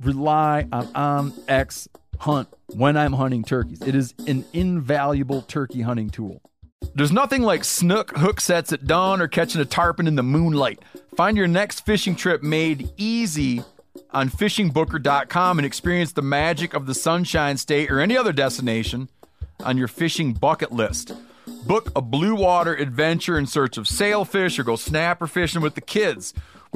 rely on um, onX Hunt when I'm hunting turkeys. It is an invaluable turkey hunting tool. There's nothing like snook hook sets at dawn or catching a tarpon in the moonlight. Find your next fishing trip made easy on fishingbooker.com and experience the magic of the Sunshine State or any other destination on your fishing bucket list. Book a blue water adventure in search of sailfish or go snapper fishing with the kids.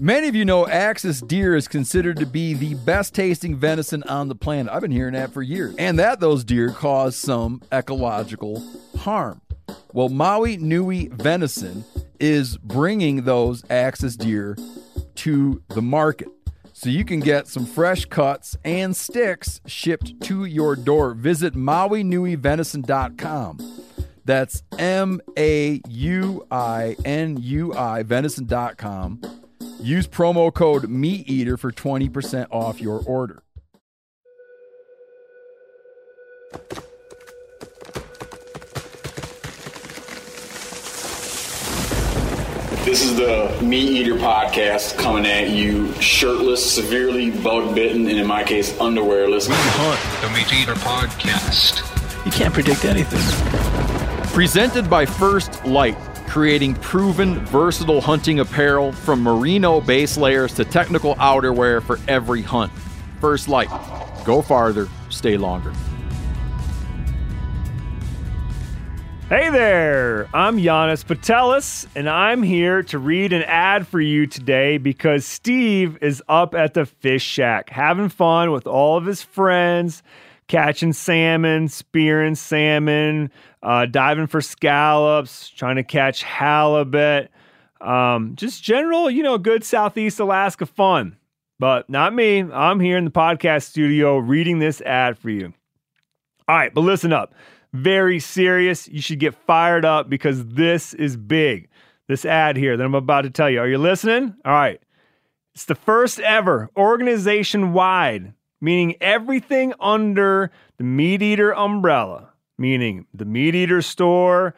Many of you know Axis deer is considered to be the best tasting venison on the planet. I've been hearing that for years. And that those deer cause some ecological harm. Well, Maui Nui Venison is bringing those Axis deer to the market. So you can get some fresh cuts and sticks shipped to your door. Visit MauiNuiVenison.com. That's M A U I N U I venison.com. Use promo code MeatEater for 20% off your order. This is the Meat Eater podcast coming at you shirtless, severely bug bitten, and in my case, underwearless. We hunt the Meat Eater podcast. You can't predict anything. Presented by First Lite, creating proven, versatile hunting apparel from merino base layers to technical outerwear for every hunt. First Lite. Go farther, stay longer. Hey there, I'm Janis Putelis, and I'm here to read an ad for you today because Steve is up at the Fish Shack having fun with all of his friends, catching salmon, spearing salmon, uh, diving for scallops, trying to catch halibut. Um, just general, you know, good Southeast Alaska fun. But not me. I'm here in the podcast studio reading this ad for you. All right, but listen up very serious. You should get fired up because this is big. This ad here that I'm about to tell you. Are you listening? All right. It's the first ever organization wide, meaning everything under the Meat Eater umbrella, meaning the Meat Eater store,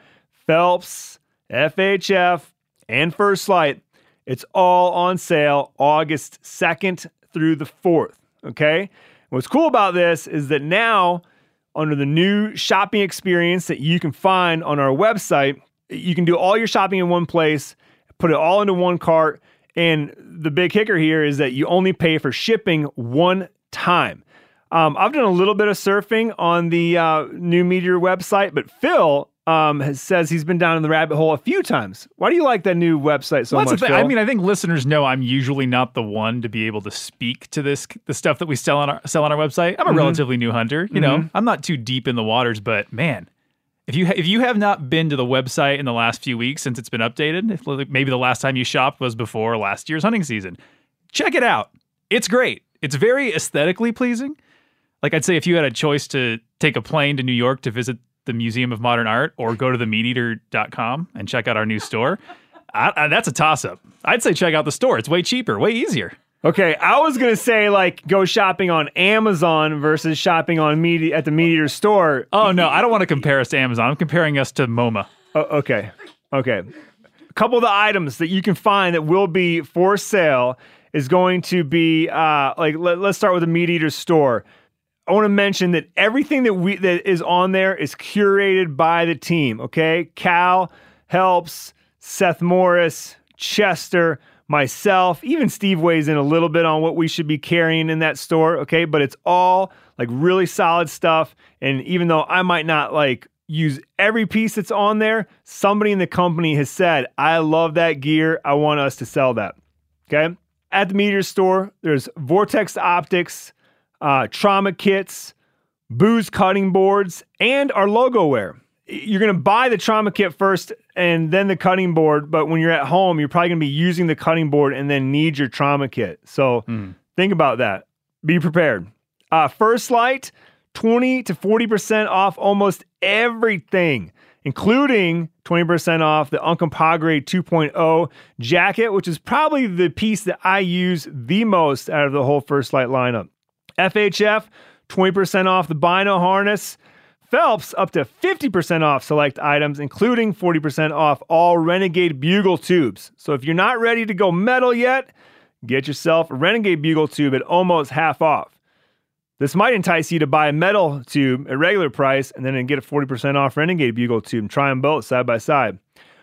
Phelps, FHF, and First Lite. It's all on sale August 2nd through the 4th. Okay. What's cool about this is that now, under the new shopping experience that you can find on our website. You can do all your shopping in one place, put it all into one cart. And the big kicker here is that you only pay for shipping one time. Um, I've done a little bit of surfing on the uh, new Meat Eater website, but Phil um, has, says he's been down in the rabbit hole a few times. Why do you like that new website so Well, much? thing. I mean, I think listeners know I'm usually not the one to be able to speak to this the stuff that we sell on our sell on our website. I'm a Mhm. relatively new hunter. You know, Mhm. I'm not too deep in the waters, but man, if you ha- if you have not been to the website in the last few weeks since it's been updated, if maybe the last time you shopped was before last year's hunting season, check it out. It's great. It's very aesthetically pleasing. Like I'd say, if you had a choice to take a plane to New York to visit the Museum of Modern Art or go to themeateater.com and check out our new store, I, I, that's a toss up. I'd say check out the store. It's way cheaper, way easier. Okay, I was gonna say like go shopping on Amazon versus shopping on media at the Meat Eater store. Oh no, I don't want to compare us to Amazon. I'm comparing us to MoMA. Oh, okay, okay. A couple of the items that you can find that will be for sale is going to be uh, like let, us start with the Meat Eater store. I want to mention that everything that we that is on there is curated by the team. Okay, Cal helps, Seth Morris, Chester, myself, even Steve weighs in a little bit on what we should be carrying in that store. Okay, but it's all like really solid stuff. And even though I might not like use every piece that's on there. Somebody in the company has said, I love that gear. I want us to sell that. Okay. At the Meat Eater store, there's Vortex Optics, uh, trauma kits, booze cutting boards, and our logo wear. You're going to buy the trauma kit first and then the cutting board, but when you're at home, you're probably going to be using the cutting board and then need your trauma kit. So think about that. Be prepared. Uh, First Lite, 20 to 40% off almost everything, including 20% off the Uncompahgre 2.0 jacket, which is probably the piece that I use the most out of the whole First Lite lineup. FHF, 20% off the Bino harness. Phelps up to 50% off select items, including 40% off all Renegade Bugle tubes. So if you're not ready to go metal yet, get yourself a Renegade Bugle tube at almost half off. This might entice you to buy a metal tube at regular price and then get a 40% off Renegade Bugle tube and try them both side by side.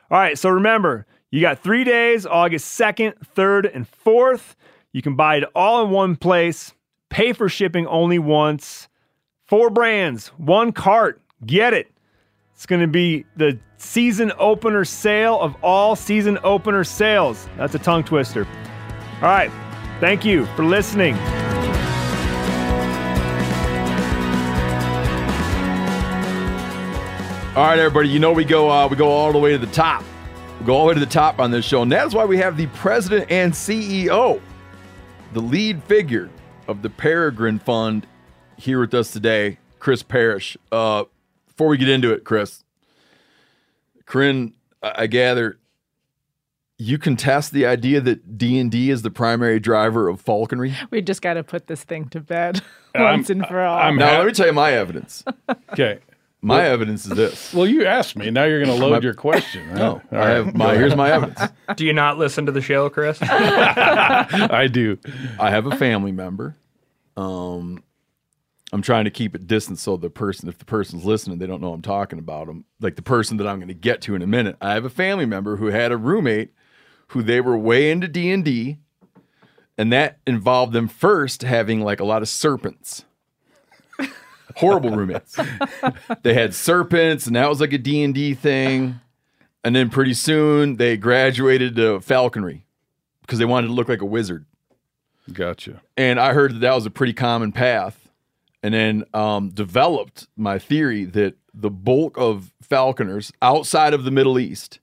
All right, so remember, you got three days August 2nd, 3rd, and 4th. You can buy it all in one place, pay for shipping only once. Four brands, one cart. Get it. It's going to be the season opener sale of all season opener sales. That's a tongue twister. All right. Thank you for listening. All right, everybody. You know we go uh, we go all the way to the top. We go all the way to the top on this show, and that's why we have the president and CEO, the lead figure of the Peregrine Fund, here with us today, Chris Parish. Uh, before we get into it, Chris, Corinne, I I gather you contest the idea that D and D is the primary driver of falconry. We just got to put this thing to bed once and for all. I'm Now, ha- let me tell you my evidence. okay. My evidence is this. Well, you asked me. Now you're going to load My- your question. Right? No, All I have my here's my evidence. Do you not listen to the show, Chris? I do. I have a family member. Um, I'm trying to keep it distant so the person, if the person's listening, they don't know I'm talking about them. Like the person that I'm going to get to in a minute. I have a family member who had a roommate who they were way into D and D, and that involved them first having like a lot of serpents. Horrible roommates. they had serpents, and that was like a D and D thing. And then pretty soon they graduated to falconry because they wanted to look like a wizard Gotcha. and I heard that that was a pretty common path, and then um, developed my theory that the bulk of falconers outside of the Middle East,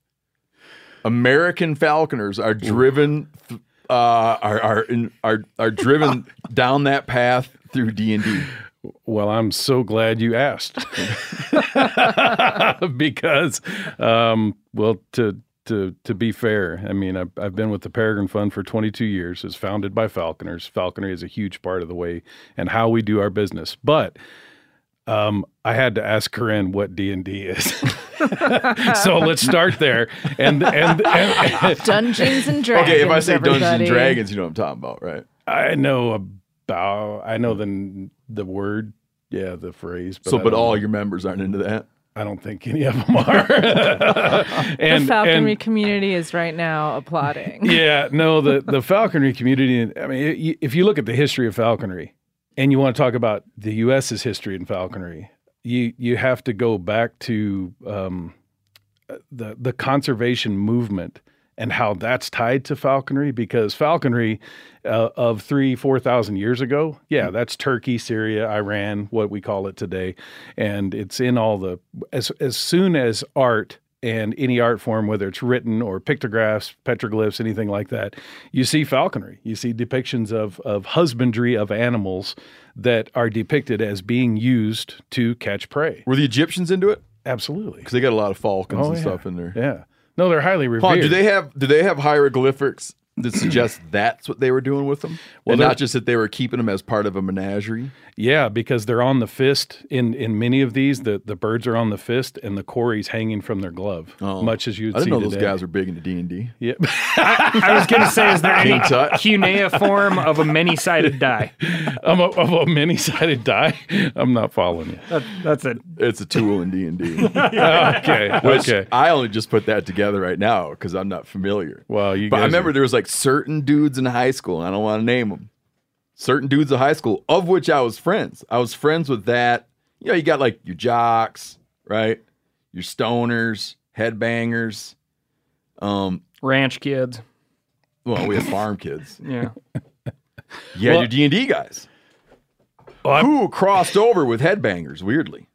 American falconers are driven, th- uh, are are in, are are driven down that path through D and D. Well, I'm so glad you asked because, um, well, to to to be fair, I mean, I've, I've been with the Peregrine Fund for 22 years. It's founded by falconers. Falconry is a huge part of the way and how we do our business. But um, I had to ask Corinne what D and D is. so let's start there. And and, and Dungeons and Dragons. Okay, if I say Dungeons and. Dragons, you know what I'm talking about, right? I know about I know the the word, yeah, the phrase. But so, I but all your members aren't into that. I don't think any of them are. and, the falconry and- community is right now applauding. yeah, no, the the falconry community. I mean, if you look at the history of falconry, and you want to talk about the U.S.'s history in falconry, you you have to go back to um, the the conservation movement and how that's tied to falconry because falconry uh, of three four thousand years ago yeah that's turkey syria iran what we call it today and it's in all the as as soon as art and any art form whether it's written or pictographs petroglyphs anything like that you see falconry you see depictions of of husbandry of animals that are depicted as being used to catch prey Were the Egyptians into it? absolutely Because they got a lot of falcons Oh, and yeah. stuff in there. yeah no they're highly revered Hold do they have do they have hieroglyphics that suggest that's what they were doing with them? Well, and not just that they were keeping them as part of a menagerie. Yeah, because they're on the fist. In in many of these, the, the birds are on the fist and the quarry's hanging from their glove, oh. much as you'd Oh. I didn't see know those guys were big into D and D. Yeah, I was going to say, is there any cuneiform of a many-sided die? I'm a, of a many-sided die. I'm not following you. That, that's it. It's a tool in D and D. Okay, okay. I only just put that together right now because I'm not familiar. Well, you But I remember are- there was like certain dudes in high school. I don't want to name them. Certain dudes in high school, of which I was friends. I was friends with that. You know, you got like your jocks, right? your stoners, headbangers. Um, Ranch kids. well, we have farm kids. Yeah. Yeah, had your D and D guys who crossed over with headbangers, weirdly,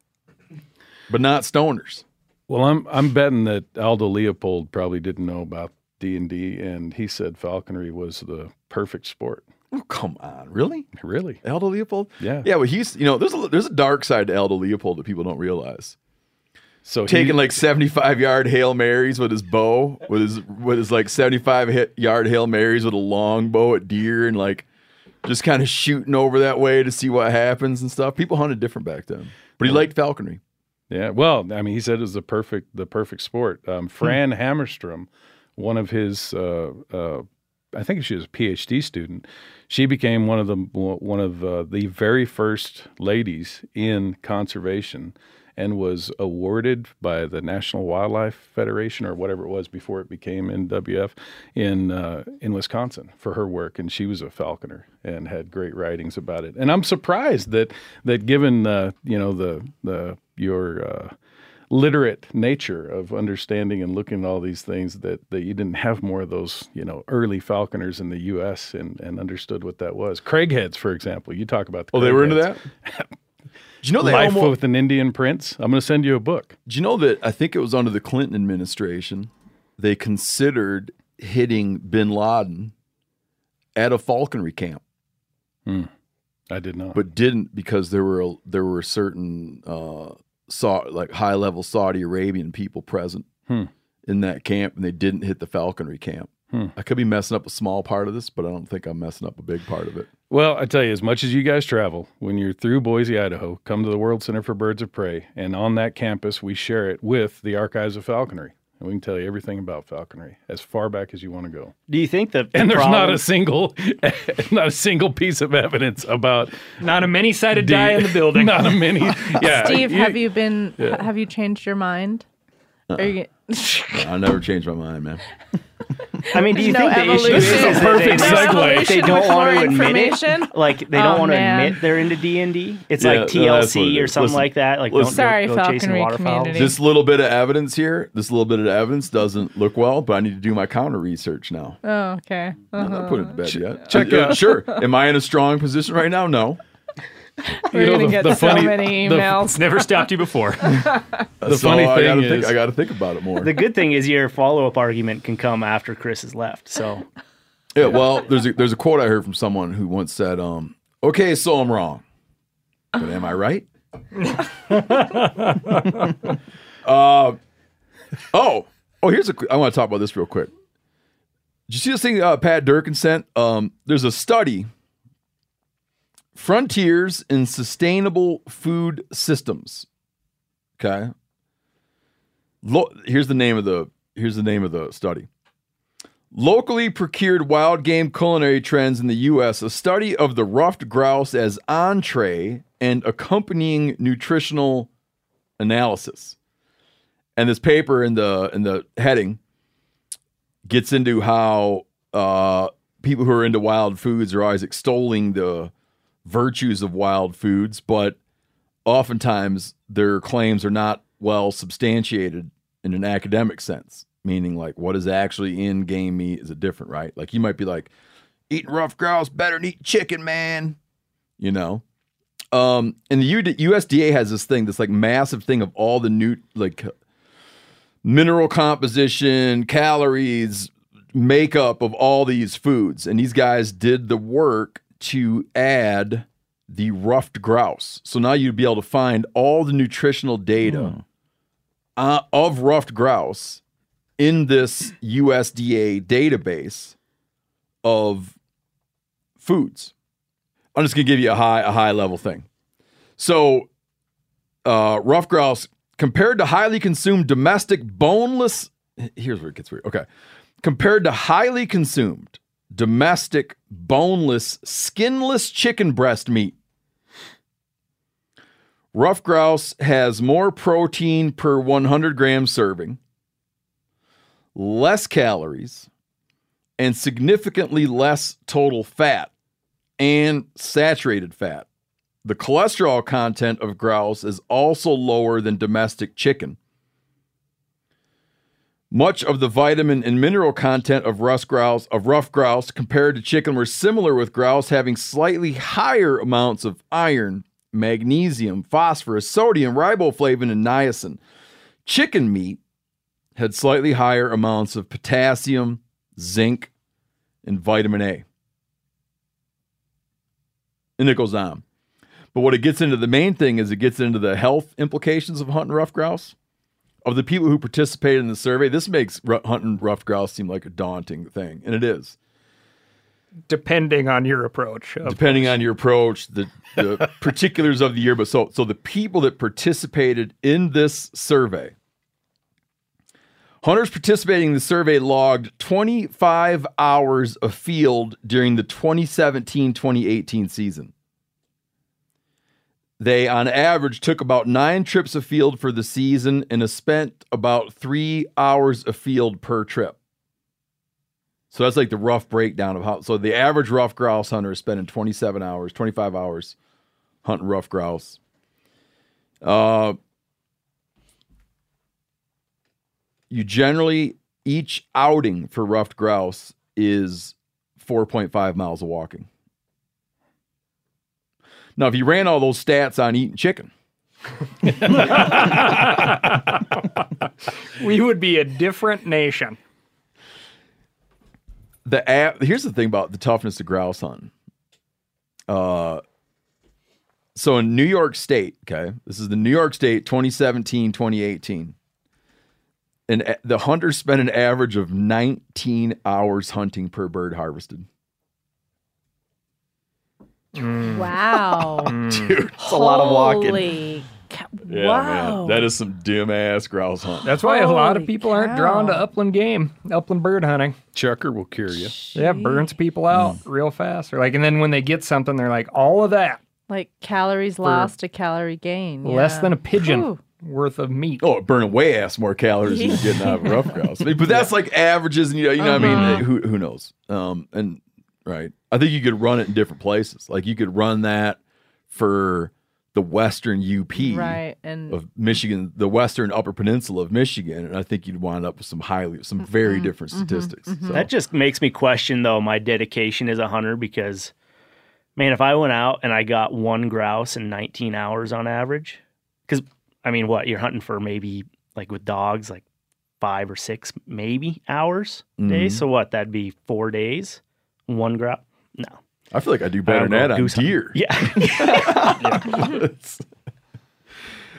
but not stoners. Well, I'm I'm betting that Aldo Leopold probably didn't know about D and D, and he said falconry was the perfect sport. Oh, come on, really? Really? Aldo Leopold? Yeah. Yeah, well, he's you know there's a there's a dark side to Aldo Leopold that people don't realize. So he- Taking like 75 yard hail marys with his bow, with his with his like 75 hit yard hail marys with a long bow at deer, and like just kind of shooting over that way to see what happens and stuff. People hunted different back then, but he liked falconry. Yeah, well, I mean, he said it was the perfect the perfect sport. Um, Fran Hamerstrom, one of his, uh, uh, I think she was a PhD student. She became one of the one of uh, the very first ladies in conservation, and was awarded by the National Wildlife Federation or whatever it was before it became NWF in uh, in Wisconsin for her work. And she was a falconer and had great writings about it. And I'm surprised that that given uh, you know the the your uh, literate nature of understanding and looking at all these things that, that you didn't have more of those you know early falconers in the U.S. and, and understood what that was. Craigheads, for example, you talk about. The Oh, they were into that. Do you know they Life almost, with an Indian Prince? I'm going to send you a book. Do you know that I think it was under the Clinton administration they considered hitting Bin Laden at a falconry camp, I did not. but didn't because there were there were certain uh, saw like high level Saudi Arabian people present Hmm. in that camp, and they didn't hit the falconry camp. Hmm. I could be messing up a small part of this, but I don't think I'm messing up a big part of it. Well, I tell you, as much as you guys travel, when you're through Boise, Idaho, come to the World Center for Birds of Prey, and on that campus, we share it with the Archives of Falconry, and we can tell you everything about falconry as far back as you want to go. Do you think that? the And there's not a single, not a single piece of evidence about Not a many sided D- die in the building. Not a many. Yeah, Steve, you- have you been? ha- Have you changed your mind? Are uh-uh. you, I never changed my mind, man. I mean, do you No think the issue is, evolution. is that Perfect they, no segue. they don't want to admit it? information? Like they Oh, don't want to man. admit they're into D and D. It's Yeah, like no, that's what it TLC or something Listen, like that. Like listen. don't Sorry, go, go chasing falconry waterfowl. community. This little bit of evidence here, this little bit of evidence doesn't look well, but I need to do my counter research now. oh, okay. I'm not putting it to bed yet. check Uh, out- Sure. Am I in a strong position right now? No. We're know, gonna the- get the so funny- many the- emails. Never stopped you before. The So funny I thing gotta is, think, I got to think about it more. The good thing is your follow up argument can come after Chris has left. So yeah. Well, there's a, there's a quote I heard from someone who once said, um, "Okay, so I'm wrong, but am I right?" uh, oh, oh, here's a. I want to talk about this real quick. Did you see this thing uh, Pat Durkin sent? Um, there's a study. Frontiers in Sustainable Food Systems. Okay. Lo- here's the name of the here's the name of the study. Locally procured wild game culinary trends in the U.S. A study of the ruffed grouse as entree and accompanying nutritional analysis. And this paper in the in the heading gets into how uh, people who are into wild foods are always extolling the virtues of wild foods, but oftentimes their claims are not well substantiated in an academic sense, meaning like what is actually in game meat is it different, right? Like you might be like, eating rough grouse better than eating chicken, man. You know? Um, and the USDA has this thing, this like massive thing of all the new like mineral composition, calories, makeup of all these foods. And these guys did the work to add the ruffed grouse. So now you'd be able to find all the nutritional data uh, of ruffed grouse in this USDA database of foods. I'm just gonna give you a high a high level thing. So, uh, ruffed grouse compared to highly consumed domestic boneless. Here's where it gets weird. Okay, compared to highly consumed domestic boneless skinless chicken breast meat. Rough grouse has more protein per 100 gram serving, less calories, and significantly less total fat and saturated fat. The cholesterol content of grouse is also lower than domestic chicken. Much of the vitamin and mineral content of rust grouse of rough grouse compared to chicken were similar with grouse having slightly higher amounts of iron, magnesium, phosphorus, sodium, riboflavin, and niacin. Chicken meat had slightly higher amounts of potassium, zinc, and vitamin A. And it goes on. But what it gets into the main thing is it gets into the health implications of hunting rough grouse. Of the people who participated in the survey, this makes hunting rough grouse seem like a daunting thing, and it is. Depending on your approach. depending on your approach, the, the particulars of the year. But so, so the people that participated in this survey, hunters participating in the survey logged 25 hours of field during the 2017 2018 season. They, on average, took about nine trips of field for the season and spent about three hours of field per trip. So that's like the rough breakdown of how. So the average rough grouse hunter is spending 27 hours, 25 hours hunting rough grouse. Uh, you generally, each outing for ruffed grouse is 4.5 miles of walking. Now, if you ran all those stats on eating chicken, We would be a different nation. the a- here's the thing about the toughness of grouse hunting. Uh, so in New York State, okay, this is the New York State 2017 2018. And the hunters spent an average of 19 hours hunting per bird harvested. Wow. Dude, It's a lot of walking. Holy cow. yeah, wow. man, that is some dim ass grouse hunt. That's why a lot of Holy people aren't drawn to upland game, upland bird hunting. Chukar will cure you. Yeah, burns people out real fast. Or like, and then when they get something, they're like, all of that, like calories lost to calorie gain. less than a pigeon Whew. worth of meat. Oh, it burning way ass more calories than you're getting out of a rough grouse. But that's like averages, and you know, you know, what I Uh-huh. mean, who who knows? Um, and right, I think you could run it in different places. Like you could run that for the Western UP Right. And of Michigan, the Western Upper Peninsula of Michigan, and I think you'd wind up with some highly, some very Mm-hmm. different statistics. So, That just makes me question though my dedication as a hunter because man, if I went out and I got one grouse in 19 hours on average, because I mean, what you're hunting for maybe like with dogs, like five or six maybe hours a day. Mhm. So what? That'd be four days, one grouse. No, I feel like I do better than that on deer. yeah,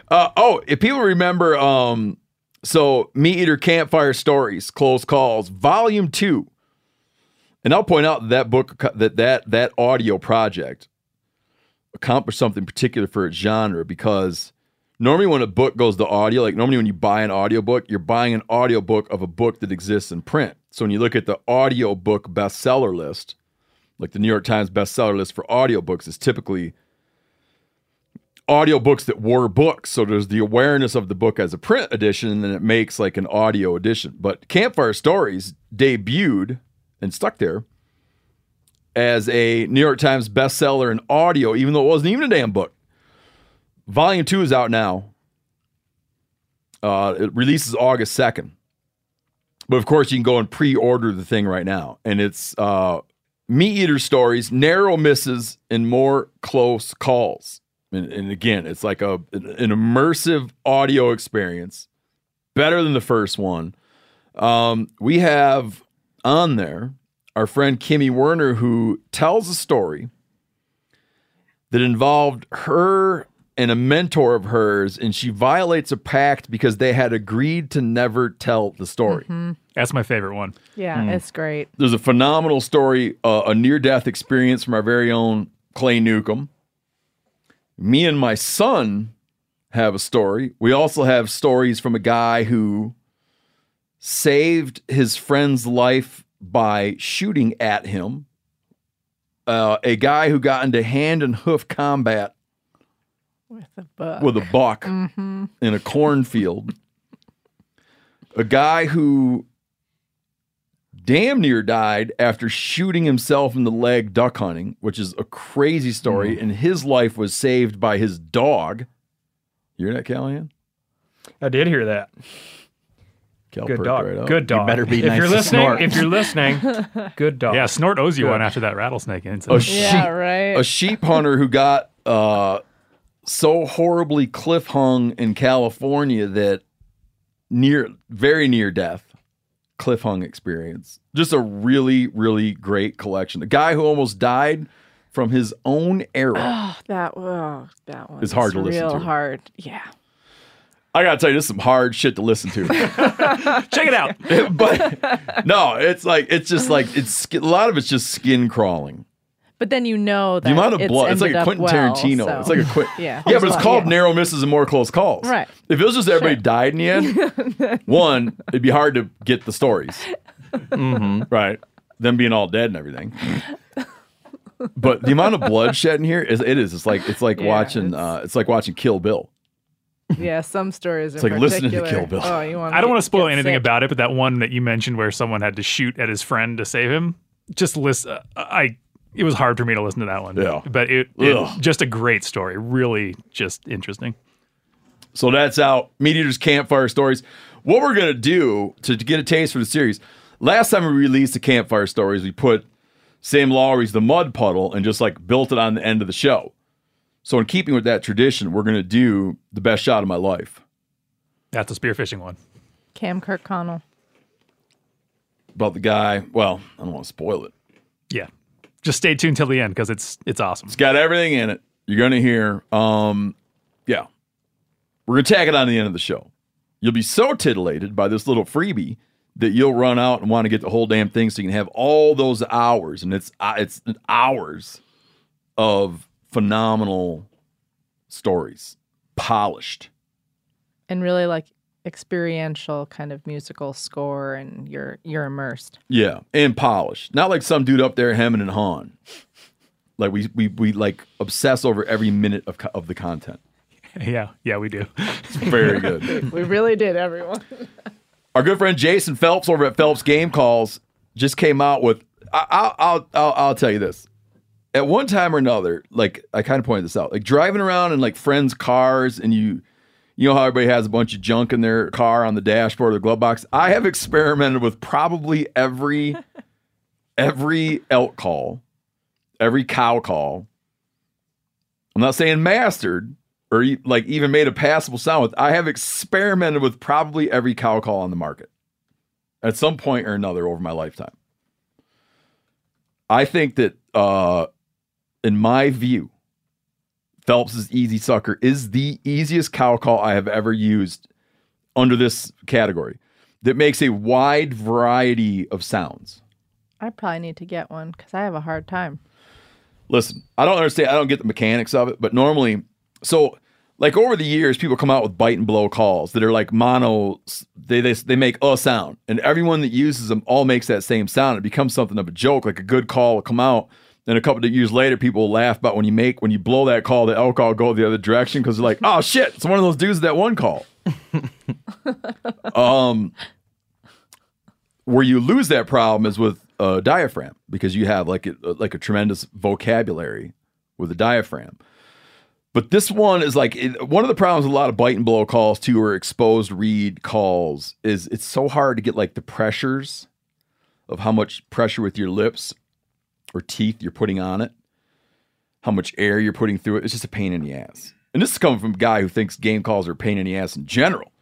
Uh, oh, if people remember, um, so Meat Eater Campfire Stories, Close Calls, Volume Two, and I'll point out that book that that that audio project accomplished something particular for its genre because normally when a book goes to audio, like normally when you buy an audiobook, you're buying an audiobook of a book that exists in print. So when you look at the audiobook bestseller list, like the New York Times bestseller list for audiobooks is typically audiobooks that were books. So there's the awareness of the book as a print edition, and then it makes like an audio edition. But Campfire Stories debuted and stuck there as a New York Times bestseller in audio, even though it wasn't even a damn book. Volume two is out now. Uh, it releases August 2nd. But of course, you can go and pre order the thing right now. And it's uh, Meat Eater Stories, Narrow Misses, and More Close Calls. And, and again, it's like a an immersive audio experience, better than the first one. Um, we have on there our friend Kimi Werner, who tells a story that involved her and a mentor of hers, and she violates a pact because they had agreed to never tell the story. That's my favorite one. yeah, it's great. There's a phenomenal story, uh, a near death experience from our very own Clay Newcomb. Me and my son have a story. We also have stories from a guy who saved his friend's life by shooting at him. Uh, a guy who got into hand and hoof combat With the book. with a buck in a cornfield. A guy who damn near died after shooting himself in the leg duck hunting, which is a crazy story, and his life was saved by his dog. You hear that, Callaghan? I did hear that. Cal Good dog. right. Good dog. better be if nice you're to listening, snort. if you're listening, good dog. Yeah, Snort owes you Good. one after that rattlesnake A incident. sheep, Yeah, right. a sheep hunter who got uh, so horribly cliff hung in California that near, very near death, cliff hung experience. Just a really, really great collection. The guy who almost died from his own arrow. Oh, ah, that oh, that one. It's hard to real listen to. Real hard. Yeah. I gotta tell you, this is some hard shit to listen to. Check it out. but no, it's like it's just like it's a lot of it's just skin crawling. But then you know that The amount of it's blood, it's like a Quentin well, Tarantino. so- It's like a quick, Yeah. yeah, but it's called yeah. narrow misses and more close calls. Right. If it was just everybody died in the end, one, it'd be hard to get the stories. Mm-hmm. Right. Them being all dead and everything. But the amount of bloodshed in here is it is. It's like it's like Yeah, watching it's- uh it's like watching Kill Bill. Yeah, some stories. It's in like listening to. Kill Bill. Oh, you want I don't want to spoil anything sick. about it, but that one that you mentioned where someone had to shoot at his friend to save him, just listen. Uh, I it was hard for me to listen to that one. Yeah. but it, it just a great story. Really, just interesting. So that's out. Meat Eaters Campfire Stories. What we're going to do to, to get a taste for the series, last time we released the Campfire Stories, we put Sam Lowry's The Mud Puddle and just like built it on the end of the show. So, in keeping with that tradition, we're going to do the best shot of my life That's a spearfishing one. Cam Kirkconnell. about the guy. Well, I don't want to spoil it. Yeah, just stay tuned till the end because it's it's awesome. It's got everything in it. You're going to hear. Um, yeah. We're going to tag it on the end of the show. You'll be so titillated by this little freebie that you'll run out and want to get the whole damn thing so you can have all those hours and it's uh, it's hours of phenomenal stories polished and really like experiential kind of musical score and you're you're immersed yeah and polished not like some dude up there hemming and hawing like we we, we like obsess over every minute of, co- of the content Yeah, yeah, we do. it's very good we really did everyone Our good friend Jason Phelps over at Phelps Game Calls just came out with. I, I'll, I'll, I'll, I'll tell you this. At one time or another, like I kind of pointed this out, like driving around in like friends' cars, and you, you know how everybody has a bunch of junk in their car on the dashboard or the glove box. I have experimented with probably every, every elk call, every cow call. I'm not saying mastered, or like even made a passable sound with. I have experimented with probably every cow call on the market at some point or another over my lifetime. I think that, uh, in my view, Phelps's EZ SUK'R is the easiest cow call I have ever used under this category that makes a wide variety of sounds. i probably need to get one because i have a hard time listen, I don't understand. I don't get the mechanics of it, but normally, so like over the years, people come out with bite and blow calls that are like mono. They they they make a sound, and everyone that uses them all makes that same sound. It becomes something of a joke. Like a good call will come out. Then a couple of years later, people laugh about when you make when you blow that call, the call go the other direction because they're like, "Oh shit, it's one of those dudes that one call." um, where you lose that problem is with a diaphragm because you have like a, like a tremendous vocabulary with a diaphragm. But this one is like it, one of the problems with a lot of bite and blow calls too, or exposed reed calls, is it's so hard to get like the pressures of how much pressure with your lips or teeth you're putting on it, how much air you're putting through it. It's just a pain in the ass. And this is coming from a guy who thinks game calls are a pain in the ass in general.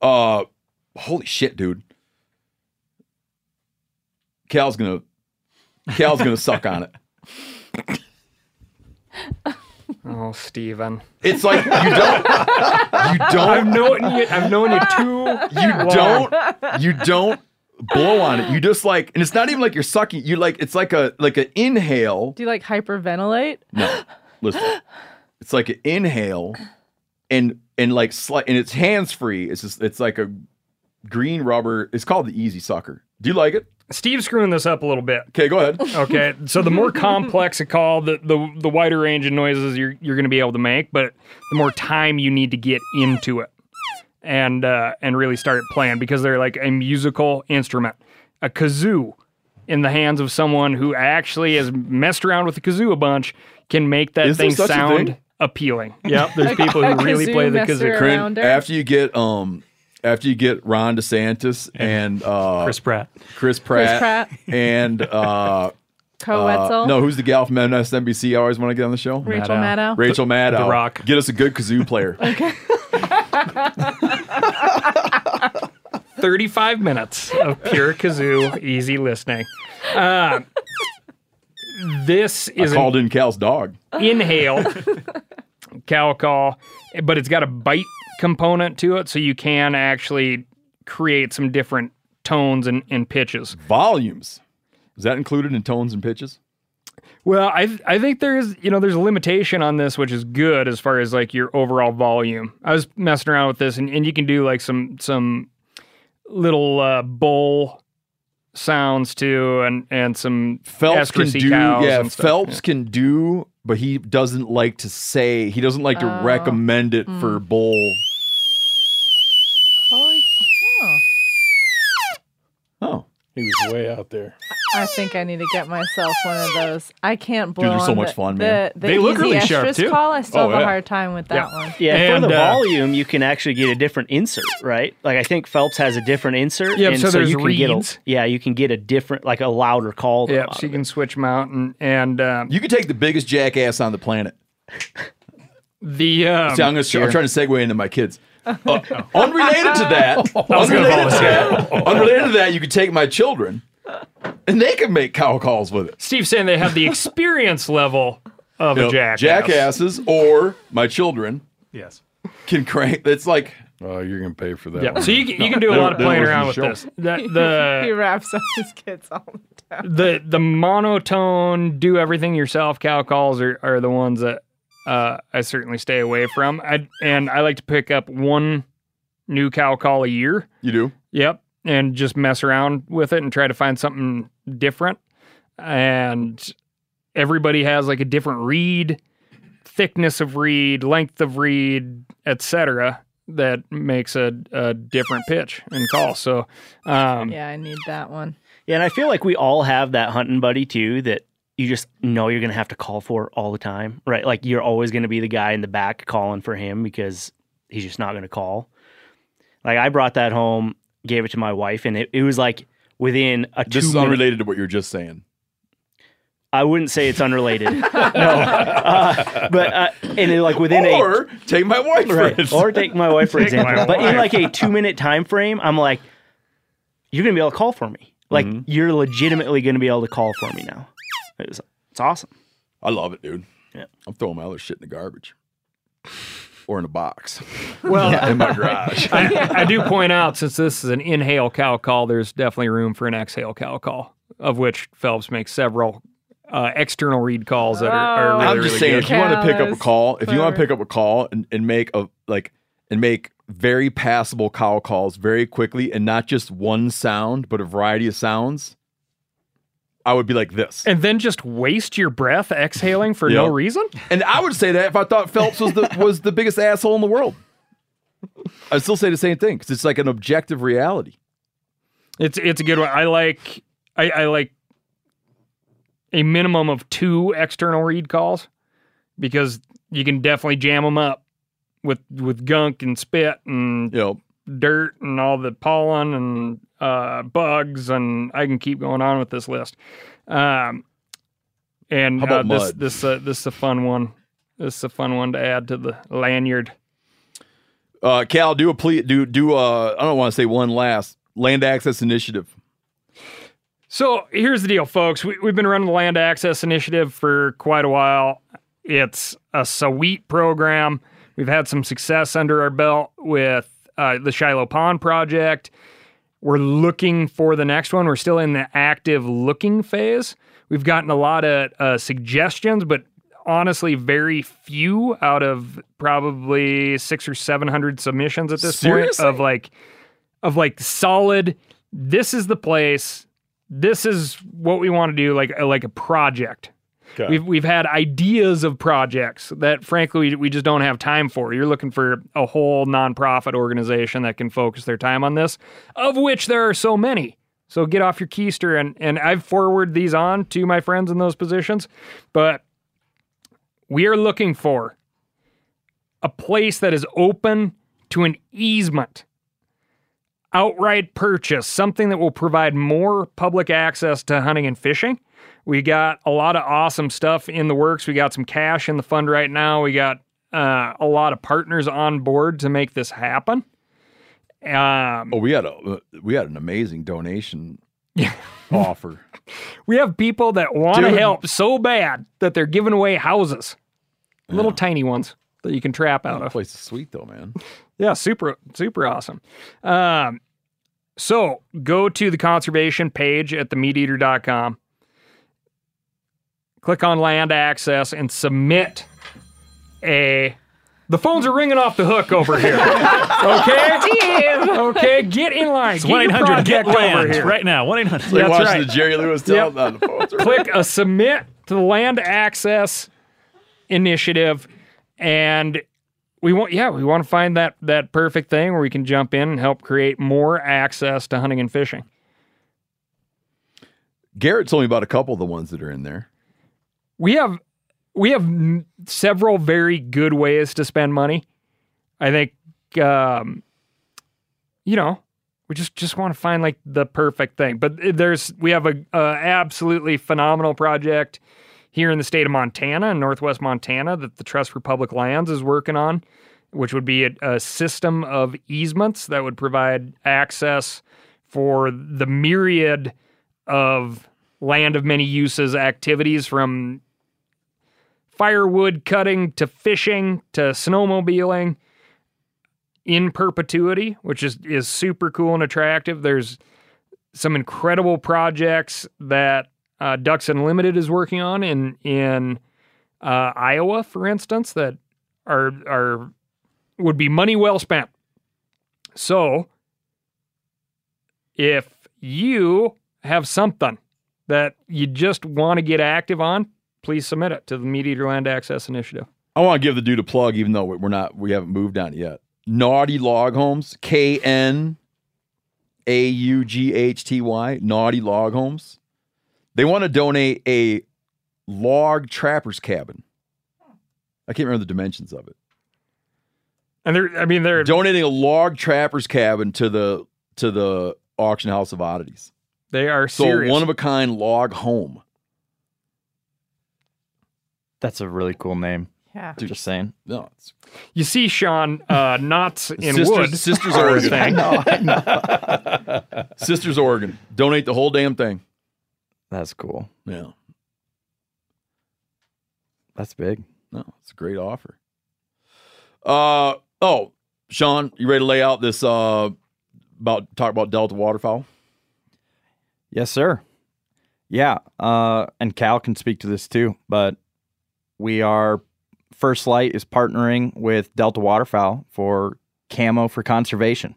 Uh, holy shit, dude. Cal's gonna Cal's gonna suck on it. Oh, Steven. It's like you don't you don't. I've known you. I've known you too. you long. don't you don't blow on it. You just like and it's not even like you're sucking. You like it's like a like an inhale. do you like hyperventilate No. Listen. It's like an inhale and and like slight and it's hands free. It's just it's like a green rubber. It's called the EZ SUK'R. Do you like it? Steve's screwing this up a little bit. Okay, go ahead. Okay, so the more complex a call, the the, the wider range of noises you're you're going to be able to make, but the more time you need to get into it and uh, and really start playing because they're like a musical instrument. A kazoo in the hands of someone who actually has messed around with the kazoo a bunch can make that Is there thing sound thing? appealing. Yep, there's people who really play the kazoo. around. After you get um after you get Ron DeSantis and uh, Chris Pratt. Chris Pratt, Chris Pratt. and uh, Co uh, Wetzel. no, who's the gal from MSNBC? I always want to get on the show. Rachel Maddow. Maddow. Rachel Maddow. The Rock. Get us a good kazoo player. 35 minutes of pure kazoo, easy listening. Uh, this I is an called in Cal's dog. inhale cow call, but it's got a bite component to it, so you can actually create some different tones and, and pitches. Volumes. Is that included in tones and pitches? Well, I I think there's you know there's a limitation on this, which is good as far as like your overall volume. I was messing around with this, and, and you can do like some some little uh, bowl sounds too, and and some Phelps can do. cows Yeah, and stuff. Phelps can do, but he doesn't like to say. He doesn't like to Oh. recommend it for bull. Holy. Oh. Oh, He was way out there. I think I need to get myself one of those. I can't blow Dude, they're so much the, fun, man. the They look easy really sharp, estrus too. call. I still Oh, have yeah. a hard time with that Yeah. one. Yeah, And, for the uh, volume, you can actually get a different insert, right? Like I think Phelps has a different insert. Yeah, and so there's you can get a, yeah, you can get a different, like a louder call. Yeah, a so you can switch them out and and um, you can take the biggest jackass on the planet. the um, See, I'm, gonna, I'm trying to segue into my kids. Uh, unrelated to that, unrelated to that, unrelated to that, you could take my children, and they could make cow calls with it. Steve's saying they have the experience level of You a know, jackass. jackasses, or my children Yes. can crank. It's like Oh, you're gonna pay for that. Yeah, one. so you can, you can do a They lot of don't- playing don't around listen with to this. The, He the wraps up his kids all the time. the the monotone, do everything yourself cow calls are, are the ones that uh, I certainly stay away from. I and I like to pick up one new cow call a year. you do. Yep, and just mess around with it and try to find something different. And everybody has like a different reed, thickness of reed, length of reed, etc. That makes a, a different pitch and call. So, um, Yeah, I need that one. Yeah, and I feel like we all have that hunting buddy too that you just know you're going to have to call for all the time, right? Like you're always going to be the guy in the back calling for him because he's just not going to call. Like I brought that home, gave it to my wife, and it, it was like within a two This is minute- unrelated to what you're just saying. I wouldn't say it's unrelated, no, uh, but uh, and it, like within a Or take my wife right, instance. or take my wife for Take my example. But in like a two minute time frame, I'm like, you're gonna be able to call for me. Like Mm-hmm. you're legitimately gonna be able to call for me now. It was, it's awesome. I love it, dude. Yeah. I'm throwing my other shit in the garbage or in a box well, in my garage. I, I do point out since this is an inhale cow call, there's definitely room for an exhale cow call, of which Phelps makes several uh, external reed calls that are, are really, I'm just really saying, good. if you want to pick up a call, if you want to pick up a call and, and make a like and make very passable cow calls very quickly and not just one sound, but a variety of sounds, I would be like this. and then just waste your breath exhaling for no reason. And I would say that if I thought Phelps was the was the biggest asshole in the world. I'd still say the same thing because it's like an objective reality. It's it's a good one. I like I, I like a minimum of two external reed calls because you can definitely jam them up with with gunk and spit and know, dirt and all the pollen and uh, bugs, and I can keep going on with this list. Um, and uh, this this uh, this is a fun one. This is a fun one to add to the lanyard. uh, Cal, do a plea, do do uh, I don't want to say one last land access initiative. So here's the deal, folks. We, we've been running the Land Access Initiative for quite a while. It's a sweet program. We've had some success under our belt with uh, the Shiloh Pond project. We're looking for the next one. We're still in the active looking phase. We've gotten a lot of uh, suggestions, but honestly, very few out of probably six or seven hundred submissions at this Seriously? point of like of like solid. This is the place. This is what we want to do, like like a project. Okay. We've we've had ideas of projects that frankly we, we just don't have time for. You're looking for a whole nonprofit organization that can focus their time on this, of which there are so many. So get off your keister and and I've forwarded these on to my friends in those positions, but we are looking for a place that is open to an easement outright purchase, something that will provide more public access to hunting and fishing. We got a lot of awesome stuff in the works. We got some cash in the fund right now. We got uh, a lot of partners on board to make this happen. Um, Oh, we had a we had an amazing donation offer. we have people that want to help so bad that they're giving away houses, little tiny ones that you can trap out That of. place is sweet though, man. Yeah, super, super awesome. Um, so go to the conservation page at themeateater.com, click on land access, and submit a. The phones are ringing off the hook over here. Okay? Okay, get in line. Get your 1 800 get project over land here. right now. 1 800. Like That's watching right. the Jerry Lewis tell on the phones. click a submit to the land access initiative and we want yeah we want to find that that perfect thing where we can jump in and help create more access to hunting and fishing Garrett told me about a couple of the ones that are in there. We have we have several very good ways to spend money. I think um you know we just just want to find like the perfect thing. But there's we have a, a absolutely phenomenal project here in the state of montana in northwest montana that the trust for public lands is working on which would be a, a system of easements that would provide access for the myriad of land of many uses activities from firewood cutting to fishing to snowmobiling in perpetuity, which is is super cool and attractive. There's some incredible projects that uh, Ducks Unlimited is working on in in uh, Iowa, for instance, that are are would be money well spent. So, if you have something that you just want to get active on, please submit it to the Meat Eater Land Access Initiative. I want to give the dude a plug, even though we're not, we haven't moved on it yet. Naughty Log Homes, K N A U G H T Y, Naughty Log Homes. They want to donate a log trapper's cabin. I can't remember the dimensions of it. And they're, I mean, they're Donating a log trapper's cabin to the to the auction house of oddities. they are So serious. one of a kind log home. That's a really cool name. Yeah. Just saying. No, it's you see, Sean, uh, knots in Sisters- wood. Sisters are a Oregon. thing. I know. Sisters Oregon. Donate the whole damn thing. That's cool. Yeah. That's big. No, it's a great offer. Uh oh, Sean, you ready to lay out this uh about talk about Delta waterfowl? Yes, sir. Yeah. Uh, and Cal can speak to this too, but we are First Lite is partnering with Delta Waterfowl for camo for conservation.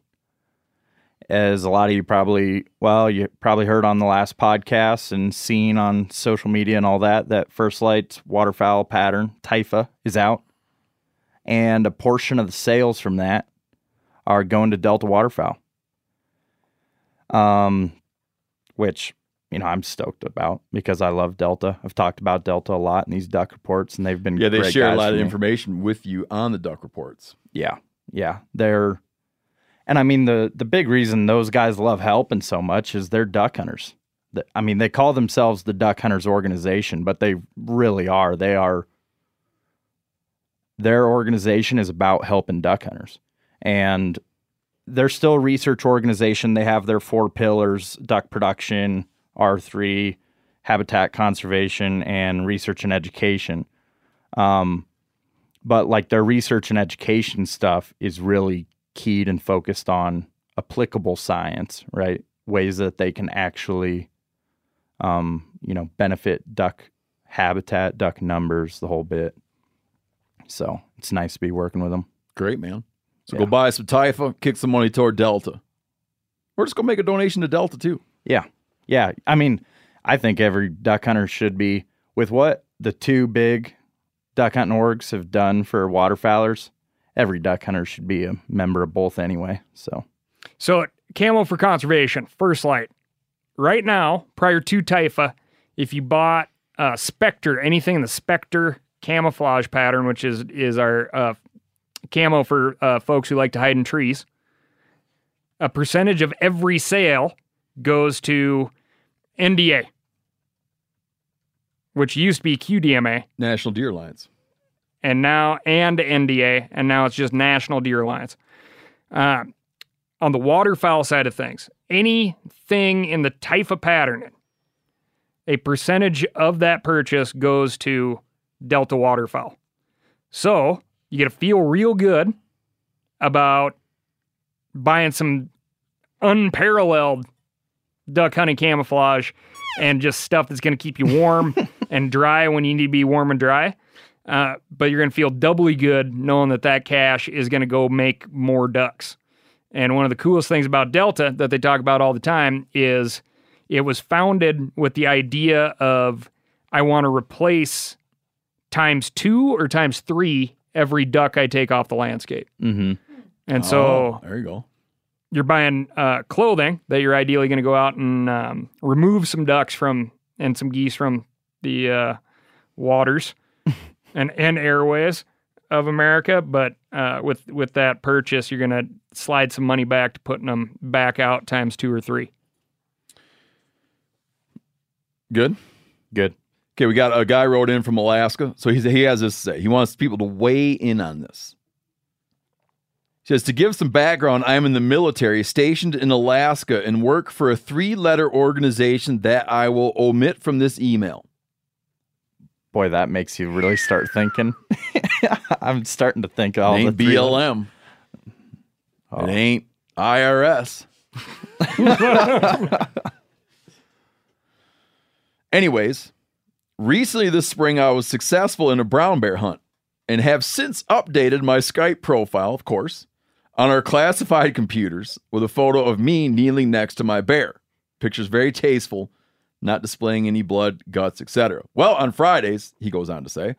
As a lot of you probably, well, you probably heard on the last podcast and seen on social media and all that, that First Lite's waterfowl pattern, Typha, is out. And a portion of the sales from that are going to Delta Waterfowl. Um, which you know I'm stoked about because I love Delta. I've talked about Delta a lot in these duck reports, and they've been Yeah, they share a lot of information with you on the duck reports. Yeah, yeah, they're, and I mean the the big reason those guys love helping so much is they're duck hunters. The- I mean they call themselves the Duck Hunters Organization, but they really are. They are. Their organization is about helping duck hunters, and they're still a research organization. They have their four pillars: duck production, R three, habitat conservation, and research and education. Um, but like their research and education stuff is really keyed and focused on applicable science, right? Ways that they can actually, um, you know, benefit duck habitat, duck numbers, the whole bit. So it's nice to be working with them. Great, man. So Yeah. go buy some Typha, kick some money toward Delta. Or just go make a donation to Delta too. Yeah. Yeah. I mean, I think every duck hunter should be with what the two big duck hunting orgs have done for waterfowlers. Every duck hunter should be a member of both anyway. So So, Camo for Conservation, First Lite. Right now, prior to Typha, if you bought uh, Specter, anything in the Specter camouflage pattern, which is is our uh, camo for uh, folks who like to hide in trees, a percentage of every sale goes to NDA, which used to be QDMA, National Deer Alliance. and now and NDA, and now it's just National Deer Alliance. Uh, on the waterfowl side of things, anything in the Typha patterning, a percentage of that purchase goes to Delta Waterfowl. So you get to feel real good about buying some unparalleled duck hunting camouflage and just stuff that's going to keep you warm and dry when you need to be warm and dry. Uh, but you're going to feel doubly good knowing that that cash is going to go make more ducks. And one of the coolest things about Delta that they talk about all the time is it was founded with the idea of I want to replace times two or times three every duck I take off the landscape. Mm-hmm. And so Oh, there you go. You're buying uh, clothing that you're ideally going to go out and um, remove some ducks from and some geese from the uh, waters and and airways of America. But uh, with with that purchase, you're going to slide some money back to putting them back out times two or three. Good. Good. Okay, we got a guy wrote in from Alaska. So he's, he has this to say. He wants people to weigh in on this. Says, to give some background, I am in the military stationed in Alaska and work for a three letter organization that I will omit from this email. Boy, that makes you really start thinking. I'm starting to think all it ain't the BLM. It oh. ain't IRS. Anyways, recently this spring I was successful in a brown bear hunt and have since updated my Skype profile, of course, on our classified computers with a photo of me kneeling next to my bear. Picture's very tasteful, not displaying any blood, guts, etc. Well, on Fridays, he goes on to say,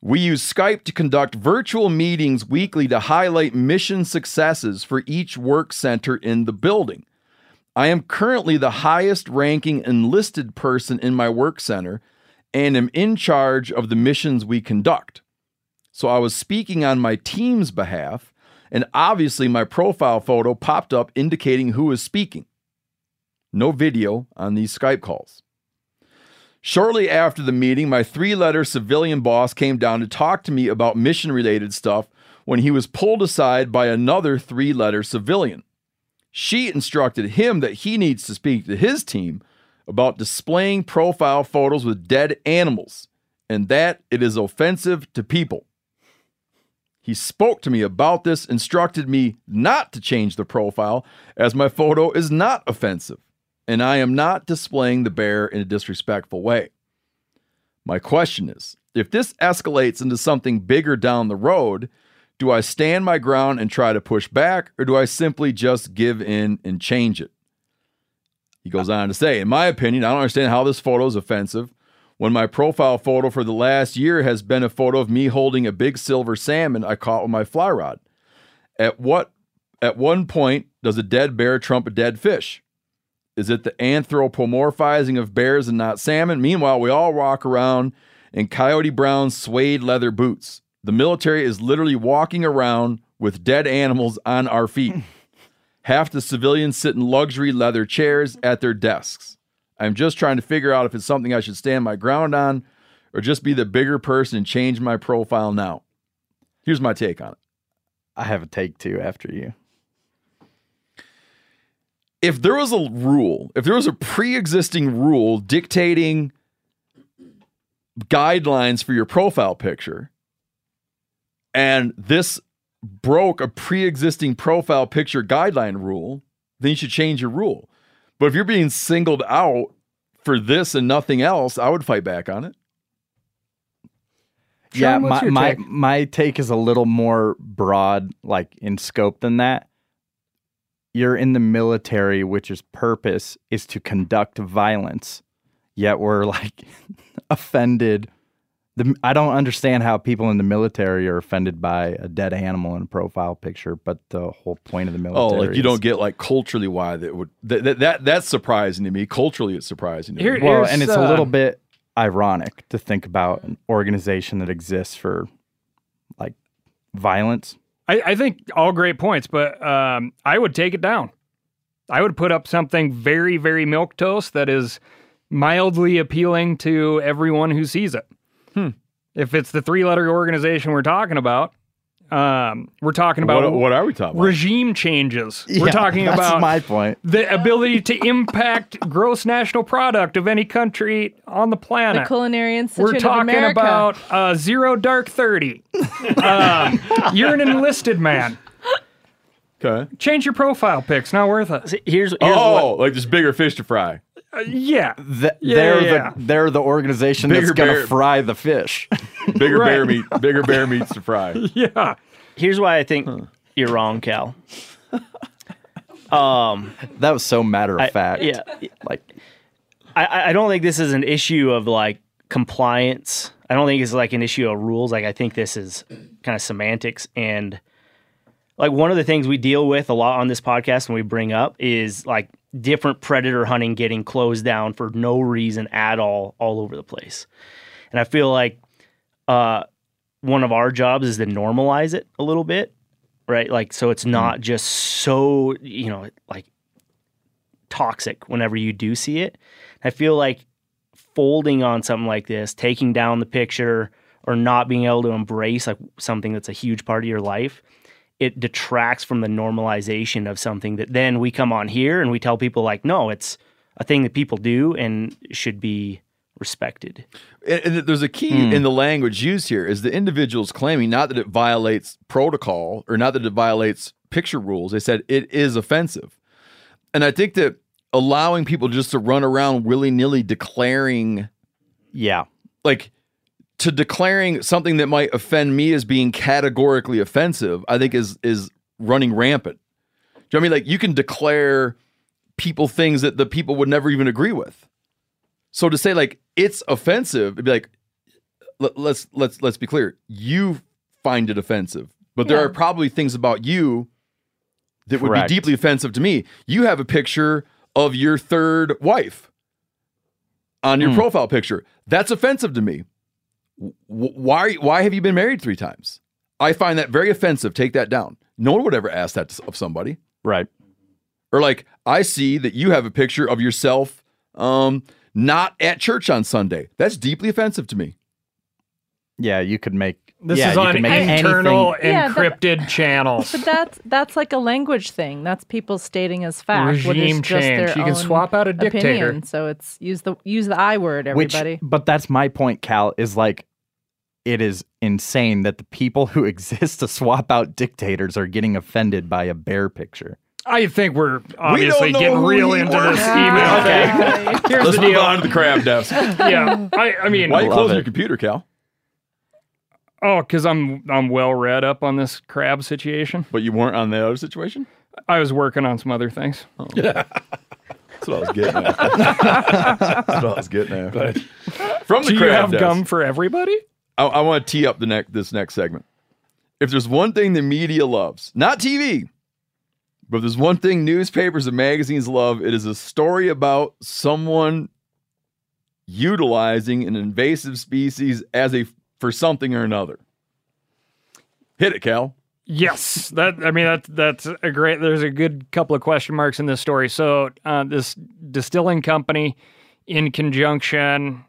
we use Skype to conduct virtual meetings weekly to highlight mission successes for each work center in the building. I am currently the highest ranking enlisted person in my work center and am in charge of the missions we conduct. So I was speaking on my team's behalf, and obviously my profile photo popped up indicating who was speaking. No video on these Skype calls. Shortly after the meeting, my three letter civilian boss came down to talk to me about mission related stuff when he was pulled aside by another three letter civilian. She instructed him that he needs to speak to his team about displaying profile photos with dead animals and that it is offensive to people. He spoke to me about this, instructed me not to change the profile as my photo is not offensive and I am not displaying the bear in a disrespectful way. My question is if this escalates into something bigger down the road, do I stand my ground and try to push back, or do I simply just give in and change it? He goes on to say, In my opinion, I don't understand how this photo is offensive when my profile photo for the last year has been a photo of me holding a big silver salmon I caught with my fly rod. At what at one point does a dead bear trump a dead fish? Is it the anthropomorphizing of bears and not salmon? Meanwhile, we all walk around in Coyote Brown suede leather boots. The military is literally walking around with dead animals on our feet. Half the civilians sit in luxury leather chairs at their desks. I'm just trying to figure out if it's something I should stand my ground on or just be the bigger person and change my profile now. Here's my take on it. I have a take too after you. if there was a rule, if there was a pre-existing rule dictating guidelines for your profile picture, and this broke a pre-existing profile picture guideline rule, then you should change your rule. But if you're being singled out for this and nothing else, I would fight back on it. yeah, Sean, what's my your my, take? my take is a little more broad, like in scope than that. You're in the military, which is purpose is to conduct violence. Yet we're like offended. The, I don't understand how people in the military are offended by a dead animal in a profile picture, but the whole point of the military. Oh, like you is- don't get like culturally why that would that, that, that that's surprising to me. Culturally, it's surprising to Here- me. Well, and it's a little uh, bit ironic to think about an organization that exists for like violence. I, I think all great points, but um, I would take it down. I would put up something very, very milk toast that is mildly appealing to everyone who sees it. Hmm. If it's the three letter organization we're talking about, um, we're talking about What, what are we talking about? regime changes. we're talking that's about my point. the ability to impact gross national product of any country on the The planet. Culinary Institute We're of talking America. about uh, zero dark thirty. um, you're an enlisted man. Okay. Change your profile pics. Not worth it. Here's, here's Oh, what, like there's bigger fish to fry. Uh, yeah. Th- Yeah, they're yeah. the they're the organization Bigger that's going bear- to fry the fish. Bigger Right. bear meat. Bigger bear meats to fry. Yeah. here's why I think you're wrong, Cal. Um, that was so matter of I- fact. yeah. like I- I, I don't think this is an issue of like compliance. I don't think it's like an issue of rules. Like I think this is kind of semantics and like one of the things we deal with a lot on this podcast and we bring up is like different predator hunting getting closed down for no reason at all all over the place. And I feel like uh one of our jobs is to normalize it a little bit, right? Like so it's not just so, you know, like toxic whenever you do see it. I feel like folding on something like this, taking down the picture or not being able to embrace like something that's a huge part of your life, it detracts from the normalization of something that then we come on here and we tell people like, no, it's a thing that people do and should be respected. And, there's a key hmm. in the language used here is the individual's claiming not that it violates protocol or not that it violates picture rules. They said it is offensive. And I think that allowing people just to run around willy nilly declaring, yeah, like to declaring something that might offend me as being categorically offensive, I think is is running rampant. Do you know what I mean? Like you can declare people things that the people would never even agree with. So to say like it's offensive, it'd be like let, let's let's let's be clear. You find it offensive, but there Yeah. are probably things about you that would be deeply offensive to me. You have a picture of your third wife on your Hmm. profile picture. That's offensive to me. Why why have you been married three times? I find that very offensive. Take that down. No one would ever ask that of somebody. right. Or like, I see that you have a picture of yourself um, not at church on Sunday. That's deeply offensive to me. Yeah, you could make This yeah, is on could internal anything- Yeah, that- encrypted channels. But that's that's like a language thing. That's people stating as fact. what is Regime just their change. You can swap out a dictator. Opinion. So it's use the use the I word, Which, everybody. but that's my point, Cal. Is like, it is insane that the people who exist to swap out dictators are getting offended by a bear picture. I think we're obviously know getting real into works this email Okay. Here's Let's the move on to the crab desk. yeah, I, I mean, Why are you Love closing it. your computer, Cal? Oh, because I'm I'm well read up on this crab situation. But you weren't on the other situation? I was working on some other things. Oh. That's what I was getting at. That's what I was getting at. From the Do you crab have desk, gum for everybody? I, I want to tee up the next this next segment. If there's one thing the media loves, not TV, but if there's one thing newspapers and magazines love, it is a story about someone utilizing an invasive species as a for something or another. Hit it, Cal. Yes, that I mean that that's a great. There's a good couple of question marks in this story. So uh, this distilling company, in conjunction,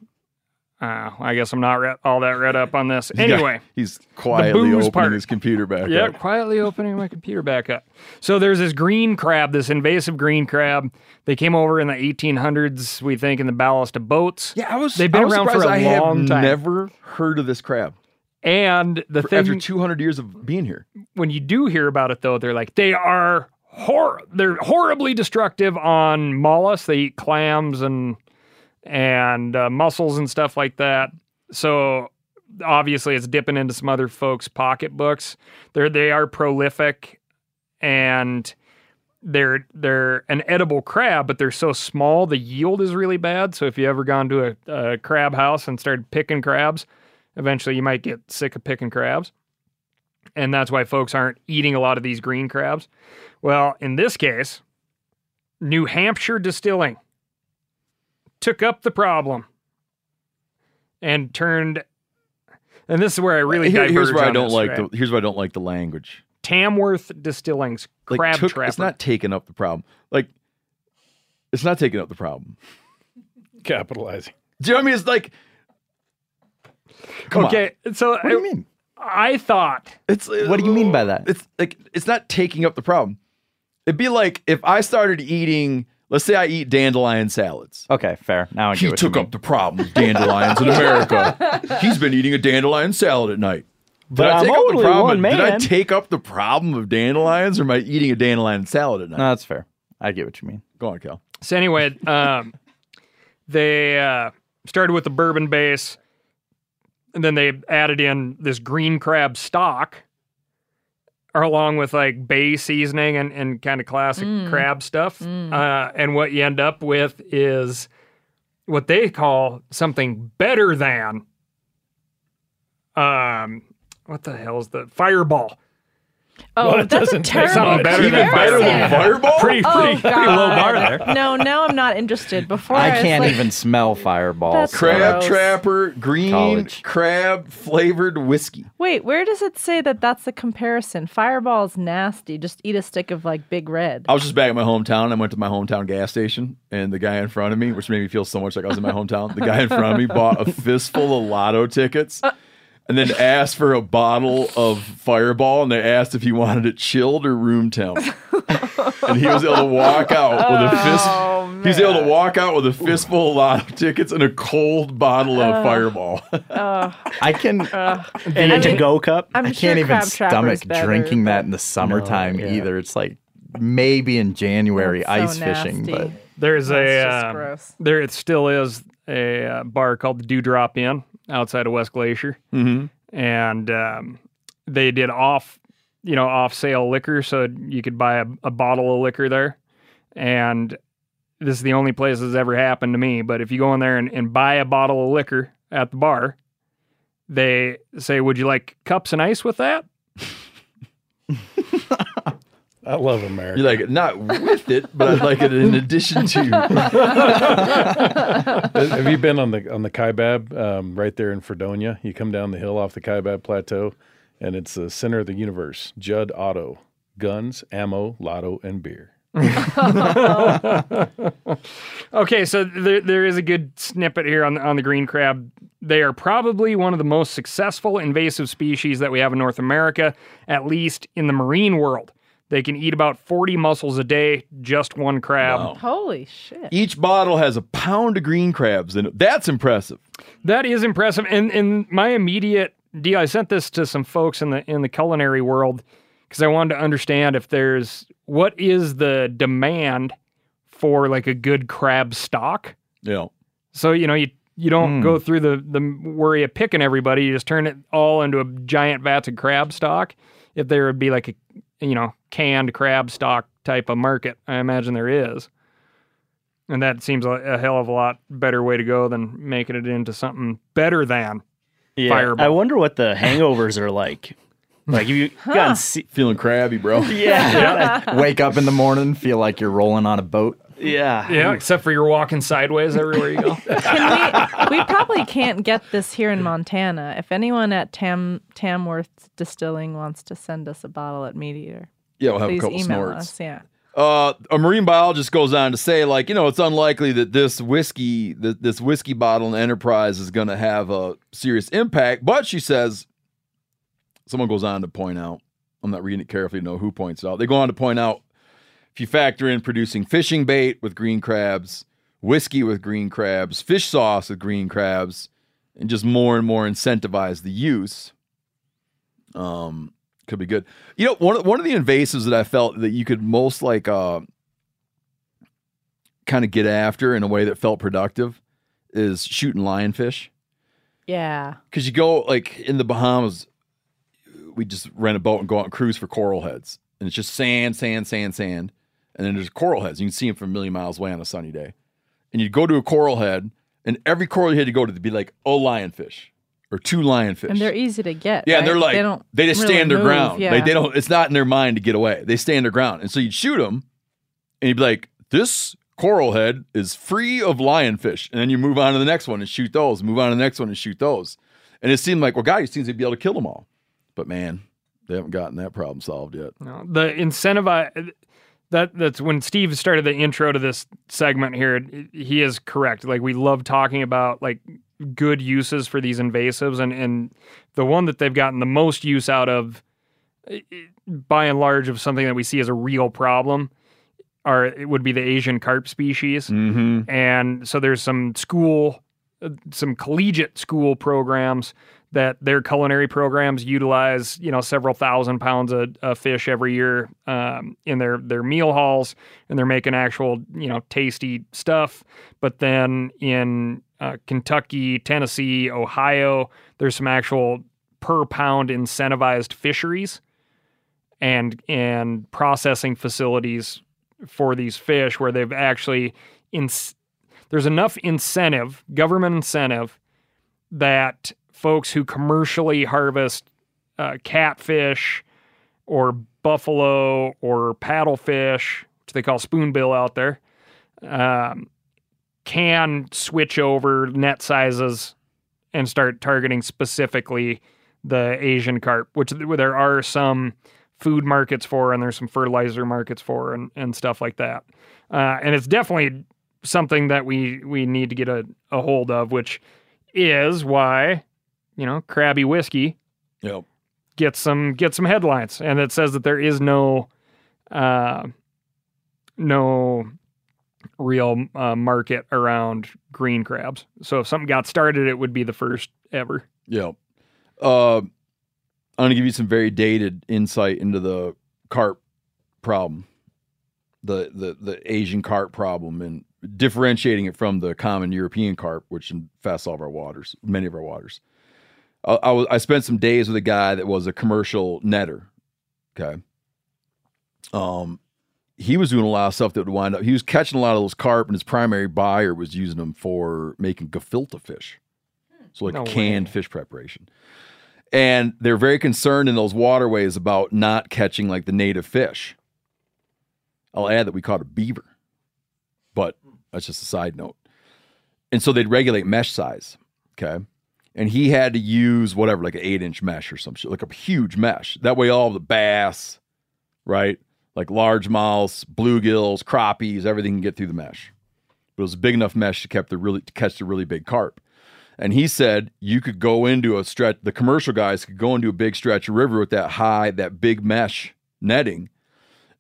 uh, I guess I'm not re- all that read up on this. Yeah, Anyway, he's quietly opening part. his computer back yeah, up. quietly opening my computer back up. So there's this green crab, this invasive green crab. They came over in the 1800s, we think, in the ballast of boats. Yeah, I was. They've been was around for a I long have time. Never heard of this crab And the For- thing after 200 years of being here. when you do hear about it though they're like they are hor- they're horribly destructive on mollusks they eat clams and and uh, mussels and stuff like that. So obviously it's dipping into some other folks pocketbooks. They're they are prolific and they're they're an edible crab but they're so small the yield is really bad. So if you ever gone to a, a crab house and started picking crabs eventually you might get sick of picking crabs. And that's why folks aren't eating a lot of these green crabs. Well, in this case, New Hampshire Distilling took up the problem and turned. And this is where I uh, really Here- here's where I don't this, like right? the here's where I don't like the language. Tamworth Distilling's Like, crab took- trapper. It's not taking up the problem. Like, it's not taking up the problem. Capitalizing. Do you know what I mean? It's like, come on. okay, so What do you mean? I thought It's uh, What do you mean by that? It's like it's not taking up the problem. It'd be like if I started eating. Let's say I eat dandelion salads. Okay, fair. Now I get He what you took mean. up the problem of dandelions in America. He's been eating a dandelion salad at night. Did But I I'm take up the problem? one Did I take up the problem of dandelions, or am I eating a dandelion salad at night? No, that's fair. I get what you mean. Go on, Cal. So anyway, um, they uh, started with the bourbon base, and then they added in this green crab stock, or along with like bay seasoning and, and kind of classic crab stuff. Uh, and what you end up with is what they call something better than. Um, what the hell is the fireball? Oh, Well, it that's a doesn't taste terrible something better than comparison. Fireball. Fireball? Pretty, Oh, pretty, pretty low bar there. No, now I'm not interested. Before I was can't like, even smell fireball. That's Crab Gross. trapper, green College. crab flavored whiskey. Wait, where does it say that that's the comparison? Fireball is nasty. Just eat a stick of like Big Red. I was just back in my hometown. I went to my hometown gas station, and the guy in front of me, which made me feel so much like I was in my hometown, the guy in front of me bought a fistful of lotto tickets uh, and then asked for a bottle of Fireball, and they asked if he wanted it chilled or room temp. and he was able to walk out with a fist. he was able to walk out with a fistful of lotto tickets and a cold bottle of Fireball. I can. And a to-go cup. I'm I can't even Crab stomach better, drinking but that in the summertime yeah. either. It's like maybe in January That's so ice fishing, nasty. but There's That's a just uh, gross. there it still is a uh, bar called the Dewdrop Inn outside of West Glacier, mm-hmm. and um, they did off you know off sale liquor, so you could buy a, a bottle of liquor there, and this is the only place that's ever happened to me. But if you go in there and, and buy a bottle of liquor at the bar, they say, "Would you like cups and ice with that?" I love America. You like it not with it, but I'd like it in addition to. Have you been on the on the Kaibab um, right there in Fredonia? You come down the hill off the Kaibab Plateau, and it's the center of the universe. Judd Auto, guns, ammo, lotto, and beer. Okay, so there, there is a good snippet here on the, on the green crab. They are probably one of the most successful invasive species that we have in North America, at least in the marine world. They can eat about 40 mussels a day, just one crab. Wow. Holy shit. Each bottle has a pound of green crabs in it. That's impressive. That is impressive. And and my immediate deal, I sent this to some folks in the in the culinary world because I wanted to understand if there's what is the demand for like a good crab stock. Yeah. So you know you you don't go hmm. through the the worry of picking everybody. You just turn it all into a giant vats of crab stock. If there would be like a you know canned crab stock type of market, I imagine there is. And that seems a, a hell of a lot better way to go than making it into something better than. Yeah. Fireball. I wonder what the hangovers are like. Like, have you gotten see- Feeling crabby, bro. yeah, wake up in the morning, feel like you're rolling on a boat. Yeah, Yeah, except for you're walking sideways everywhere you go. Can we, we probably can't get this here in Montana. If anyone at Tam Tamworth Distilling wants to send us a bottle at Meat Eater, Yeah, we'll have please a couple email snorts. us. Yeah. Uh, a marine biologist goes on to say, like, you know, it's unlikely that this whiskey, th- this whiskey bottle in Enterprise is going to have a serious impact. But she says, someone goes on to point out, I'm not reading it carefully to know who points it out. They go on to point out if you factor in producing fishing bait with green crabs, whiskey with green crabs, fish sauce with green crabs, and just more and more incentivize the use, um, could be good. You know, one of, one of the invasives that I felt that you could most like uh, kind of get after in a way that felt productive is shooting lionfish. Yeah. Because you go like in the Bahamas, we just rent a boat and go out and cruise for coral heads, and it's just sand, sand, sand, sand, and then there's coral heads. You can see them from a million miles away on a sunny day, and you'd go to a coral head, and every coral head you had to go to, to be like a lionfish or two lionfish. And they're easy to get. Yeah, and they're like they, don't they just really stand their move, ground. Yeah. They, they don't. It's not in their mind to get away. They stand their ground, and so you'd shoot them, and you'd be like, "This coral head is free of lionfish," and then you move on to the next one and shoot those. Move on to the next one and shoot those, and it seemed like well, God, he seems to be able to kill them all, but man, They haven't gotten that problem solved yet. No, the incentivize that that's when Steve started the intro to this segment here. He is correct. Like we love talking about like good uses for these invasives, and and the one that they've gotten the most use out of, eh, by and large, of something that we see as a real problem, are it would be the Asian carp species. Mm-hmm. And so there's some school, uh, some collegiate school programs that their culinary programs utilize, you know, several thousand pounds of, of fish every year um, in their their meal halls, and they're making actual, you know, tasty stuff. But then in uh, Kentucky, Tennessee, Ohio, there's some actual per pound incentivized fisheries and and processing facilities for these fish where they've actually in there's enough incentive, government incentive that folks who commercially harvest uh, catfish or buffalo or paddlefish, which they call spoonbill out there, um, can switch over net sizes and start targeting specifically the Asian carp, which there are some food markets for and there's some fertilizer markets for and, and stuff like that. Uh, and it's definitely something that we we need to get a, a hold of, which is why, you know, crabby Whiskey Yep. get some get some headlines. And it says that there is no uh, no real uh, market around green crabs. So if something got started, it would be the first ever. Yep. Uh, I'm going to give you some very dated insight into the carp problem, the the the Asian carp problem, and differentiating it from the common European carp, which infests all of our waters, many of our waters. I, I, was, I spent some days with a guy that was a commercial netter. Okay. Um, he was doing a lot of stuff that would wind up. He was catching a lot of those carp, and his primary buyer was using them for making gefilte fish, so like No canned way. fish preparation. And they're very concerned in those waterways about not catching like the native fish. I'll add that we caught a beaver, but that's just a side note. And so they'd regulate mesh size. Okay. And he had to use whatever, like an eight inch mesh or some shit, like a huge mesh. That way, all the bass, right? Like largemouths, bluegills, crappies, everything can get through the mesh. But it was a big enough mesh to, kept the really, to catch the really big carp. And he said you could go into a stretch, the commercial guys could go into a big stretch of river with that high, that big mesh netting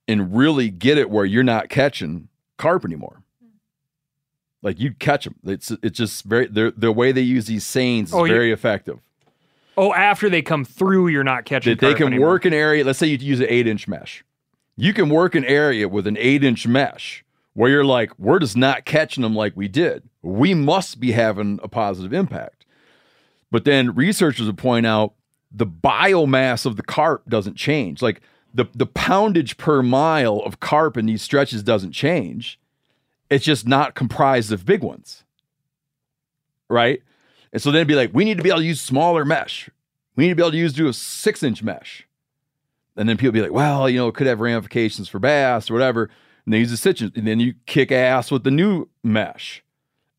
and really get it where you're not catching carp anymore. Like you'd catch them. It's it's just very the the way they use these seines is Oh, you- very effective. Oh, after they come through, you're not catching. They carp can anymore. work an area. Let's say you use an eight inch mesh. You can work an area with an eight inch mesh where you're like, we're just not catching them like we did. We must be having a positive impact. But then researchers would point out the biomass of the carp doesn't change. Like the, the poundage per mile of carp in these stretches doesn't change. It's just not comprised of big ones. Right? And so then it'd be like, we need to be able to use smaller mesh. We need to be able to use do a six inch mesh. And then people be like, well, you know, it could have ramifications for bass or whatever. And they use the six inch. And then you kick ass with the new mesh.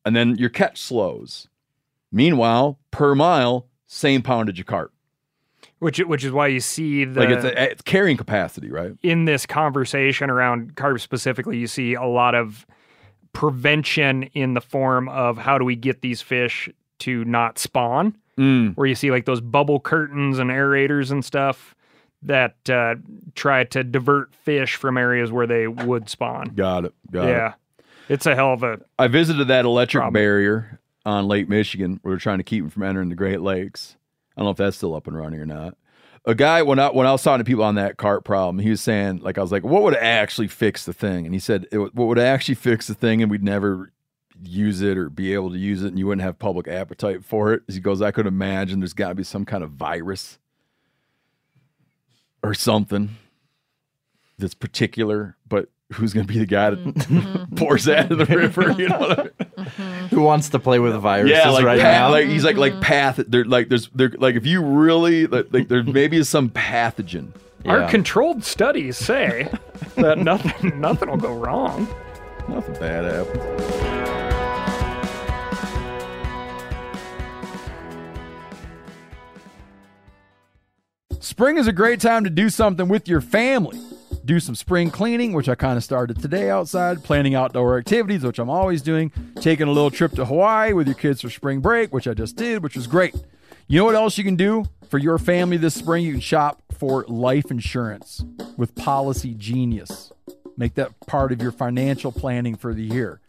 And then your catch slows. Meanwhile, per mile, same poundage of carp. which which is why you see the like it's, a, it's carrying capacity, right? in this conversation around carp specifically, you see a lot of prevention in the form of how do we get these fish to not spawn, Mm. where you see like those bubble curtains and aerators and stuff that uh, try to divert fish from areas where they would spawn. Got it. Got it. yeah, it's a hell of a I visited that electric Problem. barrier on Lake Michigan where they're trying to keep them from entering the Great Lakes. I don't know if that's still up and running or not. A guy when I when I was talking to people on that carp problem, he was saying like I was like, what would actually fix the thing? And he said, what would actually fix the thing, and we'd never use it or be able to use it, and you wouldn't have public appetite for it. He goes, I could imagine there's got to be some kind of virus or something that's particular, but who's going to be the guy that mm-hmm. pours that in the mm-hmm. river? You know what I mean? Mm-hmm. Who wants to play with viruses yeah, like right path, now? like he's like like path. There, like there's there like if you really like, like there maybe is some pathogen. Our controlled studies say that nothing nothing will go wrong. Nothing bad happens. Spring is a great time to do something with your family. Do some spring cleaning, which I kind of started today outside, planning outdoor activities, which I'm always doing, taking a little trip to Hawaii with your kids for spring break, which I just did, which was great. You know what else you can do for your family this spring? You can shop for life insurance with Policygenius. Make that part of your financial planning for the year.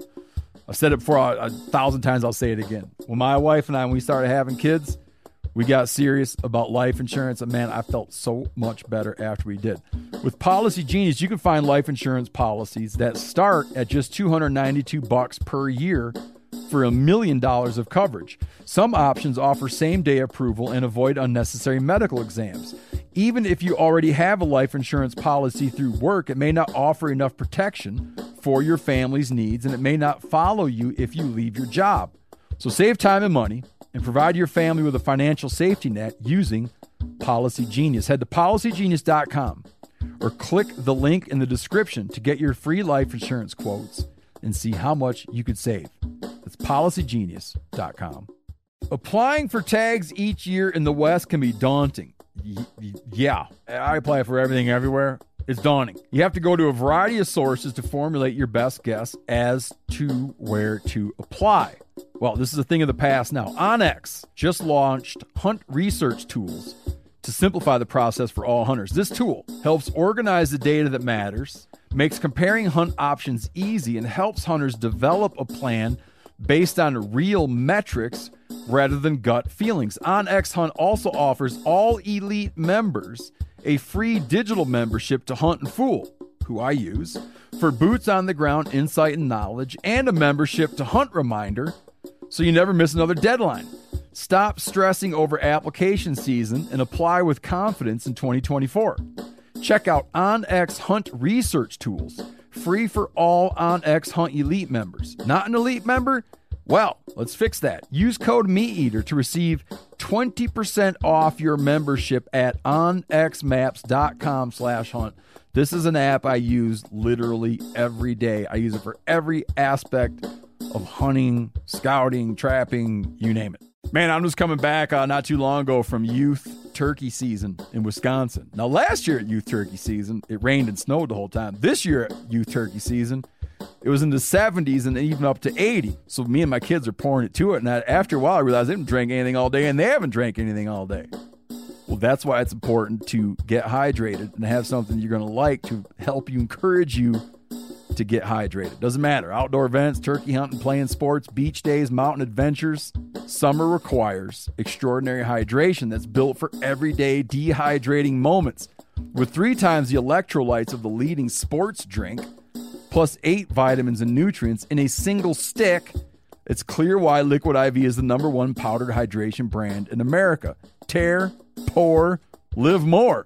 I've said it before a, thousand times, I'll say it again. When my wife and I, when we started having kids, we got serious about life insurance, and man, I felt so much better after we did. With Policygenius, you can find life insurance policies that start at just 292 bucks per year for a million dollars of coverage. Some options offer same-day approval and avoid unnecessary medical exams. Even if you already have a life insurance policy through work, it may not offer enough protection for your family's needs and it may not follow you if you leave your job. So save time and money and provide your family with a financial safety net using Policygenius. Head to policygenius.com or click the link in the description to get your free life insurance quotes and see how much you could save. That's policygenius.com. Applying for tags each year in the West can be daunting. Y- y- yeah, I apply for everything everywhere. It's dawning. You have to go to a variety of sources to formulate your best guess as to where to apply. Well, this is a thing of the past now. onX just launched hunt research tools to simplify the process for all hunters. This tool helps organize the data that matters, makes comparing hunt options easy, and helps hunters develop a plan based on real metrics rather than gut feelings. OnX Hunt also offers all elite members a free digital membership to Huntin' Fool, who I use, for boots on the ground insight and knowledge, and a membership to Hunt Reminder so you never miss another deadline. Stop stressing over application season and apply with confidence in 2024. Check out OnX Hunt Research Tools, free for all onX Hunt Elite members. Not an Elite member? Well, let's fix that. Use code MeatEater to receive 20% off your membership at onxmaps.com slash hunt. This is an app I use literally every day. I use it for every aspect of hunting, scouting, trapping, you name it. Man, I'm just coming back uh, not too long ago from youth turkey season in Wisconsin. Now, last year at youth turkey season, it rained and snowed the whole time. This year at youth turkey season, it was in the 70s and even up to 80. So me and my kids are pouring it to it. And after a while, I realized they didn't drink anything all day, and they haven't drank anything all day. Well, that's why it's important to get hydrated and have something you're going to like to help you encourage you to get hydrated. Doesn't matter. Outdoor events, turkey hunting, playing sports, beach days, mountain adventures. Summer requires extraordinary hydration that's built for everyday dehydrating moments. With three times the electrolytes of the leading sports drink, plus eight vitamins and nutrients in a single stick, it's clear why Liquid IV is the number one powdered hydration brand in America. Tear, pour, live more.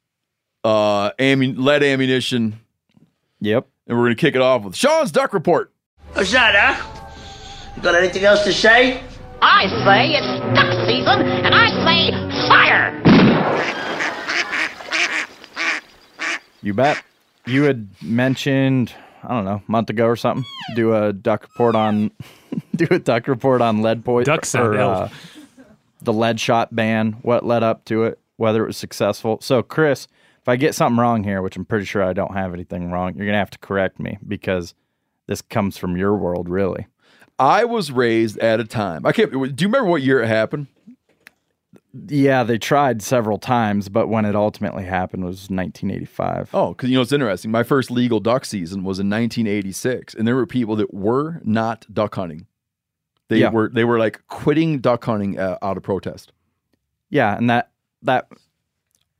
uh, ammu- lead ammunition. Yep. And we're going to kick it off with Sean's Duck Report. What's that, huh? You got anything else to say? I say it's duck season, and I say fire! You bet. You had mentioned, I don't know, a month ago or something, do a duck report on, do a duck report on lead poison. Duck sound, L. uh, the lead shot ban, what led up to it, whether it was successful. So, Chris, if I get something wrong here, which I'm pretty sure I don't have anything wrong, you're gonna have to correct me because this comes from your world, really. I was raised at a time. I can't. Do you remember what year it happened? Yeah, they tried several times, but when it ultimately happened was 1985. Oh, because you know it's interesting. My first legal duck season was in 1986, and there were people that were not duck hunting. They Yeah. were they were like quitting duck hunting uh, out of protest. Yeah, and that that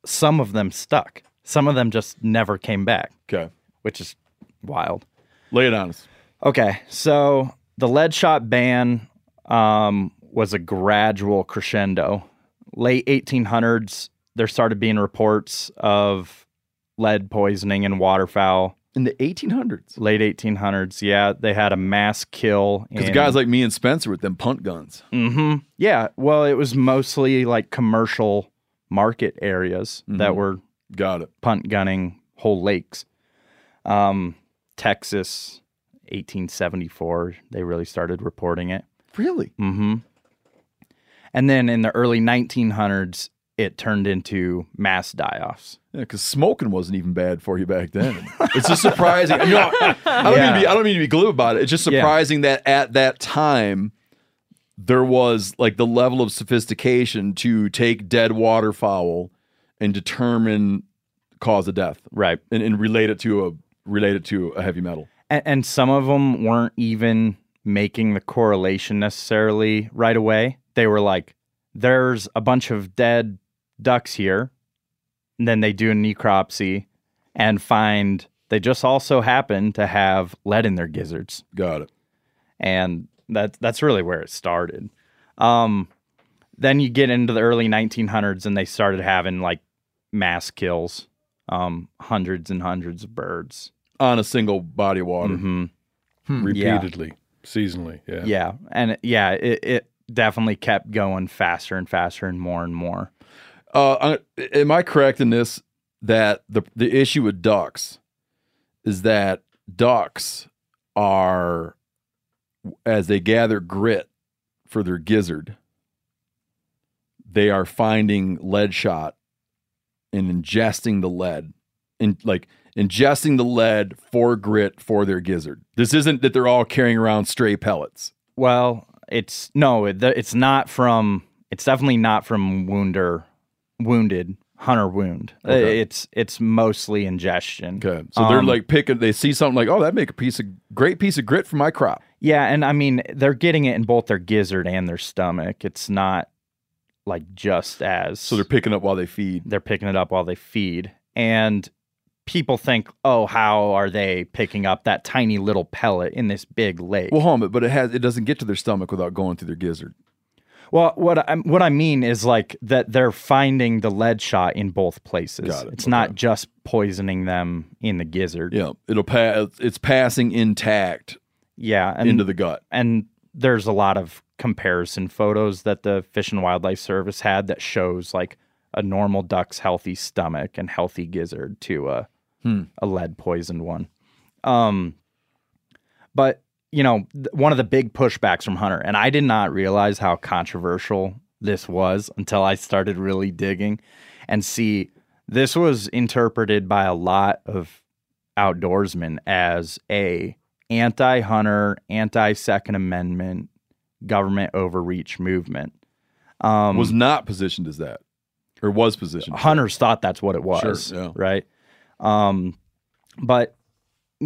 some of them stuck. Some of them just never came back. Okay. Which is wild. Lay it on us. Okay, so the lead shot ban um, was a gradual crescendo. Late 1800s, there started being reports of lead poisoning in waterfowl in the 1800s. late 1800s. Yeah, they had a mass kill. Because guys like me and Spencer with them punt guns. Mm hmm. Yeah. Well, it was mostly like commercial market areas that Mhm. were Got it. punt gunning whole lakes. Um, Texas, 1874, they really started reporting it. Really? hmm And then in the early 1900s, it turned into mass die-offs. Yeah, because smoking wasn't even bad for you back then. It's just surprising. You know, I don't mean to be. I don't mean to be glib about it. It's just Yeah. surprising that at that time there was like the level of sophistication to take dead waterfowl and determine cause of death, right, and, and relate it to a relate it to a heavy metal. And, and some of them weren't even making the correlation necessarily right away. They were like, there's a bunch of dead ducks here. And then they do a necropsy and find they just also happen to have lead in their gizzards. Got it. And that, that's really where it started. Um, then you get into the early 1900s and they started having like mass kills, um, hundreds and hundreds of birds on a single body of water. Mhm. repeatedly, seasonally. Yeah. Yeah, and it- yeah, it, it definitely kept going faster and faster and more and more. Uh, I- am I correct in this that the the issue with ducks is that ducks are as they gather grit for their gizzard, they are finding lead shot and ingesting the lead and like ingesting the lead for grit for their gizzard. This isn't that they're all carrying around stray pellets. Well, it's no, it, it's not from. It's definitely not from wounder, wounded hunter wound. Uh, Okay. It's it's mostly ingestion. Okay, so they're Um, like picking. They see something like, oh, that make a piece of great piece of grit for my crop. Yeah, and I mean they're getting it in both their gizzard and their stomach. It's not like just as So they're picking up while they feed. they're picking it up while they feed. And people think, oh, how are they picking up that tiny little pellet in this big lake? Well, hold on, but it has it doesn't get to their stomach without going through their gizzard. Well, what I what I mean is like that they're finding the lead shot in both places. It. It's not just poisoning them in the gizzard. Yeah, it'll pass. It's passing intact Yeah, and, into the gut. and there's a lot of comparison photos that the Fish and Wildlife Service had that shows like a normal duck's healthy stomach and healthy gizzard to a Hmm. a lead poisoned one. Um, but you know, one of the big pushbacks from Hunter, and I did not realize how controversial this was until I started really digging and see this was interpreted by a lot of outdoorsmen as a anti-hunter, anti-second amendment government overreach movement. Um, was not positioned as that, or was positioned. as hunters thought that's what it was, Sure, yeah. right? Um, but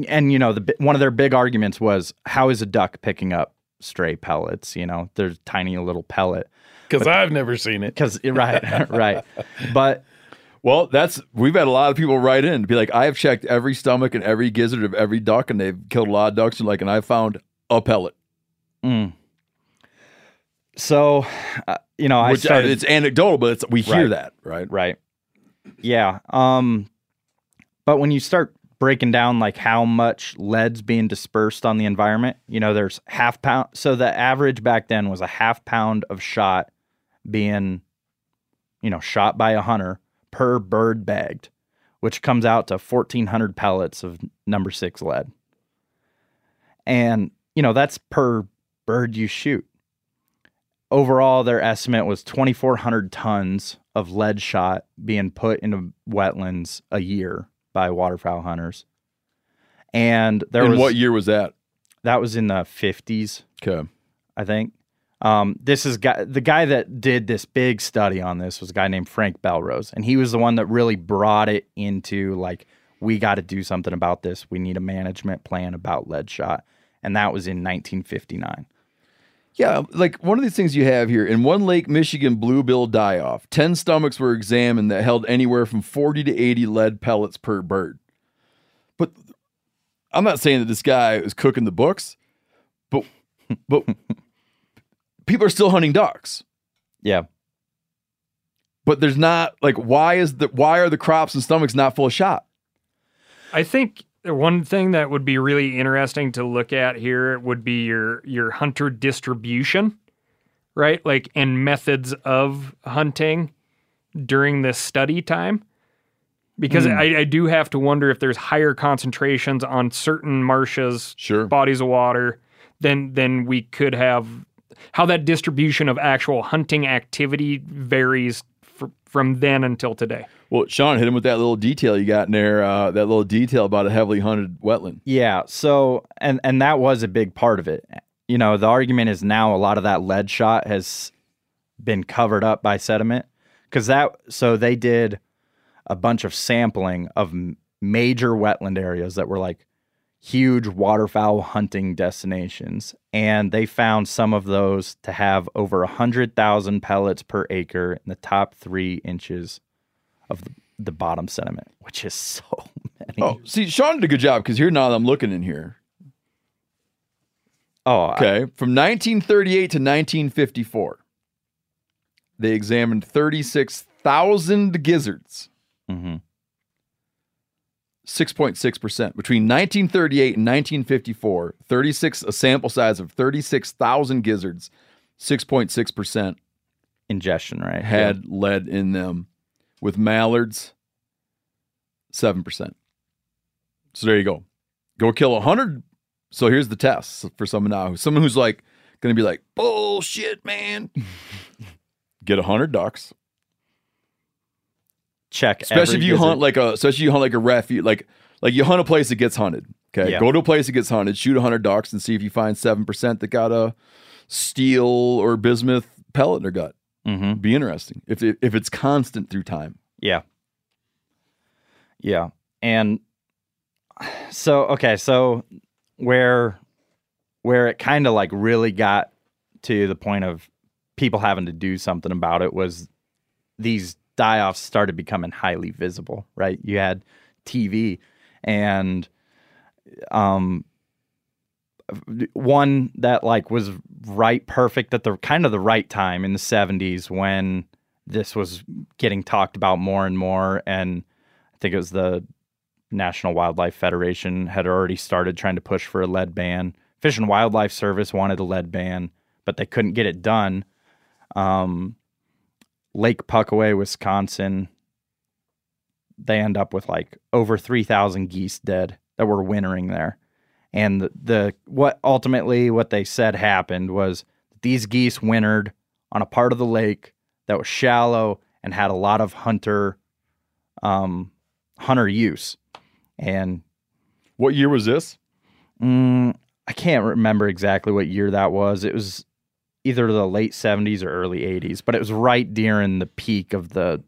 and you know the one of their big arguments was how is a duck picking up stray pellets? You know, they're tiny little pellet Because I've never seen it. because right, right, but Well, that's we've had a lot of people write in to be like, I have checked every stomach and every gizzard of every duck, and they've killed a lot of ducks, and like, and I found a pellet. mm. so uh, you know I Which uh, started it's anecdotal, but it's we hear Right. that, right? Right. Yeah. Um but when you start breaking down like how much lead's being dispersed on the environment, you know, there's half pound so the average back then was a half pound of shot being you know, shot by a hunter per bird bagged, which comes out to 1400 pellets of number 6 lead. And you know, that's per bird you shoot overall their estimate was 2400 tons of lead shot being put into wetlands a year by waterfowl hunters and there and was what year was that? that was in the 50s Okay. i think um, this is guy, the guy that did this big study on this was a guy named frank Bellrose and he was the one that really brought it into like we got to do something about this. We need a management plan about lead shot and that was in 1959 Yeah, like one of these things you have here in one Lake Michigan bluebill die off, 10 stomachs were examined that held anywhere from 40 to 80 lead pellets per bird. But I'm not saying that this guy is cooking the books, but but people are still hunting ducks. yeah but there's not like why is the why are the crops and stomachs not full of shot? I think one thing that would be really interesting to look at here would be your your hunter distribution, right? Like and methods of hunting during this study time. Because Hmm. I, I do have to wonder if there's higher concentrations on certain marshes, Sure. bodies of water, than than we could have. How that distribution of actual hunting activity varies fr- from then until today. Well, Sean, hit him with that little detail you got in there. Uh, that little detail about a heavily hunted wetland. Yeah. So, and and that was a big part of it. You know, the argument is now a lot of that lead shot has been covered up by sediment because that. So they did a bunch of sampling of m- major wetland areas that were like huge waterfowl hunting destinations, and they found some of those to have over a hundred thousand pellets per acre in the top three inches of the, the bottom sediment, which is so many. Oh, see, Sean did a good job because here now that I'm looking in here. Oh, okay. From 1938 to 1954, they examined 36,000 gizzards. Mm-hmm. 6.6%. Between 1938 and 1954, 36 a sample size of 36,000 gizzards, 6.6% ingestion, right? Had lead in them. With mallards, 7%. So there you go. Go kill 100. So here's the test for someone now. Someone who's like going to be like, bullshit, man. Get 100 ducks. Check. Especially if you hunt like a, especially you hunt like a refuge, like like you hunt a place that gets hunted. Okay, Yeah. go to a place that gets hunted, shoot hundred ducks, and see if you find seven percent that got a steel or bismuth pellet in their gut. Mm-hmm. Be interesting if it, if it's constant through time. Yeah. Yeah. And so okay, so where where it kind of like really got to the point of people having to do something about it was these die-offs started becoming highly visible, right? You had TV and um one that like was right perfect at the kind of the right time in the 70s when this was getting talked about more and more and I think it was the National Wildlife Federation had already started trying to push for a lead ban. Fish and Wildlife Service wanted a lead ban, but they couldn't get it done. Um, Lake Puckaway, Wisconsin, they end up with like over 3,000 geese dead that were wintering there. And the, the what ultimately what they said happened was these geese wintered on a part of the lake that was shallow and had a lot of hunter um, hunter use. And what year was this? Mm, I can't remember exactly what year that was. It was either the late 70s or early 80s, but it was right during the peak of the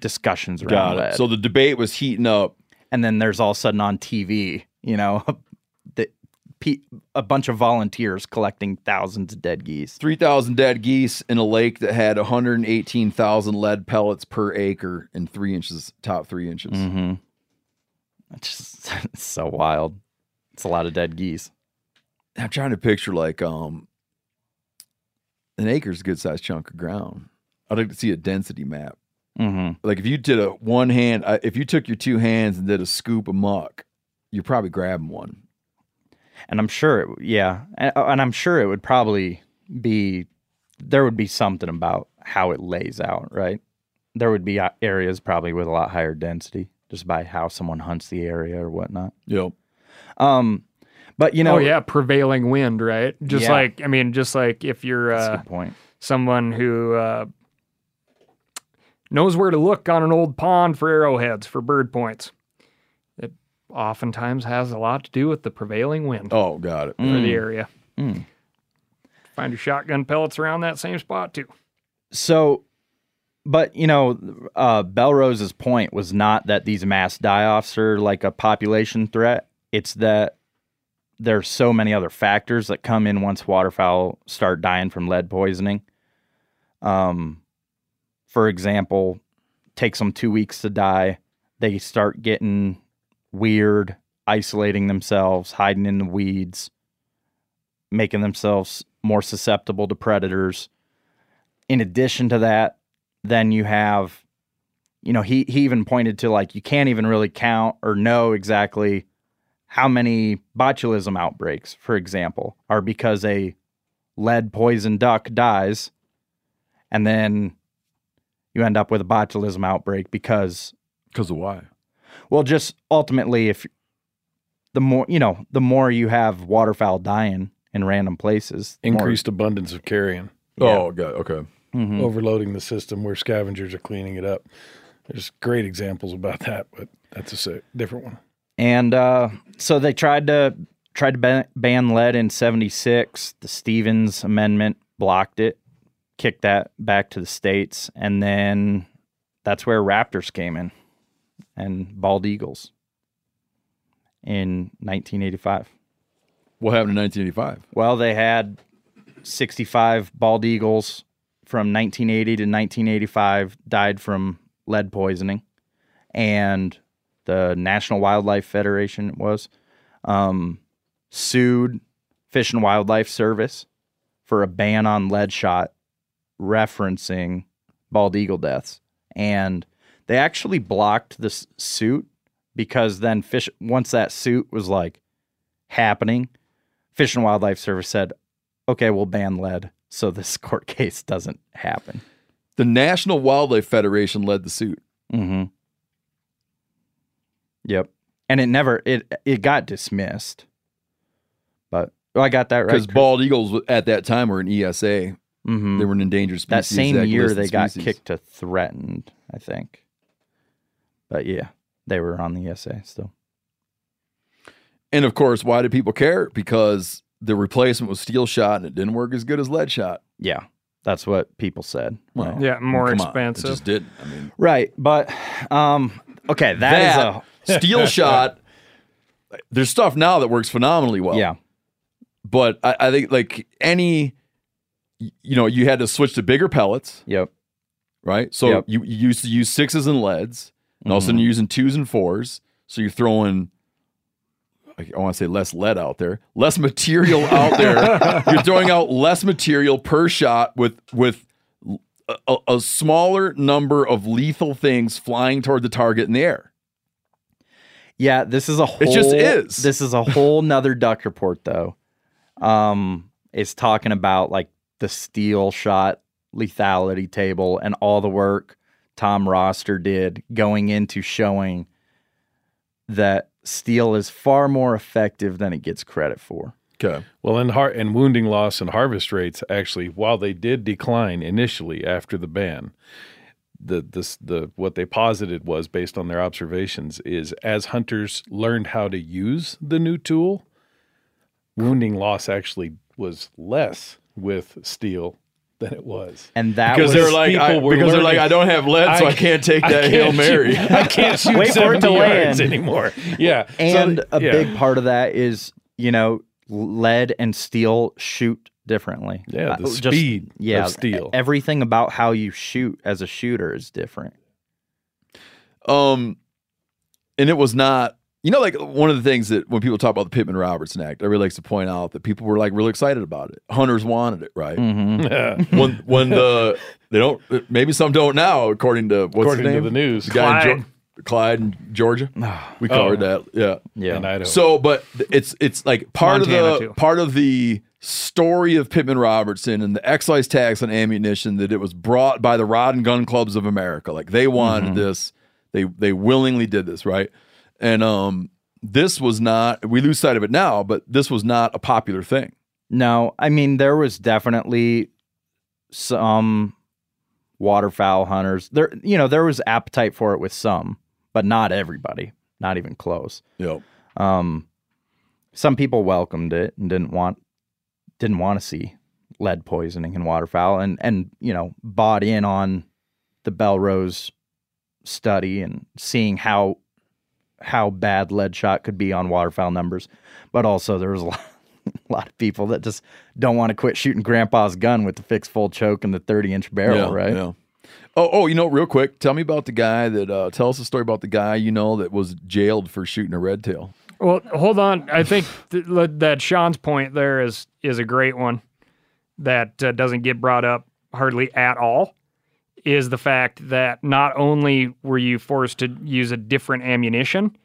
discussions around Got it. lead. So the debate was heating up. and then there's all of a sudden on TV, you know, the, a bunch of volunteers collecting thousands of dead geese. 3,000 dead geese in a lake that had 118,000 lead pellets per acre in three inches, top three inches. Mm-hmm. It's just it's so wild. It's a lot of dead geese. I'm trying to picture like um an acre's a good sized chunk of ground. I'd like to see a density map. Mm-hmm. Like if you did a one hand, if you took your two hands and did a scoop of muck, you're probably grabbing one. And I'm sure, it, yeah, and, and I'm sure it would probably be there would be something about how it lays out, right? There would be uh, areas probably with a lot higher density just by how someone hunts the area or whatnot. Yep. Um, but you know, oh yeah, prevailing wind, right? Just Yeah. like I mean, just like if you're uh, someone who uh, knows where to look on an old pond for arrowheads for bird points, it oftentimes has a lot to do with the prevailing wind Oh, got it. for Mm. the area. Mm. Find your shotgun pellets around that same spot too. So, but you know, uh, Bellrose's point was not that these mass die-offs are like a population threat. It's that there's so many other factors that come in once waterfowl start dying from lead poisoning. Um, for example, takes them two weeks to die. They start getting weird, isolating themselves, hiding in the weeds, making themselves more susceptible to predators. In addition to that, then you have, you know, he he even pointed to like you can't even really count or know exactly how many botulism outbreaks, for example, are because a lead poisoned duck dies, and then you end up with a botulism outbreak because because of why? Well, just ultimately, if the more you know, the more you have waterfowl dying in random places, the more- Increased abundance of carrion. Oh, God. Okay. Mhm. Overloading the system where scavengers are cleaning it up. There's great examples about that, but that's a different one. And uh, so they tried to tried to ban, ban lead in '76. The Stevens Amendment blocked it, kicked that back to the states, and then that's where raptors came in and bald eagles in 1985. What happened in 1985? Well, they had 65 bald eagles from 1980 to 1985 died from lead poisoning, and the National Wildlife Federation was um, sued Fish and Wildlife Service for a ban on lead shot, referencing bald eagle deaths, and they actually blocked this suit because then fish once that suit was like happening Fish and Wildlife Service said, okay, we'll ban lead so this court case doesn't happen. The National Wildlife Federation led the suit. Mm-hmm. Yep. And it never it it got dismissed. But well, I got that right. Because bald eagles at that time were an ESA. Mhm. They were an endangered species. that same Act year they got species. kicked to threatened, I think. But yeah, they were on the ESA still. And of course, why did people care? Because the replacement was steel shot and it didn't work as good as lead shot. Yeah. That's what people said. Well. Yeah, more come on, expensive. It just didn't. I mean, Right, but um okay, that is a steel shot. There's stuff now that works phenomenally well. Yeah. But I, I think like any, you know, you had to switch to bigger pellets. Yep. Right. So Yep. you, you used to use sixes and leads, and all of a sudden Mhm. you're using twos and fours. So you're throwing. I I want to say less lead out there, less material out there. You're throwing out less material per shot with with a- a smaller number of lethal things flying toward the target in the air. Yeah, this is a whole. It just is. This is a whole nother duck report, though. Um, it's talking about like the steel shot lethality table and all the work Tom Roster did going into showing that steel is far more effective than it gets credit for. Okay. Well, and har- and wounding loss and harvest rates actually, while they did decline initially after the ban, the this the what they posited was based on their observations is as hunters learned how to use the new tool, wounding loss actually was less with steel than it was. And that Because was they're like, I- people were because they're like, I don't have lead, so I can't take that can't Hail shoot- Mary. I can't shoot Wait for it to 70 yards land. anymore. Yeah, So, and a yeah. big part of that is you know lead and steel shoot differently. Yeah, the Uh, speed of yeah, steel. Everything about how you shoot as a shooter is different. Um, and it was not, you know, like one of the things that when people talk about the Pittman Robertson Act, everybody likes to point out that people were like really excited about it. Hunters wanted it, right? Mm-hmm. when when the they don't, maybe some don't now, according to what's According his to the news. the guy in Clyde. Geor- Clyde in Georgia. We Oh. covered that, yeah. Yeah. in Idaho. So, but it's it's like part Montana, of the too. part of the story of Pittman Robertson and the excise tax on ammunition that it was brought by the Rod and Gun Clubs of America. Like they wanted this, they they willingly did this, right? And um, this was not. We lose sight of it now, but this was not a popular thing. No, I mean there was definitely some waterfowl hunters. There, you know, there was appetite for it with some, but not everybody. Not even close. Yep. Um, some people welcomed it and didn't want didn't want to see lead poisoning in waterfowl, and and you know bought in on the Bellrose study and seeing how how bad lead shot could be on waterfowl numbers, but also there was a lot, a lot of people that just don't want to quit shooting grandpa's gun with the fixed full choke and the 30 inch barrel, Yeah, right? Yeah. Oh, oh, you know, real quick, tell me about the guy that. Uh, tell us a story about the guy you know that was jailed for shooting a red tail. Well, hold on. I think th- that Sean's point there is is a great one that uh, doesn't get brought up hardly at all. is the fact that not only were you forced to use a different ammunition,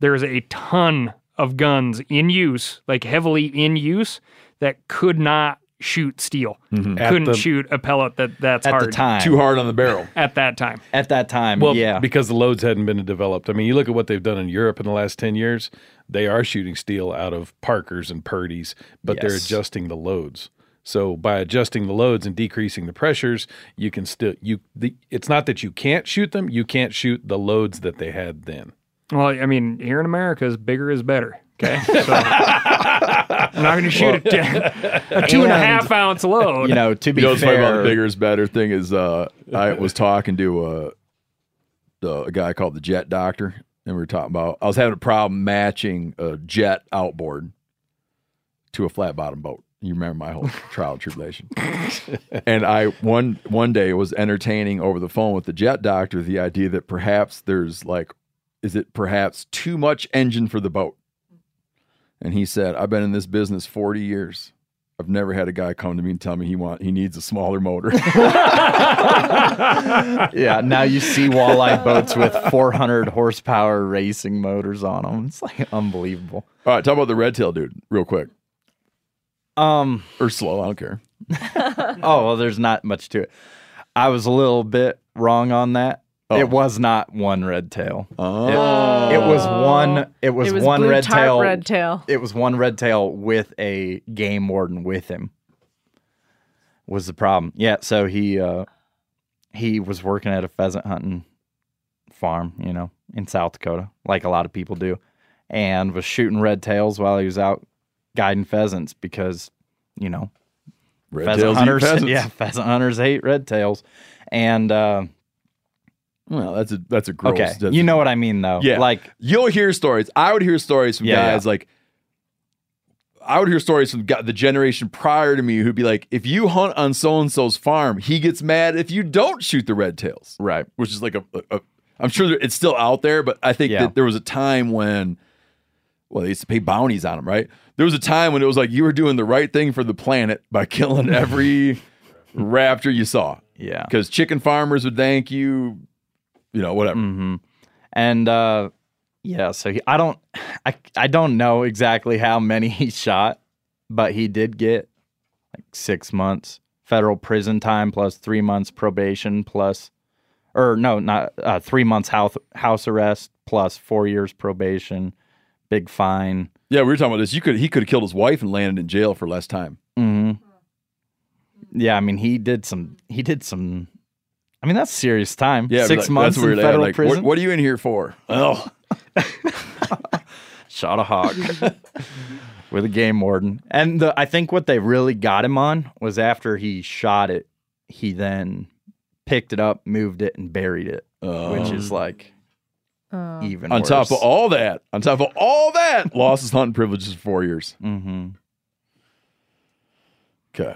there's a ton of guns in use, like heavily in use, that could not shoot steel. At Couldn't the- shoot a pellet that that's At the time. Too hard on the barrel. at that time. At that time, Well, yeah. because the loads hadn't been developed. I mean, you look at what they've done in Europe in the last 10 years, they are shooting steel out of Parkers and Purdey's, but they're adjusting the loads. So by adjusting the loads and decreasing the pressures, you can still you the it's not that you can't shoot them, you can't shoot the loads that they had then. Well, I mean, here in America, is bigger is better. Okay, so I'm not going to shoot a, t- a two and a And, half ounce load. you know, to be You know what's funny about fair, the bigger is better thing is uh, I was talking to uh, the, a guy called the Jet Doctor, and we were talking about I was having a problem matching a jet outboard to a flat bottom boat. You remember my whole trial and tribulation. and I one one day was entertaining over the phone with the Jet Doctor the idea that perhaps there's like, is it perhaps too much engine for the boat? And he said, I've been in this business 40 years. I've never had a guy come to me and tell me he want he needs a smaller motor. yeah. Now you see walleye boats with 400 horsepower racing motors on them. It's like unbelievable. All right, talk about the red tail dude real quick. Um, or slow, I don't care. oh well, there's not much to it. I was a little bit wrong on that. Oh. It was not one red tail. Oh. It, it was one. It was, It was one blue red tarp tail. red tail. It was one red tail with a game warden with him. Was the problem? Yeah. So he uh, he was working at a pheasant hunting farm, you know, in South Dakota, like a lot of people do, and was shooting red tails while he was out guiding pheasants because, you know, Red pheasant tails eat hunters, pheasants. yeah, pheasant hunters hate red tails, and uh, Well, that's a that's a gross. okay, that's- you know what I mean though. Yeah, like you'll hear stories. I would hear stories from Yeah, guys yeah. like. I would hear stories from the generation prior to me who'd be like, "If you hunt on so and so's farm, he gets mad if you don't shoot the red tails." Right. Which is like a, a, a I'm sure it's still out there, but I think Yeah. that there was a time when, well, they used to pay bounties on them, right? There was a time when it was like you were doing the right thing for the planet by killing every raptor you saw. Yeah. Because chicken farmers would thank you, you know, whatever. Mm-hmm. And uh, yeah, so he, I don't, I, I don't know exactly how many he shot, but he did get like six months federal prison time plus three months probation plus, or no, not uh, three months house house arrest plus four years probation, big fine. Yeah, we were talking about this. You could he could have killed his wife and landed in jail for less time. hmm Yeah, I mean he did some. He did some. I mean that's serious time. Yeah, six like, months That's where in they federal like, what, prison. what are you in here for? Oh, shot a hawk with a game warden. And the, I think what they really got him on was after he shot it, he then picked it up, moved it, and buried it, which is like even on top of all that, on top of all that, lost his hunting privileges for four years. Mm-hmm. Okay.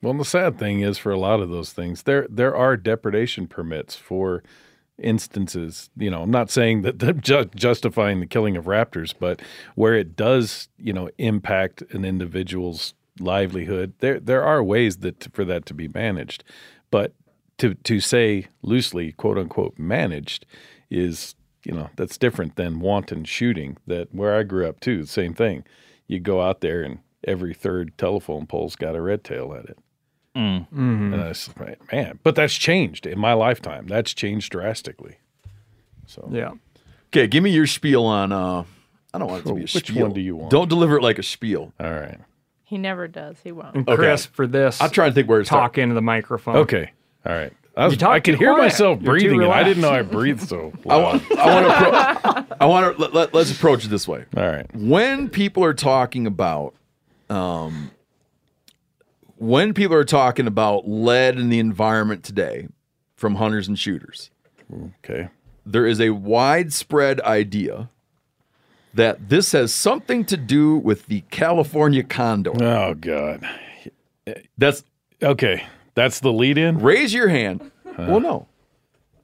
Well, the sad thing is for a lot of those things, there there are depredation permits for instances. You know, I'm not saying that they're ju- justifying the killing of raptors, but where it does, you know, impact an individual's livelihood, there there are ways that for that to be managed. But to to say loosely, quote unquote, managed is you know that's different than wanton shooting. That where I grew up too, the same thing. You go out there and every third telephone pole's got a red tail at it. Mm. And I was like, man, but that's changed in my lifetime. That's changed drastically. So yeah. Okay, give me your spiel on. uh I don't want it to be a Which spiel. one do you want? Don't deliver it like a spiel. All right. He never does. He won't. And Chris, for this, I'm trying to think where to talk start. into the microphone. Okay. All right. I, was, I could hear quiet. myself breathing, and I didn't know I breathed so I loud. want. I want to. Appro- I want to. Let, let, let's approach it this way. All right. When people are talking about, um, when people are talking about lead in the environment today, from hunters and shooters, Okay. there is a widespread idea that this has something to do with the California condor. Oh God. That's Okay. That's the lead in. raise your hand. Well, no.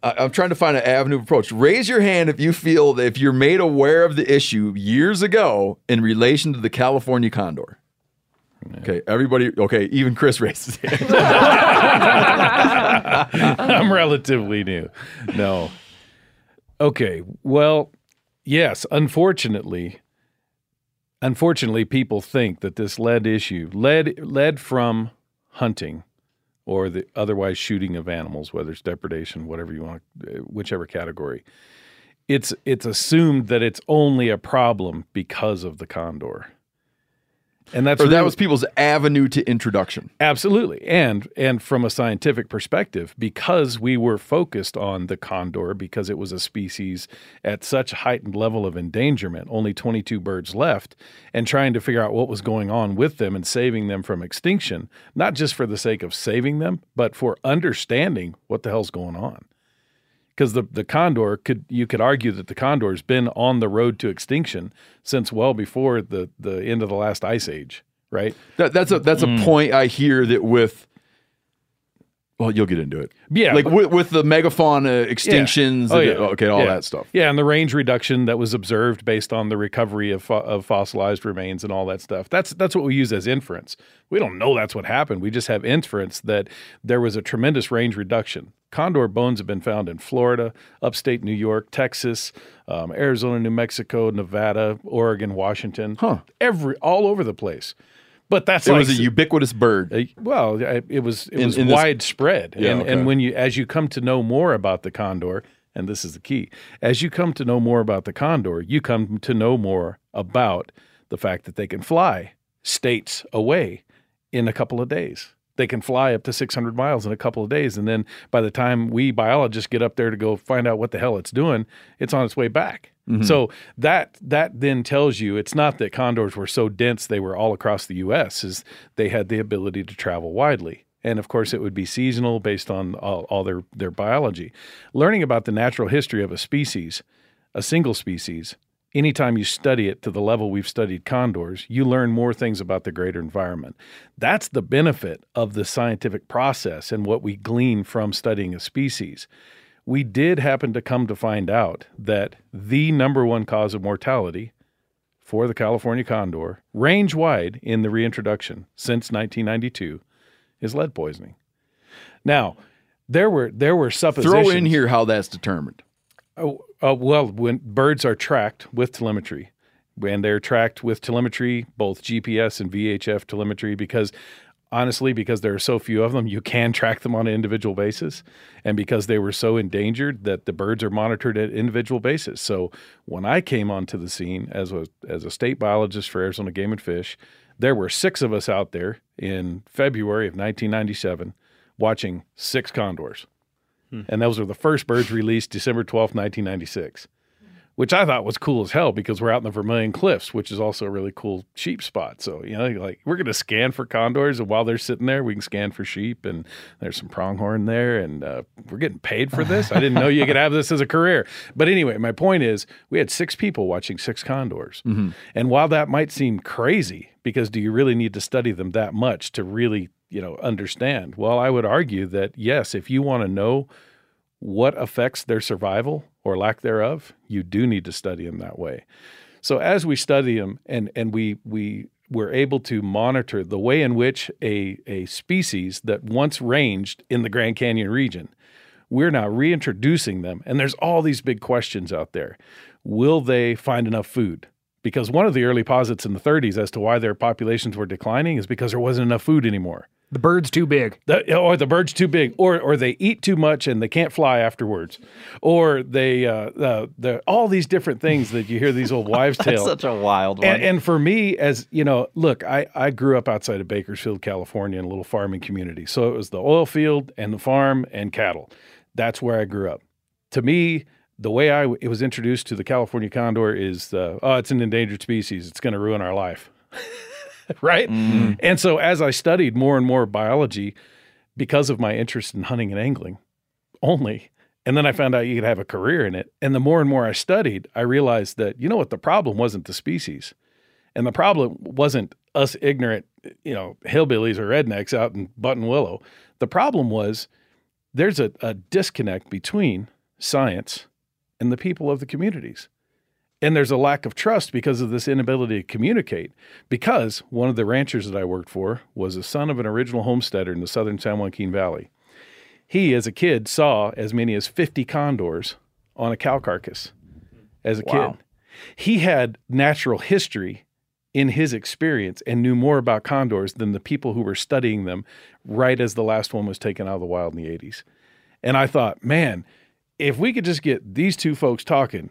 I, I'm trying to find an avenue of approach. Raise your hand if you feel that if you're made aware of the issue years ago in relation to the California condor. Okay, everybody. Okay, even Chris raises his hand. I'm relatively new. No. Okay. Well, yes, unfortunately, unfortunately people think that this lead issue, lead lead from hunting or the otherwise shooting of animals, whether it's depredation, whatever you want, uh, whichever category. It's it's assumed that it's only a problem because of the condor. And that's or that was people's avenue to introduction. Absolutely. And and from a scientific perspective, because we were focused on the condor because it was a species at such heightened level of endangerment, only 22 birds left, and trying to figure out what was going on with them and saving them from extinction, not just for the sake of saving them, but for understanding what the hell's going on. Because the, the condor could you could argue that the condor has been on the road to extinction since well before the, the end of the last ice age, right? That, that's a that's a mm. point I hear that with. Well, you'll get into it. Yeah, like with, with the megafauna extinctions. Oh, the- yeah. Okay, all Yeah. that stuff. Yeah, and the range reduction that was observed based on the recovery of, fo- of fossilized remains and all that stuff. That's that's what we use as inference. We don't know that's what happened. We just have inference that there was a tremendous range reduction. Condor bones have been found in Florida, upstate New York, Texas, um, Arizona, New Mexico, Nevada, Oregon, Washington. Huh. Every all over the place. But that's It like, was a ubiquitous bird. uh, well, it was it In- was in this- widespread, Yeah, and okay. and when you as you come to know more about the condor, and this is the key, as you come to know more about the condor, you come to know more about the fact that they can fly states away in a couple of days. They can fly up to 600 miles in a couple of days, and then by the time we biologists get up there to go find out what the hell it's doing, it's on its way back. Mhm. So that that then tells you it's not that condors were so dense they were all across the U.S. is they had the ability to travel widely, and of course it would be seasonal based on all, all their their biology. Learning about the natural history of a species, a single species, anytime you study it to the level we've studied condors, you learn more things about the greater environment. That's the benefit of the scientific process and what we glean from studying a species we did happen to come to find out that the number one cause of mortality for the California condor, range wide in the reintroduction since 1992, is lead poisoning. Now, there were there were suppositions. Throw in here how that's determined. Oh, uh, well, when birds are tracked with telemetry, when they're tracked with telemetry, both GPS and VHF telemetry, because honestly, because there are so few of them, you can track them on an individual basis. And because they were so endangered that the birds are monitored at individual basis. So when I came onto the scene as a as a state biologist for Arizona Game and Fish, there were six of us out there in February of 1997 watching six condors. Hmm. And those were the first birds released December 12th, 1996, which I thought was cool as hell because we're out in the Vermilion Cliffs, which is also a really cool sheep spot. So, you know, like we're going to scan for condors, and while they're sitting there, we can scan for sheep, and there's some pronghorn there, and uh, we're getting paid for this. I didn't know you could have this as a career. But anyway, my point is we had six people watching six condors. And while that might seem crazy, because do you really need to study them that much to really, you know, understand? Well, I would argue that yes, if you want to know what affects their survival or lack thereof, you do need to study them that way. So as we study them and and we we we're able to monitor the way in which a a species that once ranged in the Grand Canyon region, we're now reintroducing them and there's all these big questions out there. Will they find enough food? Because one of the early posits in the 30s as to why their populations were declining is because there wasn't enough food anymore. The bird's too big. The, or the bird's too big, or or they eat too much and they can't fly afterwards, or they uh, uh, the all these different things that you hear these old wives' That's tales. such a wild one. And, and for me, as you know, look, I, I grew up outside of Bakersfield, California, in a little farming community. So it was the oil field and the farm and cattle. That's where I grew up. To me, the way I it was introduced to the California condor is, uh, oh, it's an endangered species. It's going to ruin our life. right? Mm-hmm. And so as I studied more and more biology, because of my interest in hunting and angling only, and then I found out you could have a career in it. And the more and more I studied, I realized that, you know what, the problem wasn't the species. And the problem wasn't us ignorant, you know, hillbillies or rednecks out in Buttonwillow. The problem was there's a, a disconnect between science and the people of the communities. And there's a lack of trust because of this inability to communicate. Because one of the ranchers that I worked for was the son of an original homesteader in the southern San Joaquin Valley. he, as a kid, saw as many as 50 condors on a cow carcass as a Wow. kid. He had natural history in his experience and knew more about condors than the people who were studying them right as the last one was taken out of the wild in the 80s. And I thought, man, if we could just get these two folks talking,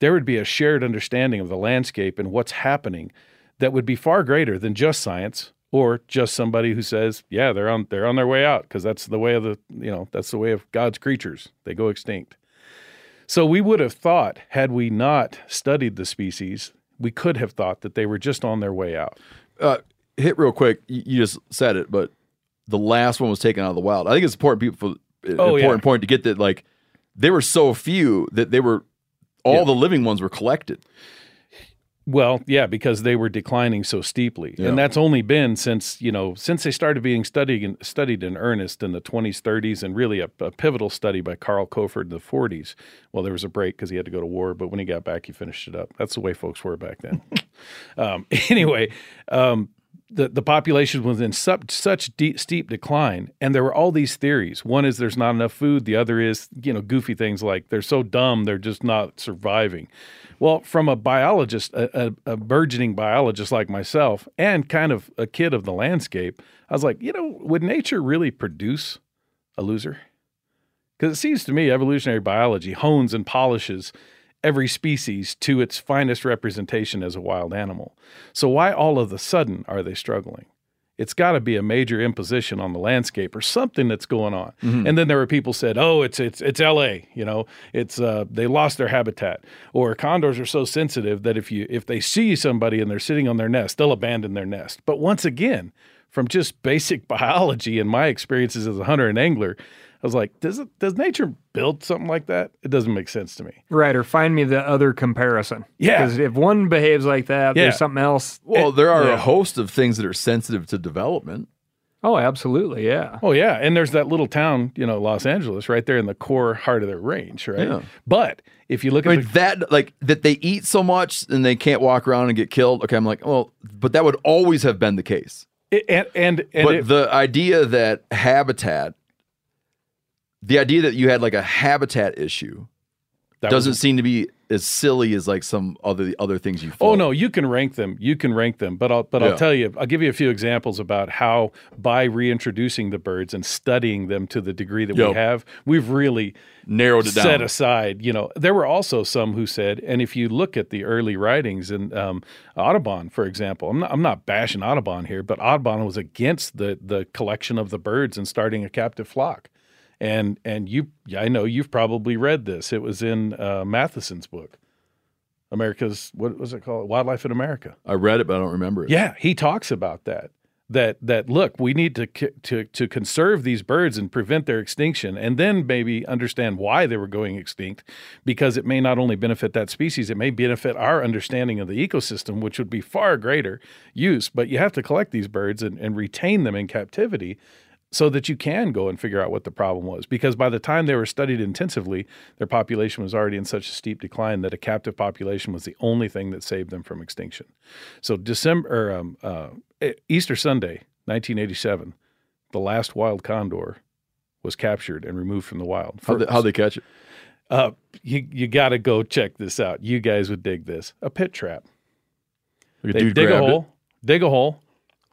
there would be a shared understanding of the landscape and what's happening that would be far greater than just science or just somebody who says, yeah, they're on they're on their way out because that's the way of the, you know, that's the way of God's creatures. They go extinct. So we would have thought had we not studied the species, we could have thought that they were just on their way out. uh, hit real quick. You, just said it, but the last one was taken out of the wild. I think it's important people for Oh, yeah. important point to get that like there were so few that they were all Yeah. the living ones were collected. Well, yeah, because they were declining so steeply, Yeah. and that's only been since you know since they started being studied in, studied in earnest in the 20s, 30s, and really a, a pivotal study by Carl Koford in the 40s. Well, there was a break because he had to go to war, but when he got back, he finished it up. That's the way folks were back then. um, anyway, um, the the population was in such such deep, steep decline, and there were all these theories. One is there's not enough food. The other is you know goofy things like they're so dumb they're just not surviving. Well, from a biologist, a, a, a burgeoning biologist like myself, and kind of a kid of the landscape, I was like, you know, would nature really produce a loser? Because it seems to me evolutionary biology hones and polishes every species to its finest representation as a wild animal. So why all of a sudden are they struggling? It's got to be a major imposition on the landscape or something that's going on. And then there were people said, "Oh, it's it's it's L.A. You know, it's uh, they lost their habitat, or condors are so sensitive that if you if they see somebody and they're sitting on their nest, they'll abandon their nest." But once again, from just basic biology and my experiences as a hunter and angler, I was like, does it does nature build something like that? It doesn't make sense to me. Right, or find me the other comparison. Yeah. Because if one behaves like that, Yeah. there's something else. Well, there are yeah. a host of things that are sensitive to development. Oh, absolutely, yeah. Oh yeah, and there's that little town, you know, Los Angeles, right there in the core heart of their range, right? Yeah. But if you look at I mean, the, that like that they eat so much and they can't walk around and get killed. Okay, I'm like, well, but that would always have been the case. it- and and, and but it- the idea that habitat, the idea that you had like a habitat issue, that doesn't was- seem to be as silly as like some other other things you. Find. Oh no, you can rank them. You can rank them, but I'll but Yeah. I'll tell you. I'll give you a few examples about how by reintroducing the birds and studying them to the degree that Yep. we have, we've really narrowed it down. set down. aside. You know, there were also some who said, and if you look at the early writings in um, Audubon, for example, I'm not I'm not bashing Audubon here, but Audubon was against the the collection of the birds and starting a captive flock. And and you, I know you've probably read this. It was in uh, Matthiessen's book, America's what was it called? Wildlife in America. I read it, but I don't remember it. Yeah, he talks about that. That that look, we need to to to conserve these birds and prevent their extinction, and then maybe understand why they were going extinct, because it may not only benefit that species, it may benefit our understanding of the ecosystem, which would be far greater use. But you have to collect these birds and, and retain them in captivity so that you can go and figure out what the problem was. Because by the time they were studied intensively, their population was already in such a steep decline that a captive population was the only thing that saved them from extinction. So December or um, uh, Easter Sunday, 1987, the last wild condor was captured and removed from the wild. How they, how they catch it? Uh, you you got to go check this out. You guys would dig this. A pit trap. Like They dig a grabbed it. hole, dig a hole,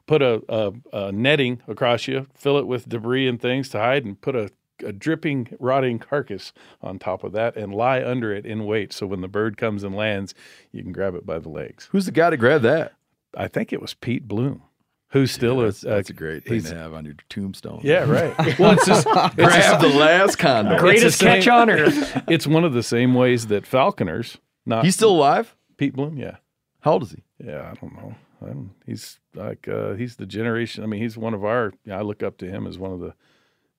put a, a, a netting across you, fill it with debris and things to hide, and put a, a dripping, rotting carcass on top of that, and lie under it in wait. So when the bird comes and lands, you can grab it by the legs. Who's the guy to grab that? I think it was Pete Bloom, who's still that's, a, uh, that's a great thing to have on your tombstone. Yeah, right. Well, it's just it's grab just- the last condor. it's Greatest catch same- on earth. It's one of the same ways that falconers. Not He's still alive. Pete Bloom. Yeah. How old is he? Yeah, I don't know. I don't, he's like uh, he's the generation. I mean, he's one of our. I look up to him as one of the.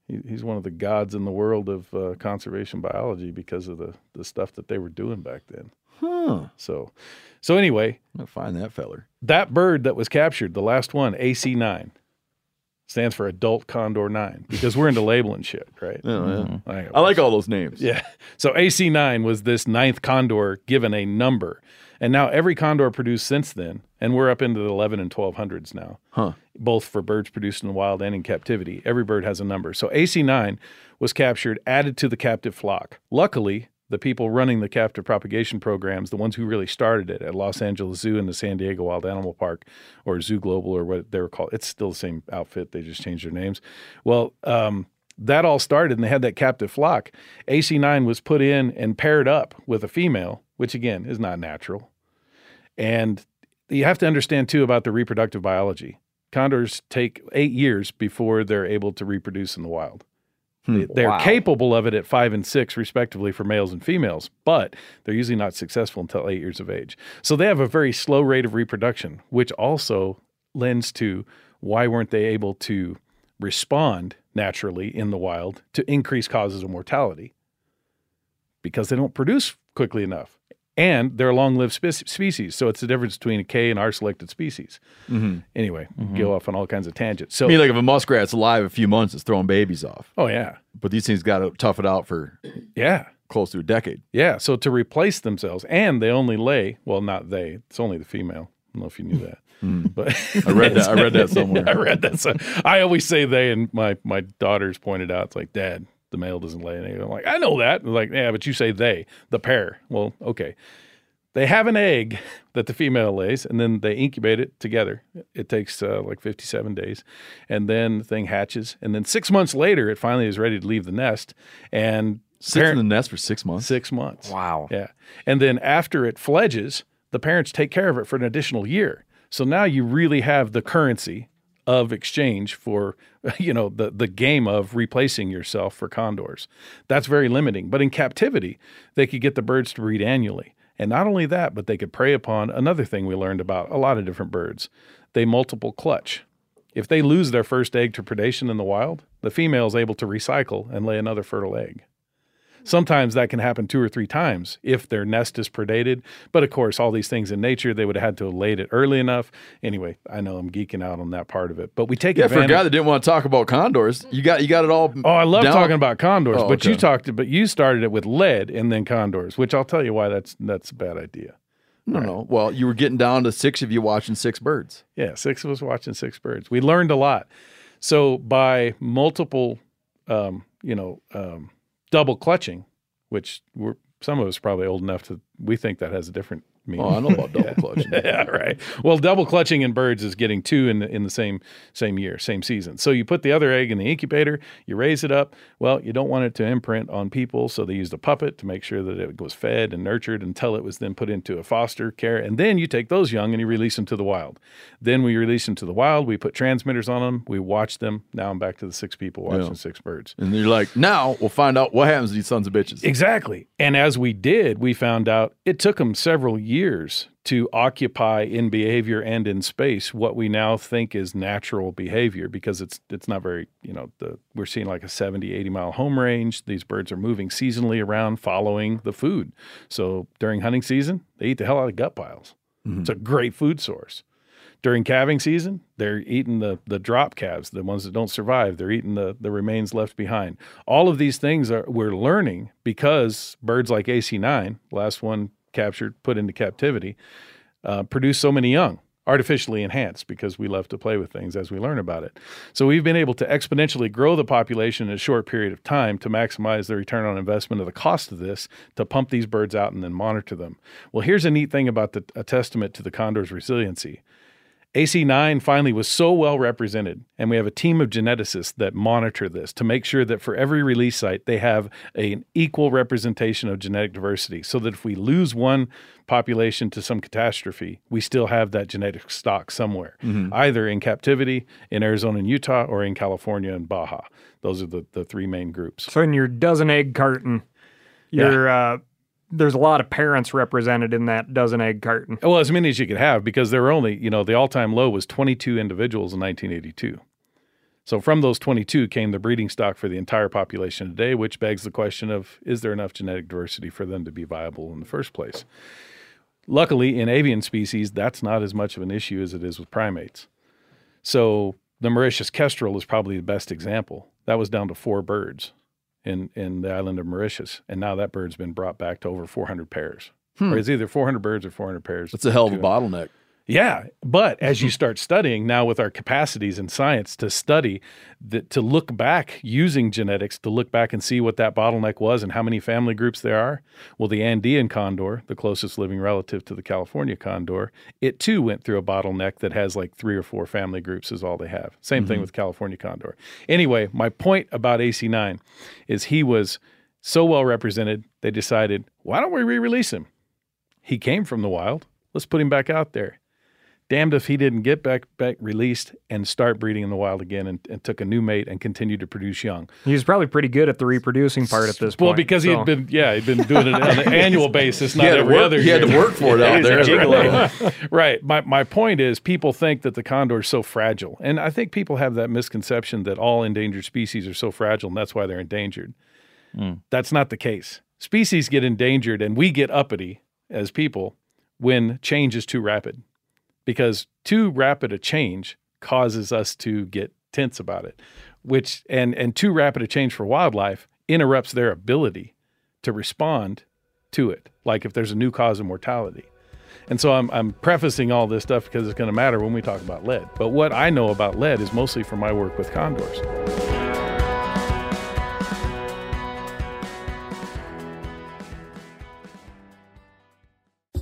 He, he's one of the gods in the world of uh, conservation biology because of the the stuff that they were doing back then. Huh. So, so anyway, I'm find that feller. that bird that was captured, the last one, AC nine. Stands for adult condor nine because we're into labeling shit, right? Oh, yeah. Mm-hmm. I, I like all those names. yeah. So AC9 was this ninth condor given a number. And now every condor produced since then, and we're up into the 11 and 1200s now, Huh. both for birds produced in the wild and in captivity. Every bird has a number. So AC9 was captured, added to the captive flock. Luckily, the people running the captive propagation programs, the ones who really started it at Los Angeles Zoo and the San Diego Wild Animal Park, or Zoo Global, or what they were called, it's still the same outfit. They just changed their names. Well, um, that all started and they had that captive flock. AC9 was put in and paired up with a female, which again is not natural. And you have to understand too about the reproductive biology. Condors take eight years before they're able to reproduce in the wild. Hmm. They, they're Wow. capable of it at five and six, respectively, for males and females, but they're usually not successful until eight years of age. So they have a very slow rate of reproduction, which also lends to why weren't they able to respond naturally in the wild to increase causes of mortality? Because they don't produce quickly enough. And they're long lived spe- species. So it's the difference between a K and R selected species. Mhm. Anyway, go off on all kinds of tangents. So, I mean, like if a muskrat's alive a few months, it's throwing babies off. oh, yeah. But these things got to tough it out for Yeah. close to a decade. Yeah. So to replace themselves, and they only lay, well, not they, it's only the female. I don't know if you knew that. But I read that- I read that somewhere. I read that. So I always say they, and my, my daughters pointed out, it's like, Dad, the male doesn't lay any. I'm like, I know that. They're like, yeah, but you say they, the pair. Well, okay. They have an egg that the female lays, and then they incubate it together. It takes uh, like 57 days, and then the thing hatches, and then six months later, it finally is ready to leave the nest. And Sits parent- in the nest for six months. Six months. Wow. Yeah. And then after it fledges, the parents take care of it for an additional year. So now you really have the currency of exchange for you know the the game of replacing yourself for condors. That's very limiting. But in captivity, they could get the birds to breed annually. And not only that, but they could prey upon another thing we learned about a lot of different birds. They multiple clutch. If they lose their first egg to predation in the wild, the female is able to recycle and lay another fertile egg. Sometimes that can happen two or three times if their nest is predated. But of course, all these things in nature, they would have had to have laid it early enough. Anyway, I know I'm geeking out on that part of it, but we take it. Yeah, for a guy that didn't want to talk about condors, you got you got it all. Oh, I love down. talking about condors, Oh, but you talked, but you started it with lead and then condors, which I'll tell you why that's that's a bad idea. No, no. Well, you were getting down to six of you watching six birds. Yeah, six of us watching six birds. We learned a lot. So by multiple, um, you know, um, double clutching, which we're some of us probably old enough to we think that has a different meaning. Oh, I know about double clutching. yeah, right. Well, double clutching in birds is getting two in the, in the same same year, same season. So you put the other egg in the incubator, you raise it up. Well, you don't want it to imprint on people, so they used a puppet to make sure that it was fed and nurtured until it was then put into a foster care, and then you take those young and you release them to the wild. Then we release them to the wild. We put transmitters on them. We watch them. Now I'm back to the six people watching Yeah. six birds. And you're like, now we'll find out what happens to these sons of bitches. Exactly. And as we did, we found out it took them several years to occupy in behavior and in space what we now think is natural behavior because it's it's not very, you know, the we're seeing like a 70, 80 mile home range. These birds are moving seasonally around following the food. So during hunting season, they eat the hell out of gut piles. Mm-hmm. It's a great food source. During calving season, they're eating the the drop calves, the ones that don't survive. They're eating the the remains left behind. All of these things are we're learning because birds like AC9, last one captured, put into captivity, uh, produce so many young, artificially enhanced because we love to play with things as we learn about it. So we've been able to exponentially grow the population in a short period of time to maximize the return on investment of the cost of this to pump these birds out and then monitor them. Well, here's a neat thing about the, a testament to the condor's resiliency. AC9 finally was so well represented, and we have a team of geneticists that monitor this to make sure that for every release site, they have an equal representation of genetic diversity so that if we lose one population to some catastrophe, we still have that genetic stock somewhere, either in captivity in Arizona and Utah or in California and Baja. Those are the, the three main groups. So in your dozen egg carton, you're uh, there's a lot of parents represented in that dozen egg carton. Well, as many as you could have because there were only, you know, the all time low was 22 individuals in 1982. So from those 22 came the breeding stock for the entire population today, which begs the question of is there enough genetic diversity for them to be viable in the first place? Luckily, in avian species, that's not as much of an issue as it is with primates. So the Mauritius kestrel is probably the best example. That was down to four birds in in the island of Mauritius, and now that bird's been brought back to over 400 pairs. Hmm. Or it's either 400 birds or 400 pairs. That's a hell of a bottleneck. Yeah, but as you start studying now with our capacities in science to study, that to look back using genetics to look back and see what that bottleneck was and how many family groups there are. Well, the Andean condor, the closest living relative to the California condor, it too went through a bottleneck that has like three or four family groups is all they have. Same thing Mhm. with California condor. Anyway, my point about AC9 is he was so well represented, they decided, why don't we re-release him? He came from the wild. Let's put him back out there damned if he didn't get back back released and start breeding in the wild again and, and took a new mate and continued to produce young. He was probably pretty good at the reproducing part at this point. Well, because he had been yeah, he'd been doing it on an annual basis, not every work- other he had to year. work for it out there. right. My my point is people think that the condor is so fragile. And I think people have that misconception that all endangered species are so fragile and that's why they're endangered. Hmm. That's not the case. Species get endangered and we get uppity as people when change is too rapid. Because too rapid a change causes us to get tense about it, which and and too rapid a change for wildlife interrupts their ability to respond to it. Like if there's a new cause of mortality. And so I'm, I'm prefacing all this stuff because it's going to matter when we talk about lead. But what I know about lead is mostly from my work with condors.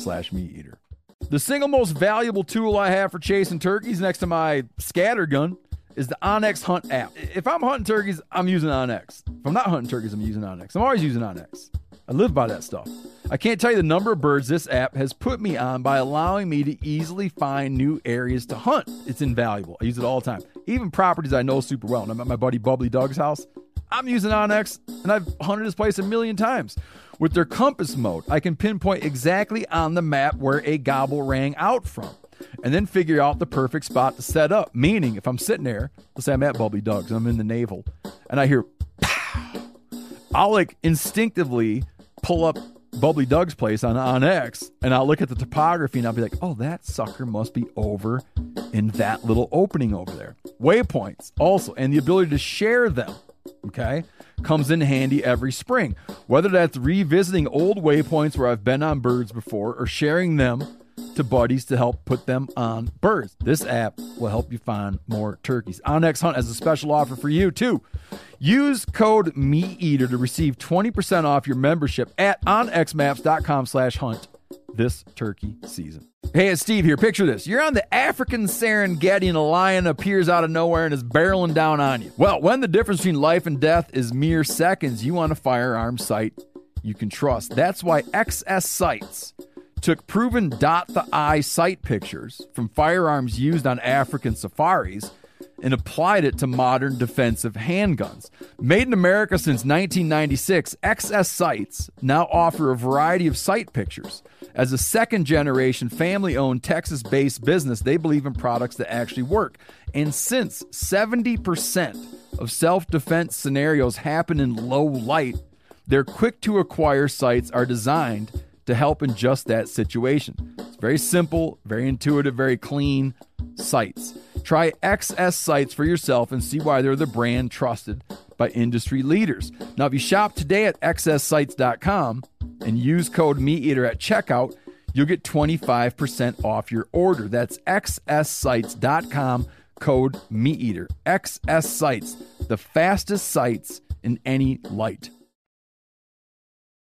slash meat eater. The single most valuable tool I have for chasing turkeys next to my scatter gun is the onX Hunt app. If I'm hunting turkeys, I'm using onX. If I'm not hunting turkeys, I'm using onX. I'm always using onX. I live by that stuff. I can't tell you the number of birds this app has put me on by allowing me to easily find new areas to hunt. It's invaluable. I use it all the time. Even properties I know super well. And I'm at my buddy Bubbly Doug's house. I'm using onX and I've hunted this place a million times. With their compass mode, I can pinpoint exactly on the map where a gobble rang out from and then figure out the perfect spot to set up. Meaning, if I'm sitting there, let's say I'm at Bubbly Doug's I'm in the navel and I hear I'll like instinctively pull up Bubbly Doug's place on onX and I'll look at the topography and I'll be like, oh, that sucker must be over in that little opening over there. Waypoints also, and the ability to share them, okay, comes in handy every spring. Whether that's revisiting old waypoints where I've been on birds before or sharing them to buddies to help put them on birds. This app will help you find more turkeys. onX Hunt has a special offer for you too. Use code MeatEater to receive 20% off your membership at onxmaps.com slash hunt this turkey season. Hey, it's Steve here. Picture this. You're on the African Serengeti and a lion appears out of nowhere and is barreling down on you. Well, when the difference between life and death is mere seconds, you want a firearm sight you can trust. That's why XS Sights took proven dot the eye sight pictures from firearms used on African safaris and applied it to modern defensive handguns. Made in America since 1996, XS Sights now offer a variety of sight pictures. As a second generation family owned Texas based business, they believe in products that actually work. And since 70% of self defense scenarios happen in low light, their quick to acquire sights are designed to help in just that situation. It's very simple, very intuitive, very clean sights. Try XS Sights for yourself and see why they're the brand trusted by industry leaders. Now, if you shop today at xssights.com and use code MeatEater at checkout, you'll get 25% off your order. That's xssights.com, code MeatEater. XS Sights, the fastest sites in any light.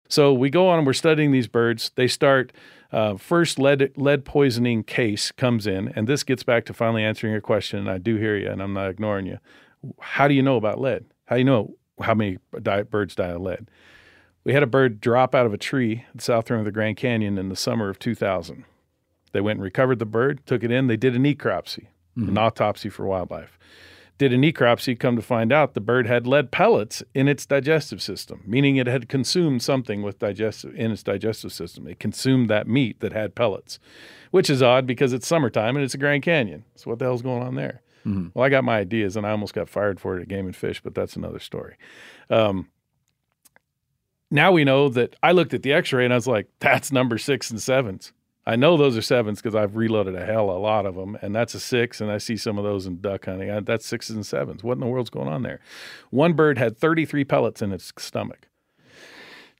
So we go on we're studying these birds. They start uh, first lead lead poisoning case comes in, and this gets back to finally answering your question. And I do hear you, and I'm not ignoring you. How do you know about lead? How do you know how many die, birds die of lead? We had a bird drop out of a tree at the south rim of the Grand Canyon in the summer of 2000. They went and recovered the bird, took it in. They did a necropsy, an autopsy for wildlife did a necropsy, come to find out the bird had lead pellets in its digestive system, meaning it had consumed something with digestive in its digestive system. It consumed that meat that had pellets, which is odd because it's summertime and it's a Grand Canyon. So what the hell's going on there? Well, I got my ideas and I almost got fired for it at Game and Fish, but that's another story. Um, now we know that I looked at the X-ray and I was like, that's number six and sevens. I know those are sevens because I've reloaded a hell of a lot of them, and that's a six. And I see some of those in duck hunting. I, that's sixes and sevens. What in the world's going on there? One bird had 33 pellets in its stomach.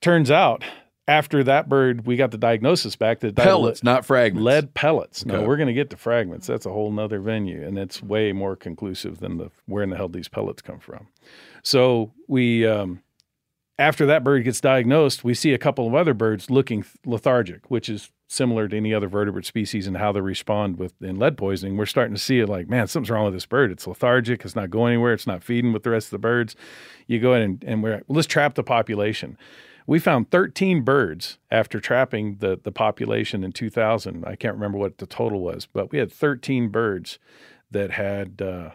Turns out, after that bird, we got the diagnosis back that it died of Pellets, not fragments. Lead pellets. No, Okay. we're going to get to fragments. That's a whole nother venue, and it's way more conclusive than the where in the hell these pellets come from. So we, um, after that bird gets diagnosed, we see a couple of other birds looking lethargic, which is similar to any other vertebrate species and how they respond with in lead poisoning. We're starting to see it like, man, something's wrong with this bird. It's lethargic. It's not going anywhere. It's not feeding with the rest of the birds. You go in and, and we're let's trap the population. We found 13 birds after trapping the the population in 2000. I can't remember what the total was, but we had 13 birds that had uh,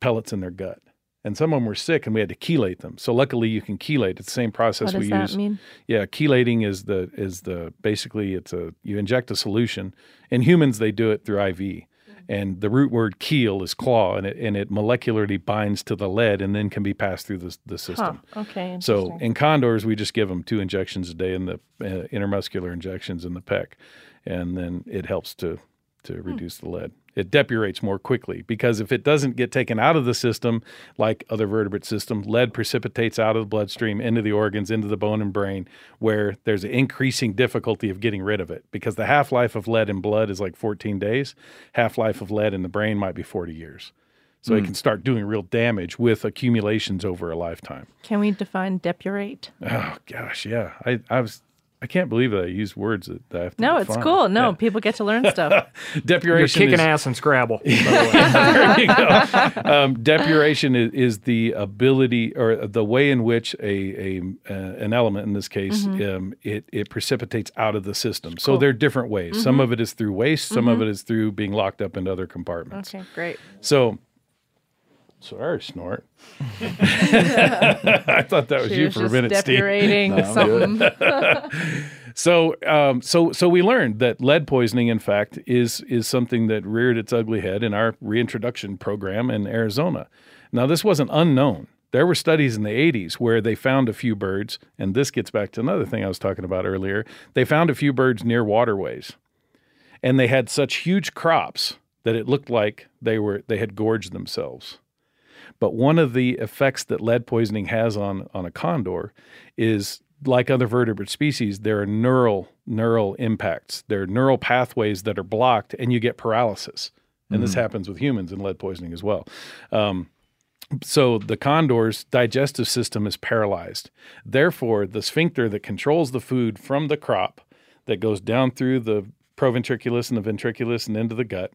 pellets in their gut. And some of them were sick, and we had to chelate them. So luckily, you can chelate. It's the same process What does we that use. mean? Yeah, chelating is the is the basically it's a you inject a solution. In humans, they do it through IV, and the root word chel is claw, and it and it molecularly binds to the lead, and then can be passed through the the system. Huh. Okay. So in condors, we just give them two injections a day in the uh, intermuscular injections in the pec, and then it helps to to Hmm. reduce the lead. It depurates more quickly because if it doesn't get taken out of the system, like other vertebrate system, lead precipitates out of the bloodstream into the organs, into the bone and brain, where there's an increasing difficulty of getting rid of it because the half life of lead in blood is like 14 days. Half life of lead in the brain might be 40 years. So it Hmm. can start doing real damage with accumulations over a lifetime. Can we define depurate? Oh gosh, yeah. I, I was I can't believe that I used words that, that I have to No, it's cool. No, Yeah. people get to learn stuff. Depuration You're kicking is, ass in Scrabble. there you go. Um, depuration is, is the ability or the way in which a, a uh, an element in this case Mhm. um, it it precipitates out of the system. So there are different ways. Some Mhm. of it is through waste. Some of Mhm. it is through being locked up in other compartments. Okay, great. So. Sorry, snort. I thought that was She you was for a minute, Steve. depurating No, I'm good. so, um, so, so we learned that lead poisoning, in fact, is is something that reared its ugly head in our reintroduction program in Arizona. Now, this wasn't unknown. There were studies in the 80s where they found a few birds, and this gets back to another thing I was talking about earlier. They found a few birds near waterways, and they had such huge crops that it looked like they were they had gorged themselves. But one of the effects that lead poisoning has on on a condor is like other vertebrate species, there are neural neural impacts. There are neural pathways that are blocked, and you get paralysis. And this Mhm. happens with humans in lead poisoning as well. Um, so the condor's digestive system is paralyzed. Therefore, the sphincter that controls the food from the crop that goes down through the proventriculus and the ventriculus and into the gut,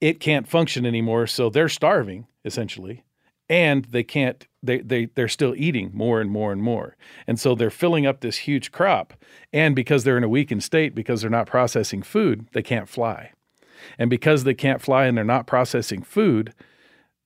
it can't function anymore. So they're starving essentially, and they can't. They they they're still eating more and more and more, and so they're filling up this huge crop. And because they're in a weakened state, because they're not processing food, they can't fly. And because they can't fly and they're not processing food,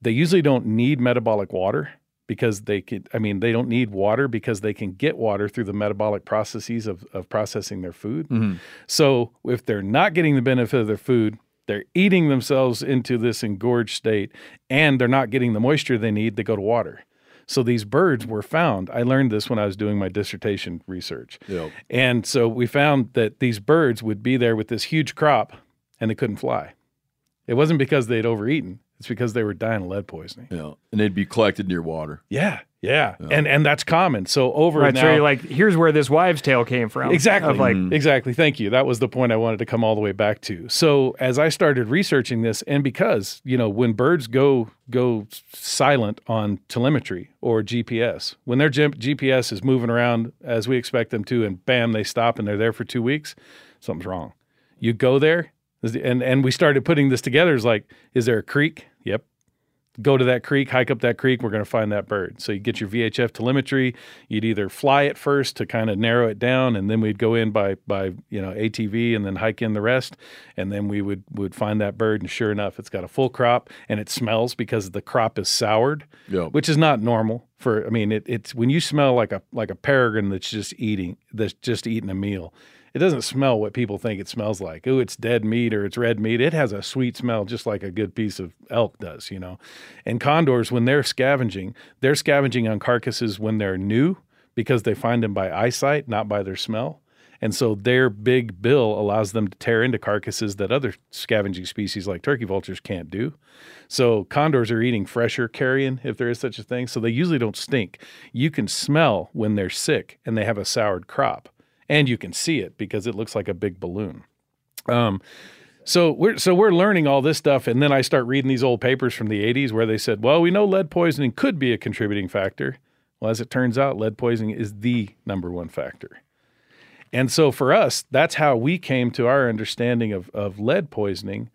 they usually don't need metabolic water because they could i mean they don't need water because they can get water through the metabolic processes of, of processing their food Mhm. so if they're not getting the benefit of their food they're eating themselves into this engorged state and they're not getting the moisture they need to go to water. So these birds were found. I learned this when i was doing my dissertation research. And so we found that these birds would be there with this huge crop and they couldn't fly. It wasn't because they'd overeaten. It's because they were dying of lead poisoning. Yeah, and they'd be collected near water. yeah, Yeah. And and that's common. So over Right, now so you're like, here's where this wives' tale came from. Exactly. Of like, mm. exactly. Thank you. That was the point I wanted to come all the way back to. So as I started researching this, and because you know when birds go go silent on telemetry or GPS, when their G- GPS is moving around as we expect them to, and bam, they stop and they're there for two weeks, something's wrong. You go there, and and we started putting this together. Is like, is there a creek? Go to that creek, hike up that creek, we're going to find that bird. So you get your VHF telemetry, you'd either fly it first to kind of narrow it down and then we'd go in by by, you know, ATV and then hike in the rest and then we would would find that bird and sure enough it's got a full crop and it smells because the crop is soured, Yep. which is not normal for I mean it, it's when you smell like a like a peregrine that's just eating that's just eating a meal. It doesn't smell what people think it smells like. Oh, it's dead meat or it's red meat. It has a sweet smell, just like a good piece of elk does, you know. And condors, when they're scavenging, they're scavenging on carcasses when they're new because they find them by eyesight, not by their smell. And so their big bill allows them to tear into carcasses that other scavenging species like turkey vultures can't do. So condors are eating fresher carrion, if there is such a thing. So they usually don't stink. You can smell when they're sick and they have a soured crop and you can see it because it looks like a big balloon. Um, so we're so we're learning all this stuff, and then I start reading these old papers from the '80s where they said, "Well, we know lead poisoning could be a contributing factor." Well, as it turns out, lead poisoning is the number one factor. And so for us, that's how we came to our understanding of, of lead poisoning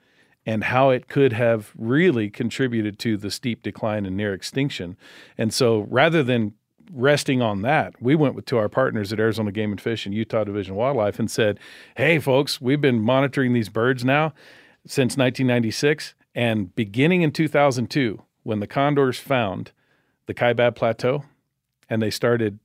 and how it could have really contributed to the steep decline and near extinction. And so rather than resting on that, we went with, to our partners at Arizona Game and Fish and Utah Division of Wildlife and said, "Hey, folks, we've been monitoring these birds now since 1996, and beginning in 2002, when the condors found the Kaibab Plateau, and they started."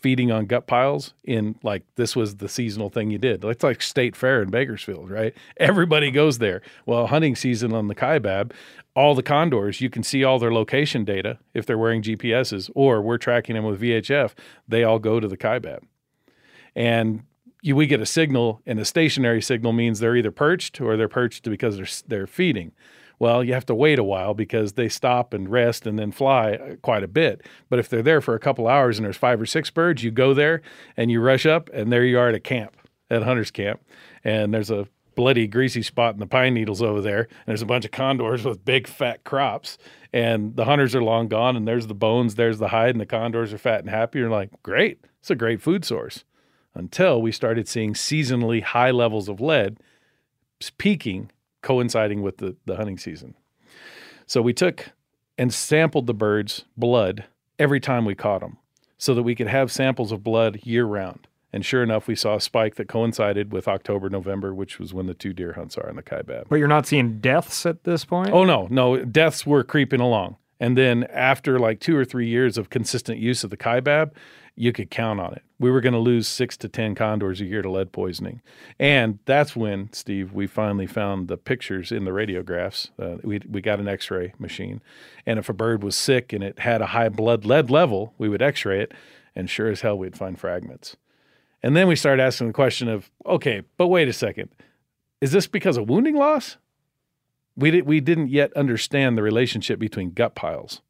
Feeding on gut piles in like this was the seasonal thing you did. It's like state fair in Bakersfield, right? Everybody goes there. Well, hunting season on the Kaibab, all the condors, you can see all their location data if they're wearing GPSs or we're tracking them with VHF, they all go to the Kaibab. And you, we get a signal, and a stationary signal means they're either perched or they're perched because they're they're feeding. Well, you have to wait a while because they stop and rest and then fly uh, quite a bit. But if they're there for a couple hours and there's five or six birds, you go there and you rush up, and there you are at a camp, at a hunter's camp, and there's a bloody greasy spot in the pine needles over there. And there's a bunch of condors with big fat crops, and the hunters are long gone. And there's the bones, there's the hide, and the condors are fat and happy. You're like, great, it's a great food source. Until we started seeing seasonally high levels of lead peaking coinciding with the, the hunting season. So we took and sampled the birds' blood every time we caught them so that we could have samples of blood year round. And sure enough, we saw a spike that coincided with October, November, which was when the two deer hunts are in the Kaibab. but you're not seeing deaths at this point? Oh, no, no, deaths were creeping along. And then after like two or three years of consistent use of the Kaibab, you could count on it. We were going to lose six to 10 condors a year to lead poisoning. And that's when, Steve, we finally found the pictures in the radiographs. Uh, we, we got an x ray machine. And if a bird was sick and it had a high blood lead level, we would x ray it. And sure as hell, we'd find fragments. And then we started asking the question of, okay, but wait a second. Is this because of wounding loss? We, did, we didn't yet understand the relationship between gut piles.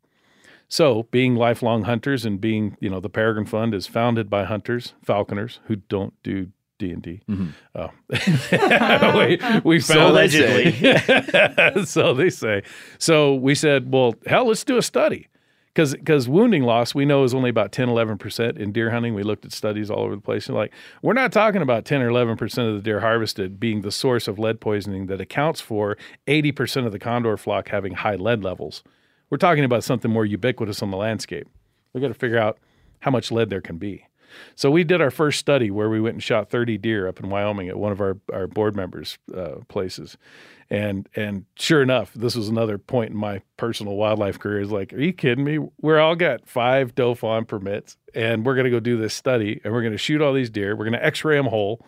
So, being lifelong hunters and being, you know, the Peregrine Fund is founded by hunters, falconers who don't do D and D. Mm-hmm. Oh, we, we So allegedly. so they say. So we said, well, hell, let's do a study. Because because wounding loss we know is only about 10 11% in deer hunting. We looked at studies all over the place and like we're not talking about 10 or 11% of the deer harvested being the source of lead poisoning that accounts for 80% of the condor flock having high lead levels. We're talking about something more ubiquitous on the landscape. We got to figure out how much lead there can be. So we did our first study where we went and shot 30 deer up in Wyoming at one of our, our board members' uh, places. And and sure enough, this was another point in my personal wildlife career. Is like, are you kidding me? We're all got five doe fawn permits, and we're going to go do this study, and we're going to shoot all these deer. We're going to X-ray them whole.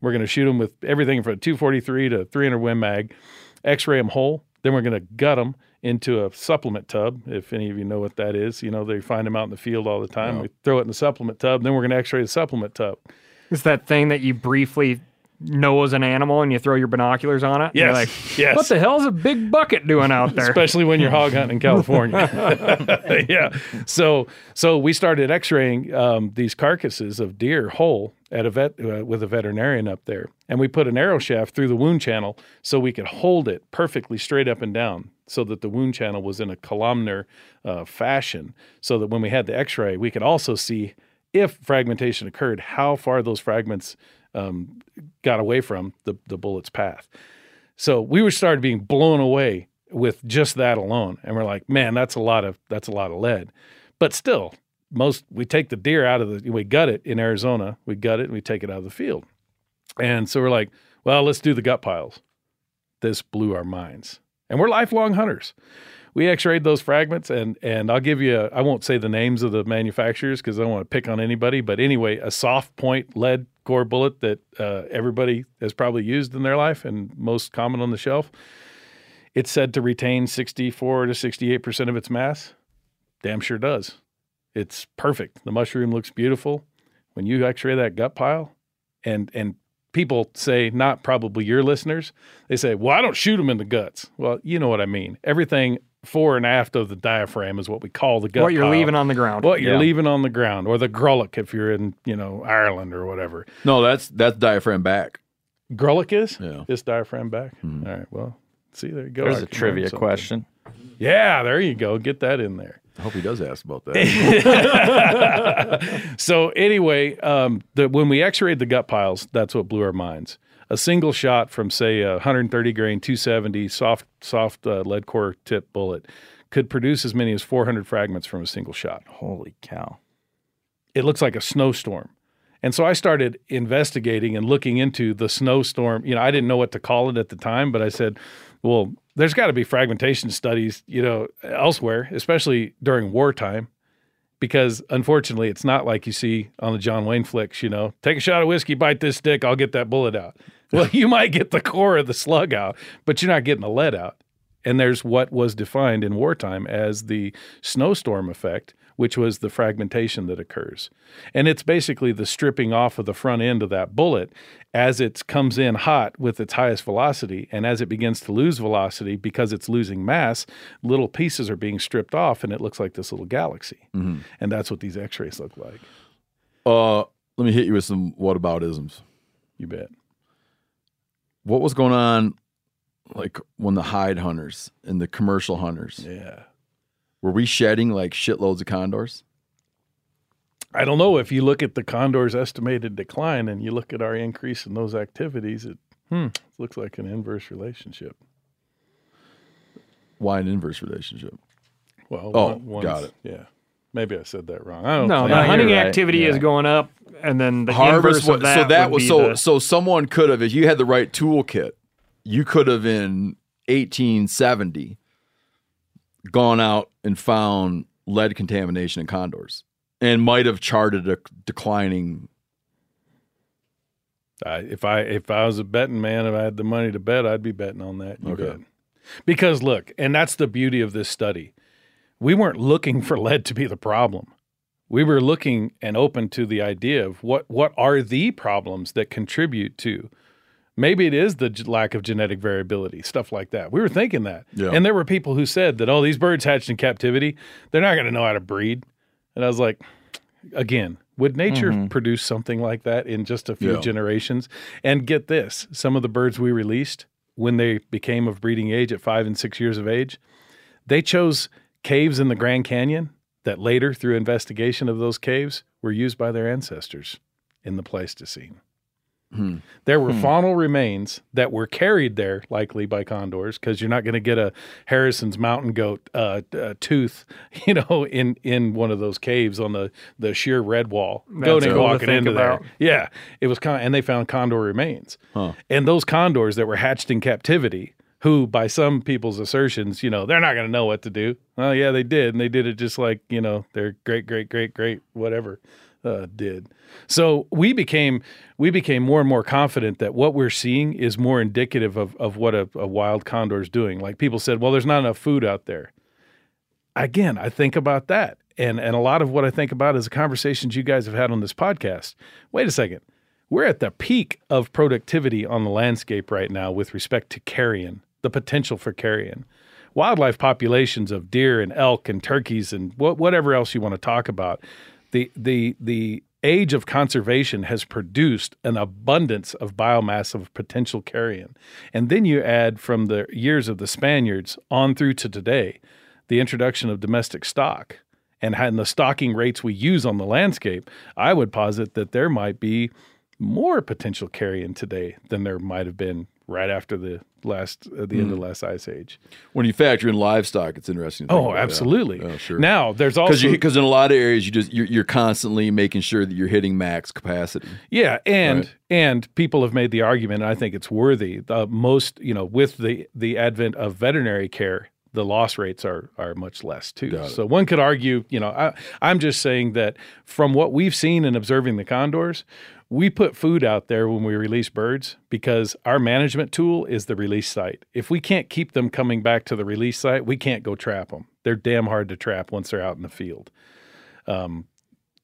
We're going to shoot them with everything from 243 to 300 Win Mag, X-ray them whole. Then we're going to gut them into a supplement tub. If any of you know what that is, you know they find them out in the field all the time. We throw it in the supplement tub. Then we're going to X-ray the supplement tub. It's that thing that you briefly knows an animal and you throw your binoculars on it. and you're Yes, like, yes. what the hell is a big bucket doing out there? especially when you're hog hunting in California. yeah. So so we started X-raying um, these carcasses of deer whole at a vet uh, with a veterinarian up there, and we put an arrow shaft through the wound channel so we could hold it perfectly straight up and down, so that the wound channel was in a columnar uh, fashion, so that when we had the X-ray, we could also see if fragmentation occurred, how far those fragments um, got away from the, the bullet's path. So we were started being blown away with just that alone, and we're like, man, that's a lot of that's a lot of lead. But still, most we take the deer out of the we gut it in Arizona, we gut it and we take it out of the field, and so we're like, well, let's do the gut piles. This blew our minds, and we're lifelong hunters. We X-rayed those fragments, and and I'll give you, I won't say the names of the manufacturers because I don't want to pick on anybody. But anyway, a soft point lead core bullet that uh, everybody has probably used in their life and most common on the shelf. It's said to retain 64 to 68% of its mass. Damn sure does. It's perfect. The mushroom looks beautiful. When you x-ray that gut pile and and people say not probably your listeners, they say, "Well, I don't shoot them in the guts." Well, you know what I mean. Everything fore and aft of the diaphragm is what we call the gut what you're pile. leaving on the ground. What you're Yeah. leaving on the ground or the gralloch if you're in, you know, Ireland or whatever. No, that's that's diaphragm back. Gralloch is? Yeah. It's diaphragm back. All right. Well, see, there you go. There's I a can learn trivia question. Yeah, there you go. Get that in there. I hope he does ask about that. so anyway, um, the, when we X-rayed the gut piles, that's what blew our minds. A single shot from say a 130 grain 270 soft soft uh, lead core tip bullet could produce as many as 400 fragments from a single shot. Holy cow! It looks like a snowstorm. And so I started investigating and looking into the snowstorm. You know, I didn't know what to call it at the time, but I said, well, there's got to be fragmentation studies, you know, elsewhere, especially during wartime, because unfortunately, it's not like you see on the John Wayne flicks, you know, take a shot of whiskey, bite this stick, I'll get that bullet out. Well, you might get the core of the slug out, but you're not getting the lead out. And there's what was defined in wartime as the snowstorm effect, which was the fragmentation that occurs. And it's basically the stripping off of the front end of that bullet as it comes in hot with its highest velocity. And as it begins to lose velocity because it's losing mass, little pieces are being stripped off and it looks like this little galaxy. Mhm. And that's what these x rays look like. Uh, let me hit you with some whataboutisms. You bet. What was going on, like when the hide hunters and the commercial hunters? Yeah. Were we shedding like shitloads of condors? I don't know if you look at the condor's estimated decline and you look at our increase in those activities, it, hmm, looks like an inverse relationship. Why an inverse relationship? Well, Oh, one- got it. Yeah, maybe I said that wrong. I don't. No, the hunting right. activity is going up, and then the Harvest. inverse wa- of that so that would was so. the- So someone could have, if you had the right toolkit, you could have in 1870 gone out and found lead contamination in condors, and might have charted a declining. I, if I if I was a betting man, if I had the money to bet, I'd be betting on that. You Okay. bet. Because look, and that's the beauty of this study. We weren't looking for lead to be the problem. We were looking and open to the idea of what what are the problems that contribute to. Maybe it is the lack of genetic variability, stuff like that. We were thinking that. Yeah. And there were people who said that, oh, these birds hatched in captivity, they're not going to know how to breed. And I was like, again, would nature mm-hmm. produce something like that in just a few Yeah. generations? And get this some of the birds we released when they became of breeding age at five and six years of age, they chose caves in the Grand Canyon that later, through investigation of those caves, were used by their ancestors in the Pleistocene. Hmm. There were faunal remains that were carried there, likely by condors, because you're not going to get a Harrington's mountain goat uh, uh, tooth, you know, in in one of those caves on the the sheer red wall. goat That's ain't cool walking into about. there. Yeah, it was con- and they found condor remains, Huh. and those condors that were hatched in captivity. Who, by some people's assertions, you know, they're not going to know what to do. Well, yeah, they did, and they did it just like you know their great, great, great, great, whatever uh, did. So we became we became more and more confident that what we're seeing is more indicative of of what a, a wild condor is doing. Like people said, well, there's not enough food out there. Again, I think about that, and and a lot of what I think about is the conversations you guys have had on this podcast. Wait a second, we're at the peak of productivity on the landscape right now with respect to carrion, the potential for carrion. Wildlife populations of deer and elk and turkeys and wha- whatever else you want to talk about, the the the age of conservation has produced an abundance of biomass of potential carrion. And then you add from the years of the Spaniards on through to today, the introduction of domestic stock and, and the stocking rates we use on the landscape, I would posit that there might be more potential carrion today than there might have been right after the last uh, the end of the last ice age. When you factor in livestock, it's interesting. To think Oh, absolutely. Yeah, sure. Now, there's also- because in a lot of areas you just you're, you're constantly making sure that you're hitting max capacity. Yeah, and Right. and people have made the argument, and I think it's worthy. Uh, most, you know, with the the advent of veterinary care, the loss rates are are much less too. So one could argue, you know, I, I'm just saying that from what we've seen in observing the condors, we put food out there when we release birds because our management tool is the release site. If we can't keep them coming back to the release site, we can't go trap them. They're damn hard to trap once they're out in the field. Um,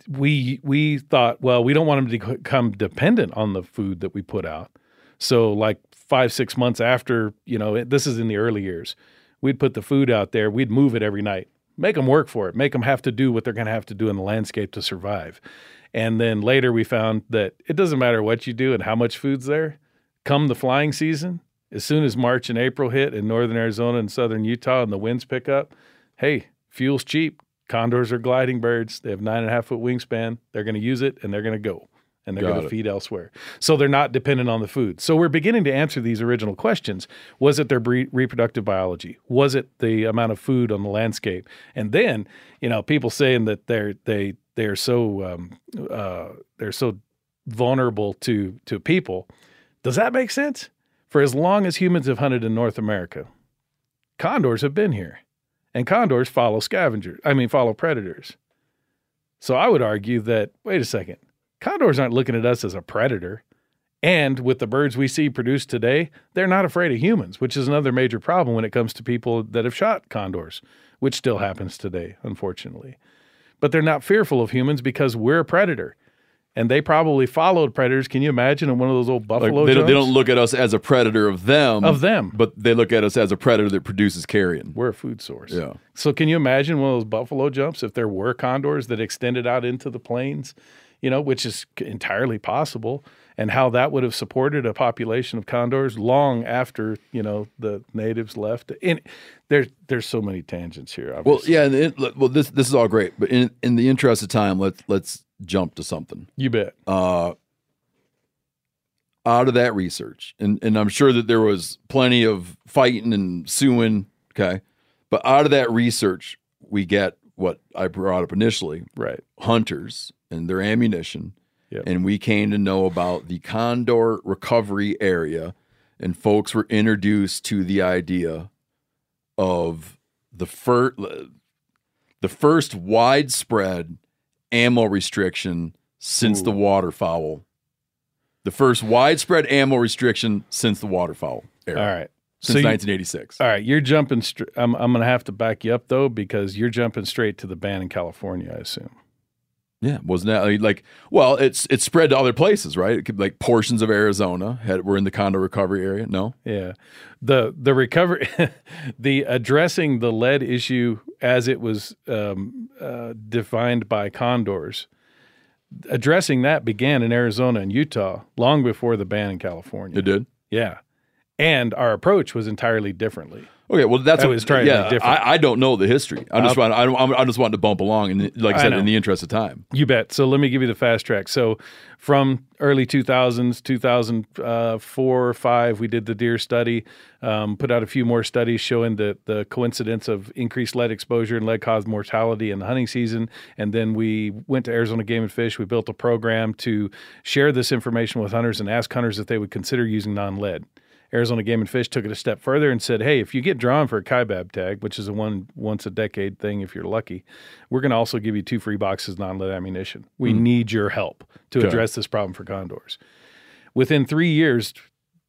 we we thought, well, we don't want them to become dependent on the food that we put out. So, like five six months after, you know, this is in the early years, we'd put the food out there. We'd move it every night, make them work for it, make them have to do what they're going to have to do in the landscape to survive. And then later we found that it doesn't matter what you do and how much food's there. Come the flying season, as soon as March and April hit in northern Arizona and southern Utah and the winds pick up, hey, fuel's cheap. Condors are gliding birds. They have nine and a half foot wingspan. They're going to use it and they're going to go and they're going to feed elsewhere. So they're not dependent on the food. So we're beginning to answer these original questions. Was it their bre- reproductive biology? Was it the amount of food on the landscape? And then, you know, people saying that they're they they are so um, uh, they're so vulnerable to to people. Does that make sense? For as long as humans have hunted in North America, condors have been here, and condors follow scavengers. I mean, follow predators. So I would argue that wait a second, condors aren't looking at us as a predator. And with the birds we see produced today, they're not afraid of humans, which is another major problem when it comes to people that have shot condors, which still happens today, unfortunately. But they're not fearful of humans because we're a predator. And they probably followed predators. Can you imagine in one of those old Like, buffalo they, don't, they don't look at us as a predator of them, Of them. but they look at us as a predator that produces carrion. We're a food source. Yeah. So can you imagine one of those buffalo jumps if there were condors that extended out into the plains, you know, which is entirely possible, and how that would have supported a population of condors long after you know the natives left. And there's there's so many tangents here. Well, yeah. and it- well, this this is all great, but in in the interest of time, let's let's jump to something. you bet. Uh, out of that research, and and I'm sure that there was plenty of fighting and suing. Okay, but out of that research, we get what I brought up initially, right? Hunters and their ammunition, Yep. and we came to know about the condor recovery area, and folks were introduced to the idea of the first the first widespread ammo restriction since the waterfowl. The first widespread ammo restriction since the waterfowl era. All right. Since you- 1986. All right, you're jumping. Str- I'm I'm going to have to back you up though because you're jumping straight to the ban in California. I assume. Yeah, wasn't that like, like well, it's it's spread to other places, right? It could, like portions of Arizona had were in the condor recovery area. No, Yeah, the the recovery, the addressing the lead issue as it was um, uh, defined by condors, addressing that began in Arizona and Utah long before the ban in California. it did. Yeah, and our approach was entirely differently. Okay, well that's I what was trying to yeah, be different. I, I don't know the history. I just Uh, want I, I just wanted to bump along, and like I I said, know. in the interest of time. You bet. So let me give you the fast track. So from early 2000s, 2004 or 5, we did the deer study, um, put out a few more studies showing the, the coincidence of increased lead exposure and lead caused mortality in the hunting season. And then we went to Arizona Game and Fish. We built a program to share this information with hunters and ask hunters if they would consider using non lead. Arizona Game and Fish took it a step further and said, "Hey, if you get drawn for a kaibab tag, which is a one once a decade thing, if you're lucky, we're going to also give you two free boxes of non-lead ammunition. We Hmm. need your help to Okay. address this problem for condors." Within three years,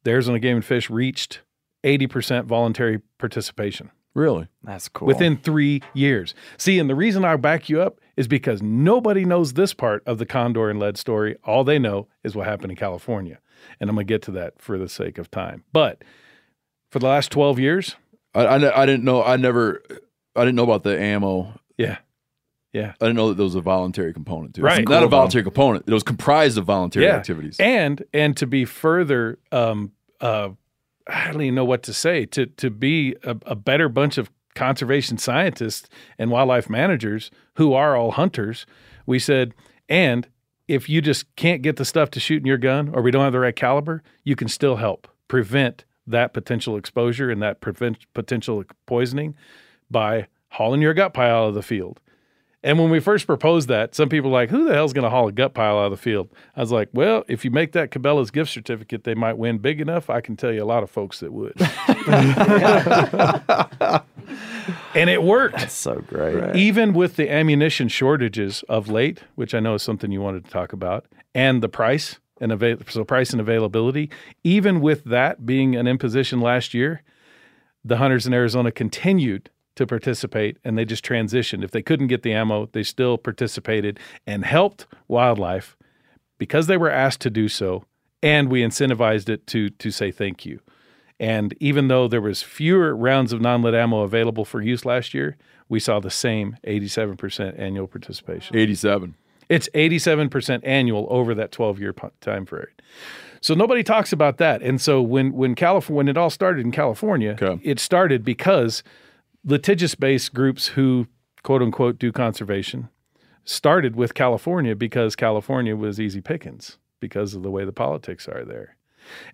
the Arizona Game and Fish reached 80% voluntary participation. Really? That's cool. Within three years. See, and the reason I back you up is because nobody knows this part of the condor and lead story. All they know is what happened in California. And I'm going to get to that for the sake of time. But for the last 12 years, I, I, I didn't know. I never. I didn't know about the ammo. Yeah. Yeah. I didn't know that there was a voluntary component to it. Right. It's not Cool. a voluntary component. It was comprised of voluntary Yeah. activities. And and to be further, um, uh, I don't even know what to say. To to be a, a better bunch of conservation scientists and wildlife managers who are all hunters, we said, and if you just can't get the stuff to shoot in your gun, or we don't have the right caliber, you can still help prevent that potential exposure and that prevent potential poisoning by hauling your gut pile out of the field. And when we first proposed that, some people were like, who the hell's going to haul a gut pile out of the field? I was like, well, if you make that Cabela's gift certificate, they might win big enough. I can tell you a lot of folks that would. and it worked. That's so great. Even with the ammunition shortages of late, which I know is something you wanted to talk about, and the price and avail- so price and availability, even with that being an imposition last year, the hunters in Arizona continued to participate and they just transitioned. If they couldn't get the ammo, they still participated and helped wildlife because they were asked to do so and we incentivized it to to say thank you. And even though there was fewer rounds of non-lead ammo available for use last year, we saw the same 87% annual participation. 87. It's 87% annual over that 12-year time period. So nobody talks about that. And so when when California when it all started in California, it started because litigious-based groups who quote unquote do conservation started with California because California was easy pickings because of the way the politics are there.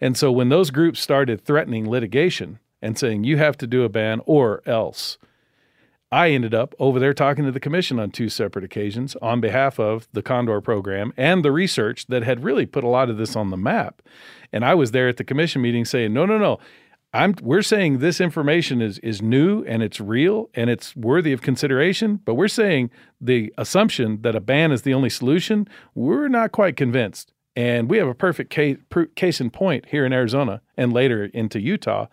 And so when those groups started threatening litigation and saying you have to do a ban or else, I ended up over there talking to the commission on two separate occasions on behalf of the Condor program and the research that had really put a lot of this on the map. And I was there at the commission meeting saying, "No, no, no. I'm we're saying this information is is new and it's real and it's worthy of consideration, but we're saying the assumption that a ban is the only solution, we're not quite convinced. And we have a perfect case, case in point here in Arizona and later into Utah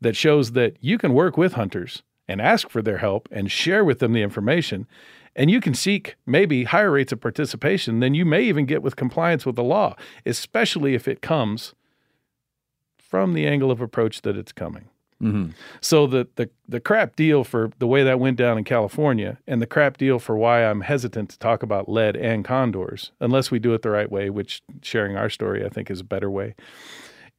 that shows that you can work with hunters and ask for their help and share with them the information. And you can seek maybe higher rates of participation than you may even get with compliance with the law, especially if it comes from the angle of approach that it's coming. Mm-hmm. So the, the the crap deal for the way that went down in California, and the crap deal for why I'm hesitant to talk about lead and condors, unless we do it the right way, which sharing our story I think is a better way,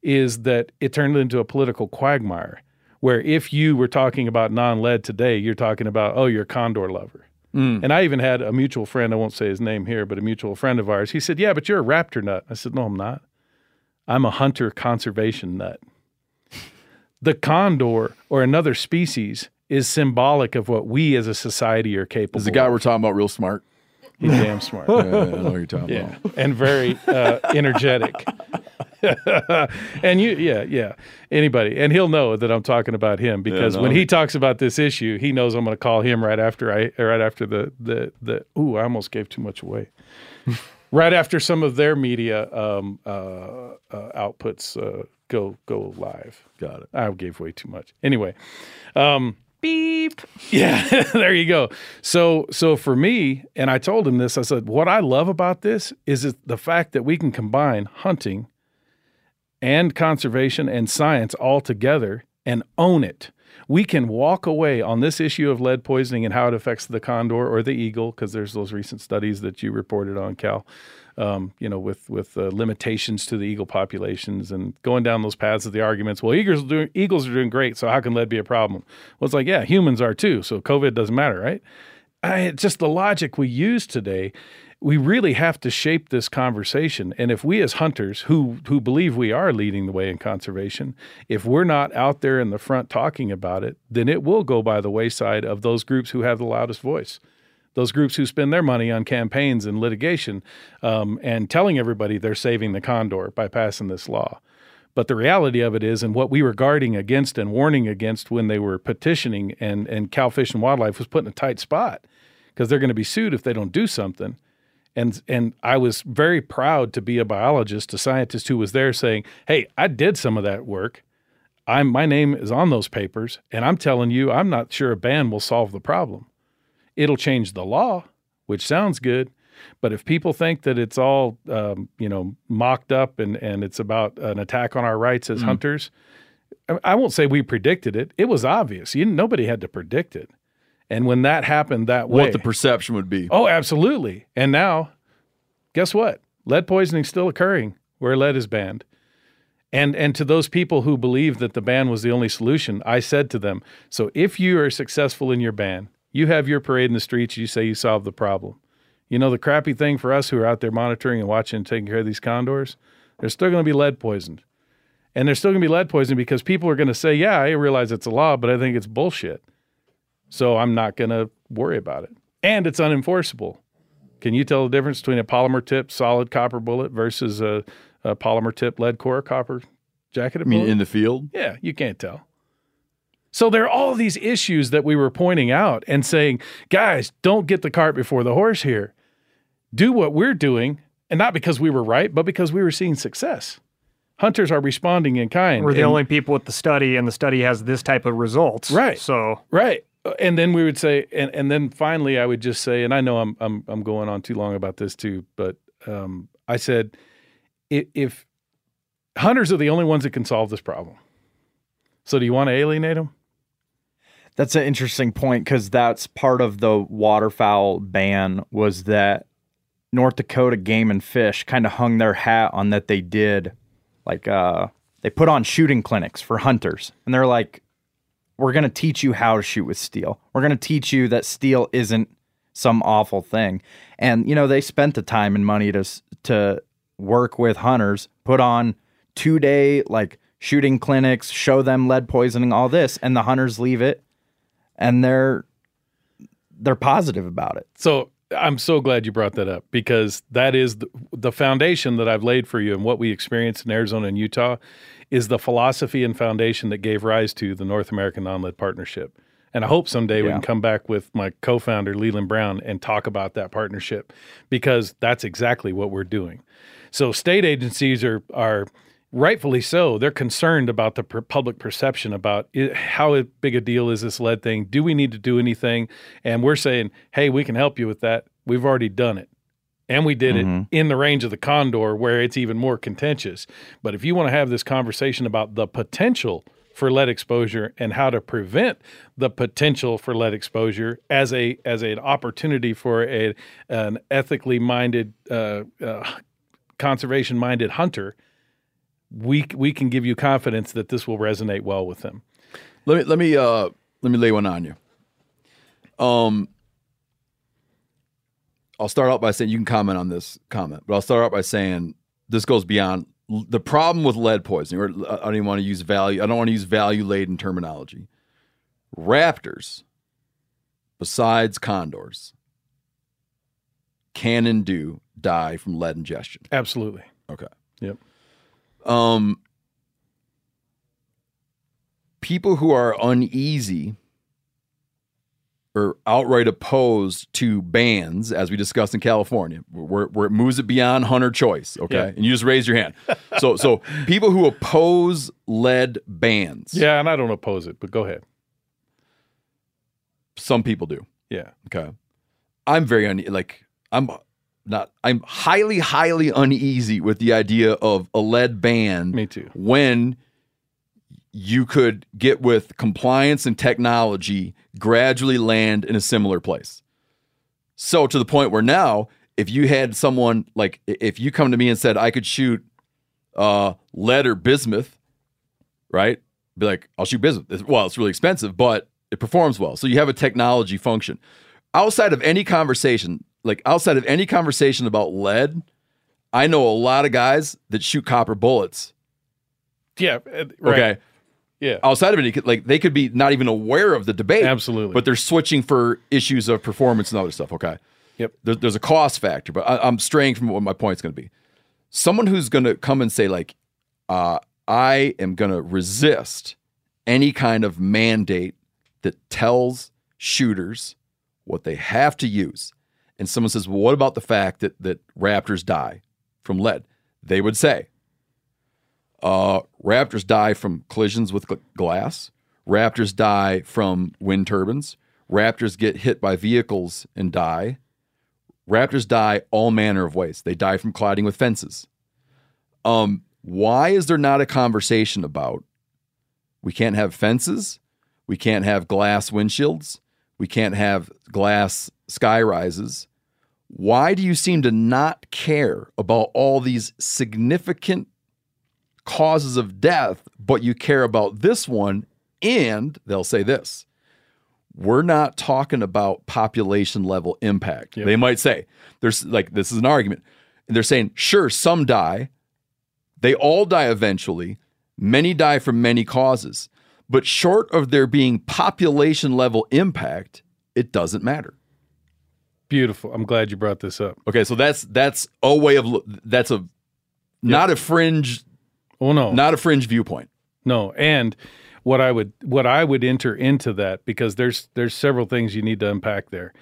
is that it turned into a political quagmire. Where if you were talking about non-lead today, you're talking about oh you're a condor lover. Mm. And I even had a mutual friend, I won't say his name here, but a mutual friend of ours. He said, Yeah, but you're a raptor nut. I said, No, I'm not. I'm a hunter conservation nut. The condor or another species is symbolic of what we as a society are capable Is the guy of. we're talking about real smart? He's damn smart. Yeah, I know what you're talking yeah. about. And very uh, energetic. and you, yeah, yeah. Anybody, and he'll know that I'm talking about him because no, when he he- talks about this issue, he knows I'm going to call him right after I, right after the the the. Ooh, I almost gave too much away. Right after some of their media um, uh, uh, outputs uh, go go live. Got it. I gave way too much. Anyway, um, Beep. yeah, there you go. So so for me, and I told him this, I said, what I love about this is it the fact that we can combine hunting and conservation and science all together and own it. We can walk away on this issue of lead poisoning and how it affects the condor or the eagle, because there's those recent studies that you reported on, Cal. Um, you know, with with uh, limitations to the eagle populations and going down those paths of the arguments. Well, eagles are doing eagles are doing great, so how can lead be a problem? Well, it's like yeah, humans are too, so COVID doesn't matter, right? I, it's just the logic we use today. We really have to shape this conversation, and if we as hunters who who believe we are leading the way in conservation, if we're not out there in the front talking about it, then it will go by the wayside of those groups who have the loudest voice those groups who spend their money on campaigns and litigation um, and telling everybody they're saving the condor by passing this law. But the reality of it is, and what we were guarding against and warning against when they were petitioning, and, and Cal Fish and Wildlife was put in a tight spot because they're going to be sued if they don't do something. And and I was very proud to be a biologist, a scientist who was there saying, "Hey, I did some of that work. I'm my name is on those papers, and I'm telling you, I'm not sure a ban will solve the problem. It'll change the law, which sounds good, but if people think that it's all um, you know mocked up and and it's about an attack on our rights as Mm. hunters, I- I won't say we predicted it. It was obvious. You, nobody had to predict it. And when that happened that way, What the perception would be. Oh, absolutely. And now, guess what? Lead poisoning is still occurring where lead is banned. And and to those people who believe that the ban was the only solution, I said to them, so if you are successful in your ban, you have your parade in the streets, you say you solved the problem. You know the crappy thing for us who are out there monitoring and watching and taking care of these condors, they're still going to be lead poisoned. And they're still going to be lead poisoned because people are going to say, "Yeah, I realize it's a law, but I think it's bullshit." So I'm not going to worry about it. And it's unenforceable. Can you tell the difference between a polymer tip solid copper bullet versus a, a polymer tip lead core copper jacketed I mean, bullet? in the field? Yeah, you can't tell. So there are all these issues that we were pointing out and saying, guys, don't get the cart before the horse here. Do what we're doing, and not because we were right, but because we were seeing success. Hunters are responding in kind. We're the and- only people with the study, and the study has this type of results. Right. So Right. And then we would say, and, and then finally I would just say, and I know I'm I'm I'm going on too long about this too, but um, I said, if, if hunters are the only ones that can solve this problem, so do you want to alienate them? That's an interesting point because that's part of the waterfowl ban was that North Dakota Game and Fish kind of hung their hat on that they did like uh they put on shooting clinics for hunters and they're like we're going to teach you how to shoot with steel. We're going to teach you that steel isn't some awful thing. And you know, they spent the time and money to to work with hunters, put on 2-day like shooting clinics, show them lead poisoning all this and the hunters leave it and they're they're positive about it. So I'm so glad you brought that up because that is the, the foundation that I've laid for you and what we experienced in Arizona and Utah is the philosophy and foundation that gave rise to the North American Non-Lead Partnership. And I hope someday we can come back with my co-founder Leland Brown and talk about that partnership because that's exactly what we're doing. So state agencies are are rightfully so. They're concerned about the per- public perception about i how big a deal is this lead thing? Do we need to do anything? And we're saying, hey, we can help you with that. We've already done it. And we did Mhm. it in the range of the condor where it's even more contentious. But if you want to have this conversation about the potential for lead exposure and how to prevent the potential for lead exposure as a as an opportunity for a an ethically minded uh, uh, conservation minded hunter, we we can give you confidence that this will resonate well with them. Let me let me uh let me lay one on you. Um I'll start out by saying you can comment on this comment, but I'll start out by saying this goes beyond the problem with lead poisoning, or I don't even want to use value. I don't want to use value laden terminology. Raptors, besides condors, can and do die from lead ingestion. Absolutely. Okay. Yep. Um, people who are uneasy or outright opposed to bans, as we discussed in California, where, where it moves it beyond hunter choice. Okay, Yeah. and you just raise your hand. so, so people who oppose lead bans, Yeah, and I don't oppose it, but go ahead. some people do. Yeah. Okay. I'm very une- like I'm not I'm highly highly uneasy with the idea of a lead ban. Me too. When you could get with compliance and technology gradually land in a similar place. So to the point where now if you had someone like if you come to me and said I could shoot uh lead or bismuth, right? Be like, I'll shoot bismuth. Well, it's really expensive, but it performs well. So you have a technology function. Outside of any conversation, like outside of any conversation about lead, I know a lot of guys that shoot copper bullets. Yeah. uh, Right. Okay. Yeah. Outside of it, like they could be not even aware of the debate. Absolutely. But they're switching for issues of performance and other stuff. Okay. Yep. There, there's a cost factor, but I, I'm straying from what my point's going to be. Someone who's going to come and say like, uh, I am going to resist any kind of mandate that tells shooters what they have to use. And someone says, well, what about the fact that that raptors die from lead? They would say, Uh, raptors die from collisions with gl- glass. Raptors die from wind turbines. Raptors get hit by vehicles and die. Raptors die all manner of ways. They die from colliding with fences. Um, why is there not a conversation about we can't have fences, we can't have glass windshields, we can't have glass sky rises? Why do you seem to not care about all these significant causes of death, but you care about this one? And they'll say this we're not talking about population level impact. They might say, there's like, this is an argument. And they're saying, sure, some die. They all die eventually. Many die from many causes. But short of there being population level impact, it doesn't matter. Beautiful. I'm glad you brought this up. Okay, so that's that's a way of that's a not a fringe Oh no. not a fringe viewpoint. No, and what I would what I would enter into that because there's there's several things you need to unpack there.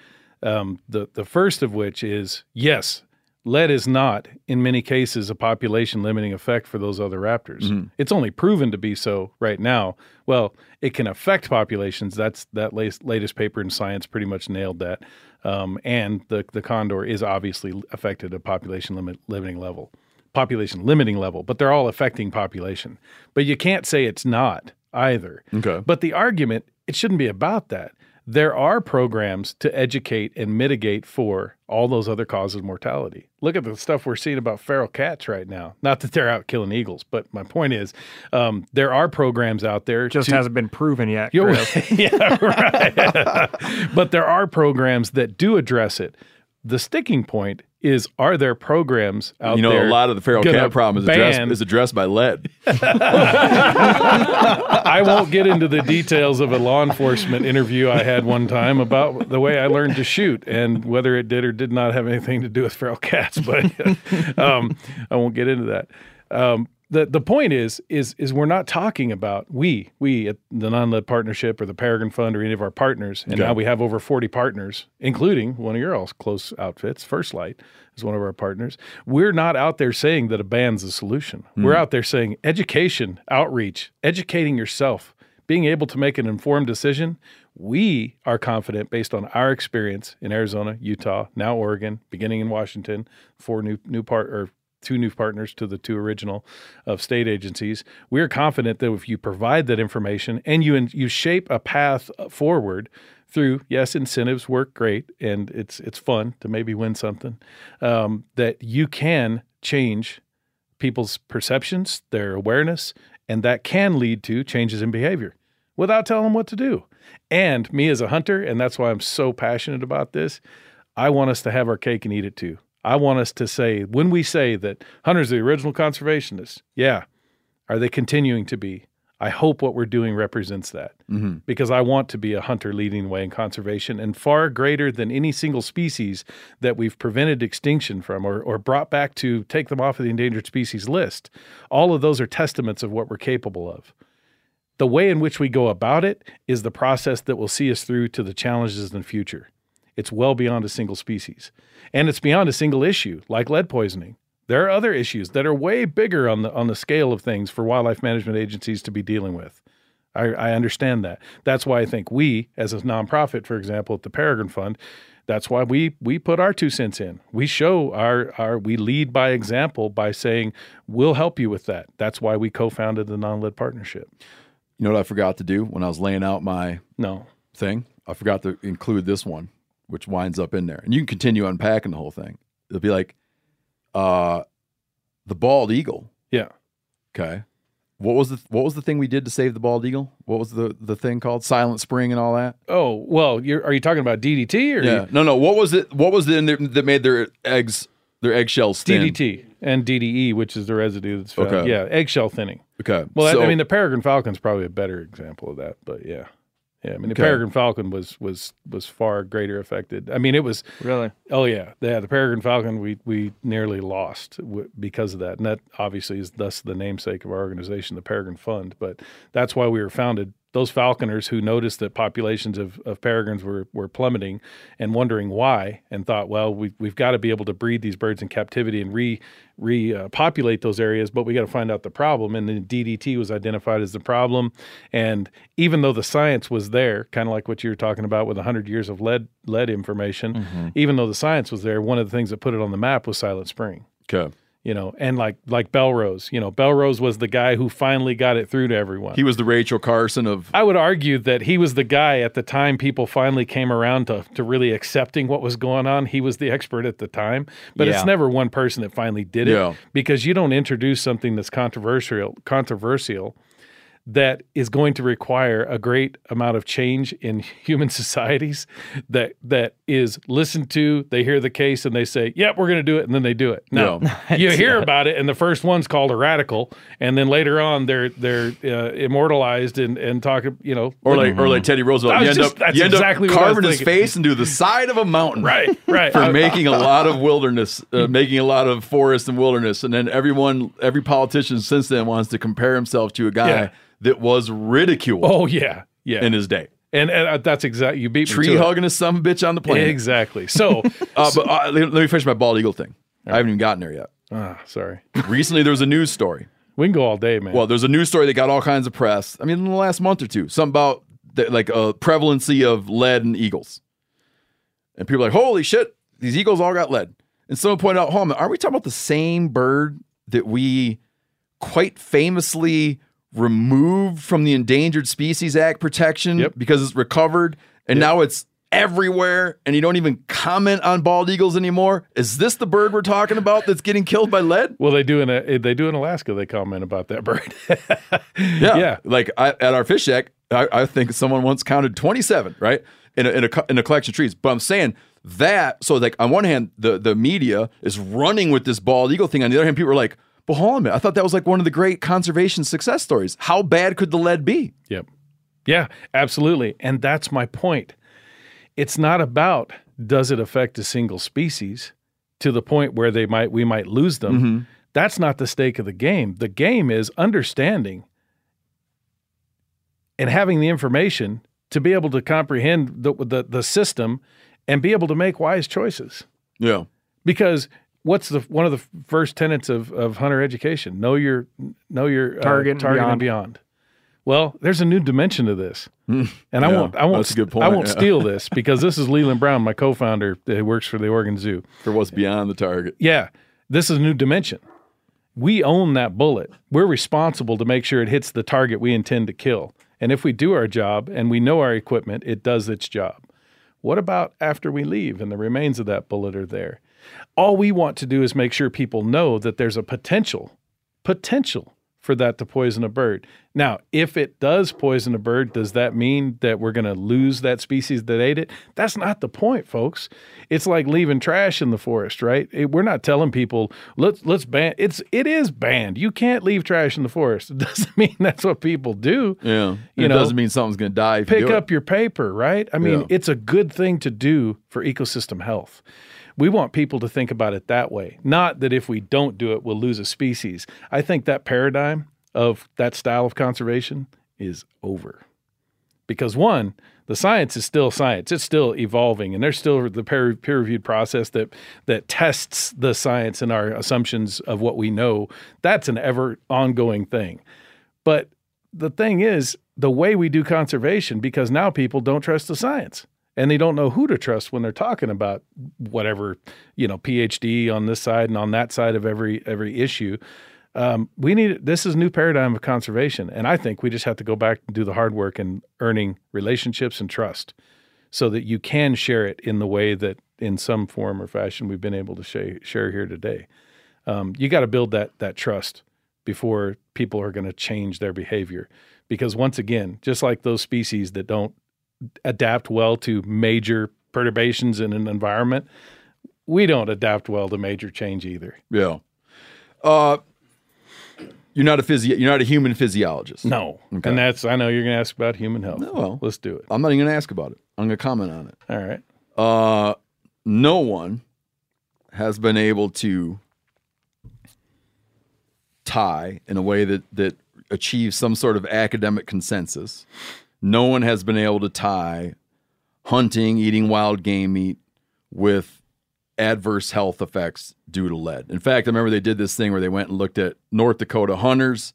Um, the the first of which is yes, lead is not in many cases a population limiting effect for those other raptors. It's only proven to be so right now. Well, it can affect populations. That's that latest, latest paper in Science pretty much nailed that. Um, and the the condor is obviously affected at population limit limiting level population limiting level, but they're all affecting population. But you can't say it's not either. Okay. But the argument, it shouldn't be about that. There are programs to educate and mitigate for all those other causes of mortality. Look at the stuff we're seeing about feral cats right now. Not that they're out killing eagles, but my point is, um, there are programs out there. Just to- hasn't been proven yet. Yeah, right. but there are programs that do address it. The sticking point is: Are there programs out there? you know, there? a lot of the feral cat problem is addressed, is addressed by lead. I won't get into the details of a law enforcement interview I had one time about the way I learned to shoot and whether it did or did not have anything to do with feral cats. But um, I won't get into that. Um, the the point is is is we're not talking about we we at the non-lead partnership or the Peregrine Fund or any of our partners, and Okay. now we have over forty partners, including one of your all's close outfits, First Lite is one of our partners. We're not out there saying that a ban's the solution. Hmm. We're out there saying education, outreach, educating yourself, being able to make an informed decision. We are confident based on our experience in Arizona, Utah, now Oregon, beginning in Washington, four new new part or two new partners to the two original of state agencies. We are confident that if you provide that information and you you shape a path forward through yes incentives work great and it's it's fun to maybe win something um, that you can change people's perceptions, their awareness, and that can lead to changes in behavior without telling them what to do. And me as a hunter, and that's why I'm so passionate about this, I want us to have our cake and eat it too. I want us to say, when we say that hunters are the original conservationists, yeah, are they continuing to be? I hope what we're doing represents that mm-hmm. because I want to be a hunter leading the way in conservation and far greater than any single species that we've prevented extinction from or, or brought back to take them off of the endangered species list. All of those are testaments of what we're capable of. The way in which we go about it is the process that will see us through to the challenges in the future. It's well beyond a single species. And it's beyond a single issue, like lead poisoning. There are other issues that are way bigger on the on the scale of things for wildlife management agencies to be dealing with. I, I understand that. That's why I think we, as a nonprofit, for example, at the Peregrine Fund, that's why we we put our two cents in. We show our our we lead by example by saying we'll help you with that. That's why we co-founded the non-lead partnership. You know what I forgot to do when I was laying out my No. thing? I forgot to include this one, which winds up in there. And you can continue unpacking the whole thing. It'll be like uh the bald eagle. Yeah. Okay. What was the what was the thing we did to save the bald eagle? What was the the thing called? Silent Spring and all that? Oh well, you're, are you talking about DDT or Yeah. No, no. What was it? What was there that made their eggs their eggshells thin? DDT and DDE, which is the residue that's found. Okay. Yeah, eggshell thinning. Okay. Well, I- I mean, the peregrine falcon's probably a better example of that, but yeah, yeah. I mean, the Okay. peregrine falcon was was was far greater affected. I mean, it was Really? Oh yeah, yeah. The peregrine falcon we we nearly lost w- because of that, and that obviously is thus the namesake of our organization, the Peregrine Fund. But that's why we were founded those falconers who noticed that populations of, of peregrines were, were plummeting and wondering why and thought, well, we, we've got to be able to breed these birds in captivity and re repopulate those areas, but we got to find out the problem. And then DDT was identified as the problem. And even though the science was there, kind of like what you were talking about with 100 years of lead lead information, Mm-hmm. even though the science was there, one of the things that put it on the map was Silent Spring Okay. You know, and like like Bellrose, you know, Bellrose was the guy who finally got it through to everyone. He was the Rachel Carson of I would argue that he was the guy at the time people finally came around to to really accepting what was going on. He was the expert at the time, but Yeah. it's never one person that finally did it Yeah. because you don't introduce something that's controversial controversial that is going to require a great amount of change in human societies that that is listened to they hear the case and they say yep we're going to do it and then they do it no you hear about it and the first one's called a radical and then later on they're they're uh, immortalized and and talk you know or like or like Teddy Roosevelt. You end just- up that's you end exactly up what I was carving his face into the side of a mountain. Right, right. For making a lot of wilderness, uh, making a lot of forest and wilderness, and then everyone, every politician since then wants to compare himself to a guy Yeah. That was ridiculed. oh yeah yeah in his day. and, and uh, that's exactly you beat me Tree hugging a some bitch on the planet. exactly so Uh, but uh, let me finish my bald eagle thing. I haven't even gotten there yet. ah, sorry Recently, there was a news story. we can go all day man Well, there's a news story that got all kinds of press. I mean, in the last month or two, something about the, like a prevalency of lead in eagles, and people are like, "Holy shit, these eagles all got lead." And someone pointed out, "Hold on, aren't we talking about the same bird that we quite famously removed from the Endangered Species Act protection Yep. because it's recovered, and now it's everywhere, and you don't even comment on bald eagles anymore? Is this the bird we're talking about that's getting killed by lead?" Well, they do in a, eh, they do in Alaska. They comment about that bird. Yeah. Yeah. Like I, at our fish shack, I, I think someone once counted 27, right? In a, in, a, in a collection of trees. But I'm saying that, so like on one hand, the, the media is running with this bald eagle thing. On the other hand, people are like, but hold on a minute. I thought that was like one of the great conservation success stories. How bad could the lead be? Yep. Yeah, absolutely. And that's my point. It's not about does it affect a single species to the point where they might we might lose them. Mm-hmm. That's not the stake of the game. The game is understanding and having the information to be able to comprehend the the, the system and be able to make wise choices. Yeah. Because what's the one of the first tenets of, of hunter education? Know your know your uh, Target and target and beyond. beyond. Well, there's a new dimension to this, and I won't I won't that's a good point, I won't yeah. steal this because this is Leland Brown, my co-founder, who works for the Oregon Zoo. For what's beyond the target. Yeah, this is a new dimension. We own that bullet. We're responsible to make sure it hits the target we intend to kill. And if we do our job and we know our equipment, it does its job. What about after we leave and the remains of that bullet are there? All we want to do is make sure people know that there's a potential, potential for that to poison a bird. Now, if it does poison a bird, does that mean that we're going to lose that species that ate it? That's not the point, folks. It's like leaving trash in the forest, right? It- we're not telling people let's let's ban. It's it is banned. You can't leave trash in the forest. It doesn't mean that's what people do. Yeah. You it know, doesn't mean something's going to die if you pick it. up your paper, right? I mean, Yeah. it's a good thing to do for ecosystem health. We want people to think about it that way, not that if we don't do it, we'll lose a species. I think that paradigm of that style of conservation is over. Because one, the science is still science. It's still evolving, and there's still the peer reviewed process that that tests the science and our assumptions of what we know. That's an ever ongoing thing. But the thing is, the way we do conservation, because now people don't trust the science and they don't know who to trust when they're talking about whatever, you know, PhD on this side and on that side of every every issue. Um, we need this is a new paradigm of conservation, and I think we just have to go back and do the hard work in earning relationships and trust, so that you can share it in the way that, in some form or fashion, we've been able to share, share here today. Um, you got to build that that trust before people are going to change their behavior, because once again, just like those species that don't adapt well to major perturbations in an environment, we don't adapt well to major change either. Yeah. Uh, you're not a physio- You're not a human physiologist. No. Okay. And that's, I know you're going to ask about human health. No, well. let's do it. I'm not even going to ask about it. I'm going to comment on it. All right. Uh, no one has been able to tie in a way that that achieves some sort of academic consensus. No one has been able to tie hunting, eating wild game meat with adverse health effects due to lead. In fact, I remember they did this thing where they went and looked at North Dakota hunters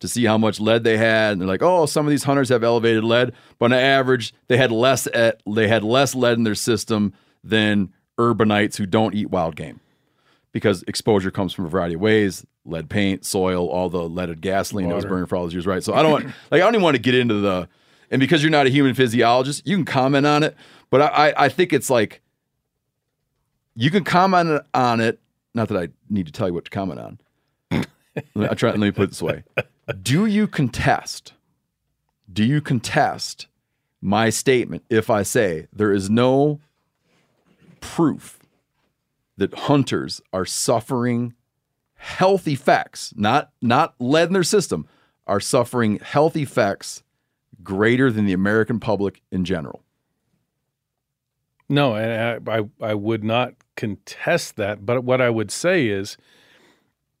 to see how much lead they had, and they're like, "Oh, some of these hunters have elevated lead, but on average, they had less at, they had less lead in their system than urbanites who don't eat wild game." Because exposure comes from a variety of ways: lead paint, soil, all the leaded gasoline that was burning for all those years, right? So I don't want, like, I don't even want to get into the, and because you're not a human physiologist, you can comment on it, but I, I, think it's like you can comment on it. Not that I need to tell you what to comment on. I try, let me put it this way: Do you contest? Do you contest my statement if I say there is no proof that hunters are suffering health effects, not not lead in their system, are suffering health effects greater than the American public in general? No, and I, I I would not contest that. But what I would say is,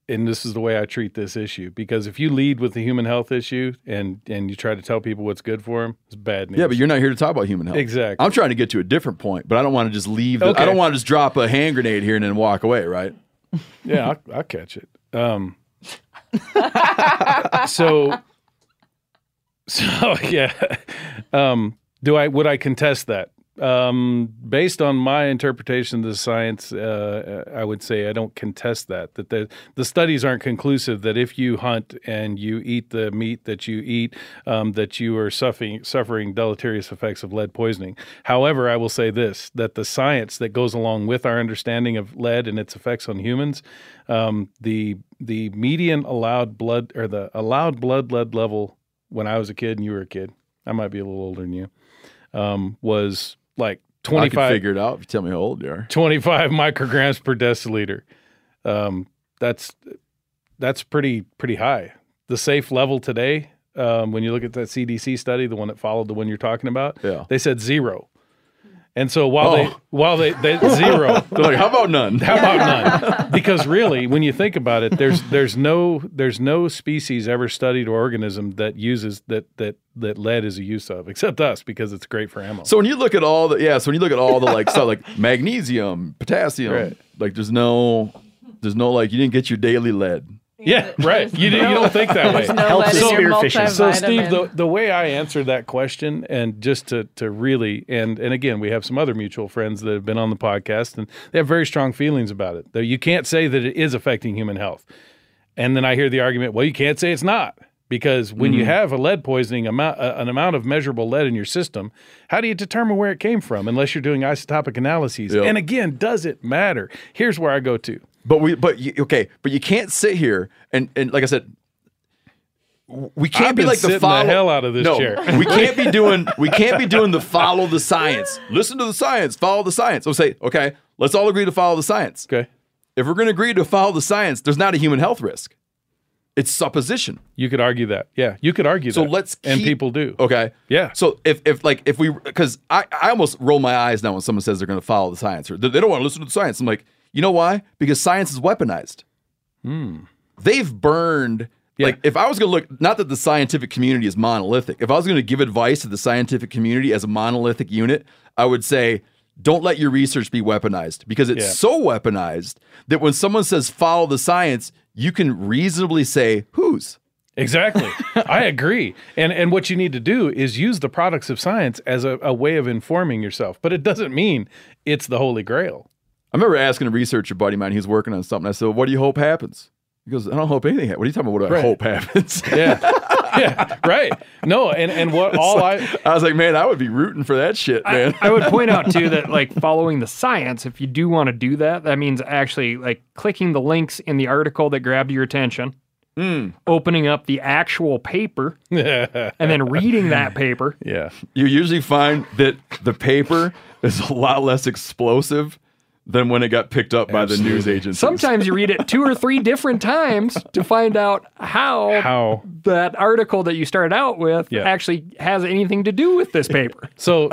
and this is the way I treat this issue, because if you lead with the human health issue and and you try to tell people what's good for them, it's bad news. Yeah, but you're not here to talk about human health. Exactly. I'm trying to get to a different point, but I don't want to just leave. The, I don't want to just drop a hand grenade here and then walk away, right? yeah, I'll, I'll catch it. Um, so, so yeah. Um, do I would I contest that? Um, based on my interpretation of the science, uh, I would say I don't contest that. That the the studies aren't conclusive that if you hunt and you eat the meat that you eat, um, that you are suffering suffering deleterious effects of lead poisoning. However, I will say this: that the science that goes along with our understanding of lead and its effects on humans, um, the the median allowed blood or the allowed blood lead level when I was a kid and you were a kid, I might be a little older than you, um, was like I twenty figure it out if you tell me how old you are. 25 micrograms per deciliter. Um, that's that's pretty pretty high. The safe level today, um, when you look at that CDC study, the one that followed the one you're talking about, Yeah. they said zero. And so while they Oh. while they, they zero, They're like, how about none? how about none? Because really, when you think about it, there's there's no there's no species ever studied or organism that uses that that that lead is a use of, except us because it's great for ammo. So when you look at all the yeah, so when you look at all the like stuff like magnesium, potassium, Right. like there's no there's no like you didn't get your daily lead. Yeah, right. You, you don't think that way. There's no lead in your multivitamin. So, Steve, the, the way I answered that question, and just to to really, and and again, we have some other mutual friends that have been on the podcast, and they have very strong feelings about it. Though you can't say that it is affecting human health. And then I hear the argument, well, you can't say it's not. Because when you Mhm. have a lead poisoning amount, uh, an amount of measurable lead in your system, how do you determine where it came from unless you're doing isotopic analyses? Yep. And again, does it matter? Here's where I go to. But we but you, okay, but you can't sit here and and like I said we can't I've be like the the hell out of this no, chair. we can't be doing we can't be doing the follow the science. Listen to the science, follow the science. We'll say, okay, let's all agree to follow the science. Okay. If we're going to agree to follow the science, there's not a human health risk. It's supposition. You could argue that. Yeah, you could argue So that. let's and people do. Okay. Yeah. So if if like if we because I I almost roll my eyes now when someone says they're going to follow the science or they don't want to listen to the science. I'm like, you know why? Because science is weaponized. Hmm. They've burned. Like if I was going to look, not that the scientific community is monolithic. If I was going to give advice to the scientific community as a monolithic unit, I would say. Don't let your research be weaponized because it's Yeah. so weaponized that when someone says follow the science, you can reasonably say whose. Exactly. I agree. And and what you need to do is use the products of science as a, a way of informing yourself. But it doesn't mean it's the holy grail. I remember asking a researcher buddy of mine, he was working on something. I said, What do you hope happens? He goes, I don't hope anything happens. What are you talking about? What do I Right. hope happens? Yeah. yeah. Right. No, and, and what all I I was like, man, I would be rooting for that shit, man. I would point out too that like following the science, if you do want to do that, that means actually like clicking the links in the article that grabbed your attention, hmm. opening up the actual paper, and then reading that paper. Yeah. you usually find that the paper is a lot less explosive than when it got picked up by the news agencies. Sometimes you read it two or three different times to find out how, How that article that you started out with Yeah. actually has anything to do with this paper. So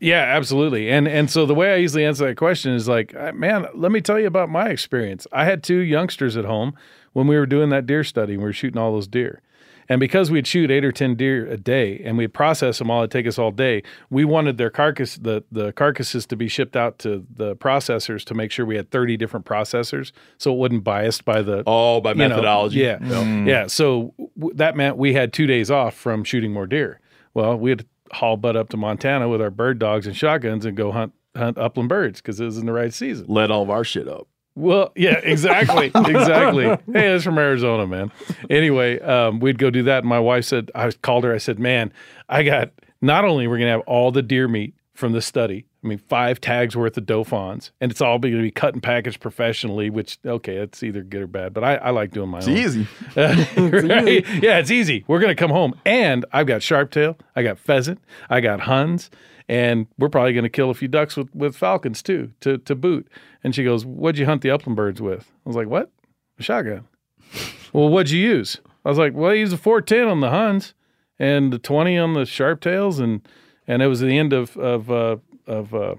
yeah, absolutely. And and so the way I usually answer that question is like, uh, man, let me tell you about my experience. I had two youngsters at home when we were doing that deer study and we were shooting all those deer. And because we'd shoot eight or ten deer a day, and we'd process them all, it'd take us all day. We wanted their carcass, the the carcasses, to be shipped out to the processors to make sure we had thirty different processors, so it wasn't biased by the oh by you know, methodology. yeah, Mm. yeah. So w- that meant we had two days off from shooting more deer. Well, we had to haul butt up to Montana with our bird dogs and shotguns and go hunt hunt upland birds because it was in the right season. Let all of our shit up. Well, yeah, exactly, exactly. Hey, that's from Arizona, man. Anyway, um, we'd go do that. And my wife said, I called her. I said, man, I got. Not only we're gonna have all the deer meat from the study. I mean, five tags worth of Dauphins, and it's all going to be cut and packaged professionally. Which okay, it's either good or bad, but I, I like doing my It's own. easy. right? Yeah, it's easy. We're gonna come home, and I've got sharptail, I got pheasant, I got huns, and we're probably gonna kill a few ducks with, with falcons too, to to boot. And she goes, "What'd you hunt the upland birds with?" I was like, "What? A shotgun." well, what'd you use? I was like, "Well, I used a 410 on the huns, and the 20 on the sharptails, and and it was the end of of uh, of uh,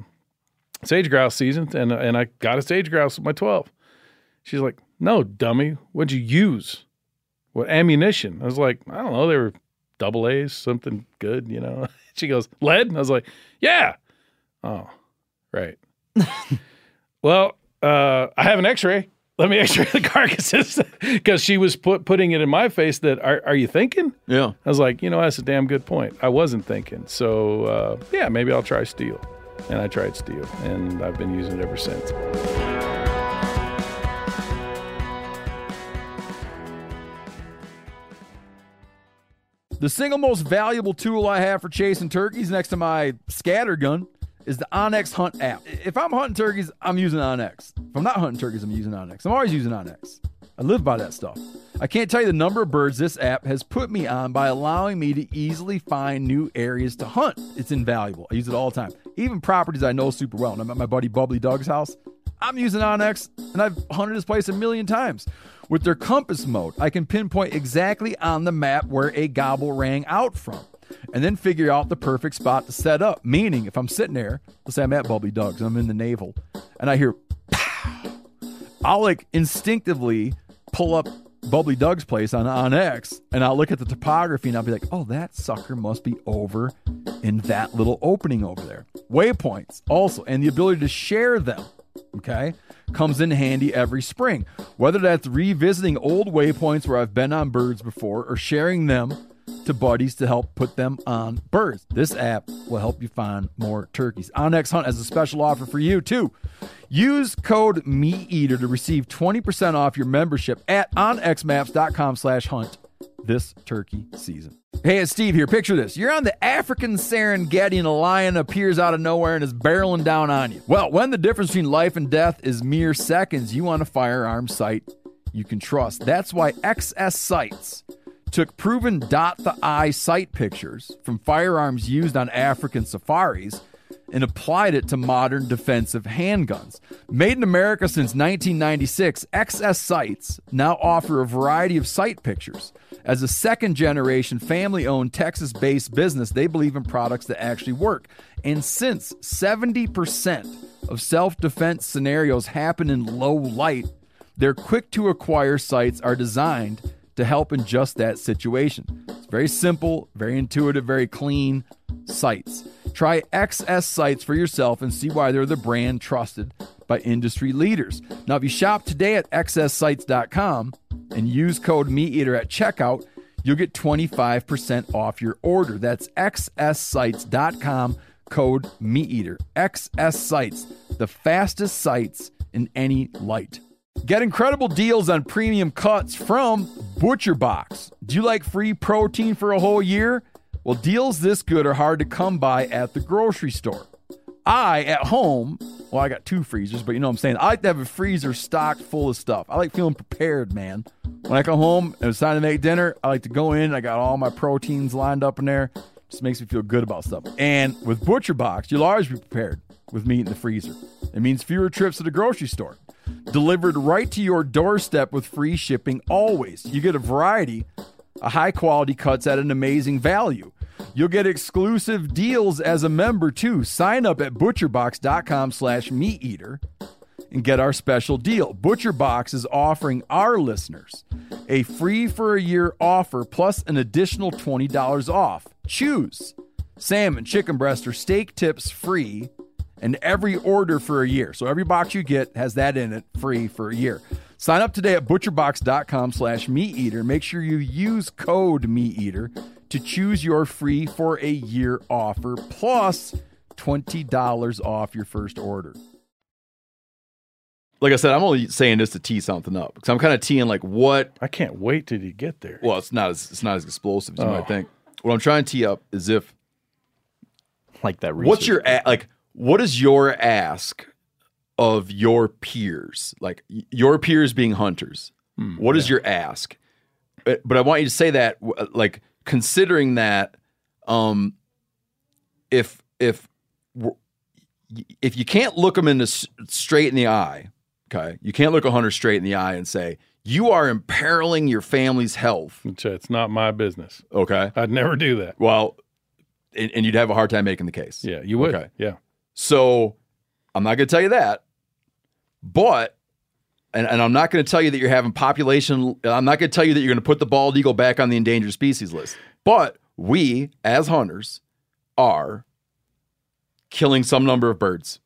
sage grouse season, and and I got a sage grouse with my 12." She's like, "No, dummy. What'd you use?" What ammunition? I was like, I don't know. They were double A's, something good, you know. She goes, lead? I was like, yeah. Oh, right. well, uh, I have an X-ray. Let me X-ray the carcasses because she was put putting it in my face. That are, are you thinking? Yeah. I was like, you know, that's a damn good point. I wasn't thinking. So uh, yeah, maybe I'll try steel. And I tried steel, and I've been using it ever since. The single most valuable tool I have for chasing turkeys next to my scatter gun is the onX Hunt app. If I'm hunting turkeys, I'm using onX. If I'm not hunting turkeys, I'm using onX. I'm always using onX. I live by that stuff. I can't tell you the number of birds this app has put me on by allowing me to easily find new areas to hunt. It's invaluable. I use it all the time. Even properties I know super well. And I'm at my buddy Bubbly Doug's house. I'm using onX and I've hunted this place a million times. With their compass mode, I can pinpoint exactly on the map where a gobble rang out from and then figure out the perfect spot to set up. Meaning, if I'm sitting there, let's say I'm at Bubbly Doug's, I'm in the navel, and I hear pow, I'll like instinctively pull up Bubbly Doug's place on, onX and I'll look at the topography and I'll be like, oh, that sucker must be over in that little opening over there. Waypoints also, and the ability to share them, okay, comes in handy every spring. Whether that's revisiting old waypoints where I've been on birds before or sharing them to buddies to help put them on birds. This app will help you find more turkeys. onX Hunt has a special offer for you too. Use code MeatEater to receive 20% off your membership at onxmaps.com slash hunt this turkey season. Hey, it's Steve here. Picture this. You're on the African Serengeti and a lion appears out of nowhere and is barreling down on you. Well, when the difference between life and death is mere seconds, you want a firearm sight you can trust. That's why XS Sights took proven dot the eye sight pictures from firearms used on African safaris and applied it to modern defensive handguns. Made in America since 1996, XS Sights now offer a variety of sight pictures. As a second generation family owned Texas based business, they believe in products that actually work. And since 70% of self defense scenarios happen in low light, their quick to acquire sights are designed to help in just that situation. It's very simple, very intuitive, very clean sights. Try XS Sights for yourself and see why they're the brand trusted by industry leaders. Now, if you shop today at xssights.com and use code MeatEater at checkout, you'll get 25% off your order. That's xssights.com, code MeatEater. XS Sights, the fastest sights in any light. Get incredible deals on premium cuts from Butcher Box. Do you like free protein for a whole year? Well, deals this good are hard to come by at the grocery store. I, at home, well, I got two freezers, but you know what I'm saying? I like to have a freezer stocked full of stuff. I like feeling prepared, man. When I come home and it's time to make dinner, I like to go in. I got all my proteins lined up in there. Just makes me feel good about stuff. And with Butcher Box, you'll always be prepared with meat in the freezer. It means fewer trips to the grocery store. Delivered right to your doorstep with free shipping always. You get a variety of high quality cuts at an amazing value. You'll get exclusive deals as a member too. Sign up at butcherbox.com slash meat eater and get our special deal. ButcherBox is offering our listeners a free for a year offer plus an additional $20 off. Choose salmon, chicken breast, or steak tips free, and every order for a year. So every box you get has that in it free for a year. Sign up today at butcherbox.com slash meat eater. Make sure you use code meat eater to choose your free for a year offer plus $20 off your first order. Like I said, I'm only saying this to tee something up because I'm kind of teeing like what I can't wait till you get there. Well, it's not as it's not as explosive as you Oh. might think. What I'm trying to tee up is if like that. what's your a- like what is your ask of your peers? Like your peers being hunters. What is your ask? Uh, but i want you to say that uh, like considering that um if if if you can't look them in the straight in the eye okay? You can't look a hunter straight in the eye and say you are imperiling your family's health. It's, it's not my business. Okay. I'd never do that. well and, and you'd have a hard time making the case. Yeah, you would. Okay. Yeah. So I'm not going to tell you that, but, and, and I'm not going to tell you that you're having population, I'm not going to tell you that you're going to put the bald eagle back on the endangered species list. But we, as hunters, are killing some number of birds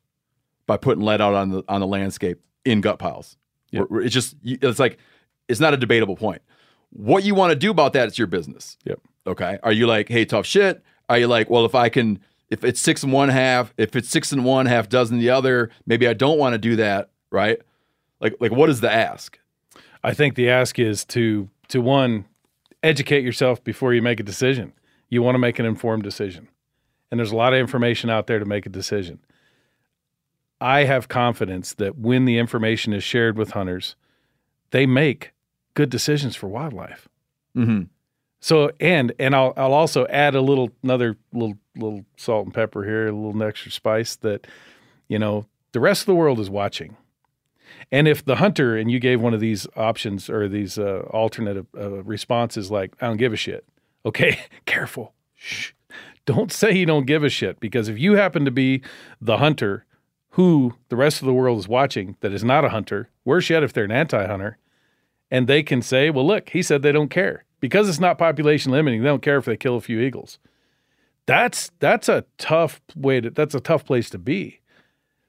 by putting lead out on the on the landscape in gut piles. We're- we're- It's just it's like it's not a debatable point. What you want to do about that, it's your business. Yep. Okay. Are you like, hey, tough shit? Are you like, well, if I can, if it's six and one half, if it's six and one half dozen the other, maybe I don't want to do that, right? Like, like what is the ask? I think the ask is to to one educate yourself before you make a decision. You want to make an informed decision. And there's a lot of information out there to make a decision. I have confidence that when the information is shared with hunters, they make good decisions for wildlife. Mm-hmm. So and and I'll I'll also add a little another little little salt and pepper here, a little extra spice that you know the rest of the world is watching. And if the hunter and you gave one of these options or these uh, alternate uh, responses like I don't give a shit. Okay, careful. Shh. Don't say you don't give a shit because if you happen to be the hunter who the rest of the world is watching that is not a hunter, worse yet if they're an anti-hunter, and they can say, "Well, look, he said they don't care because it's not population limiting. They don't care if they kill a few eagles." That's that's a tough way to that's a tough place to be.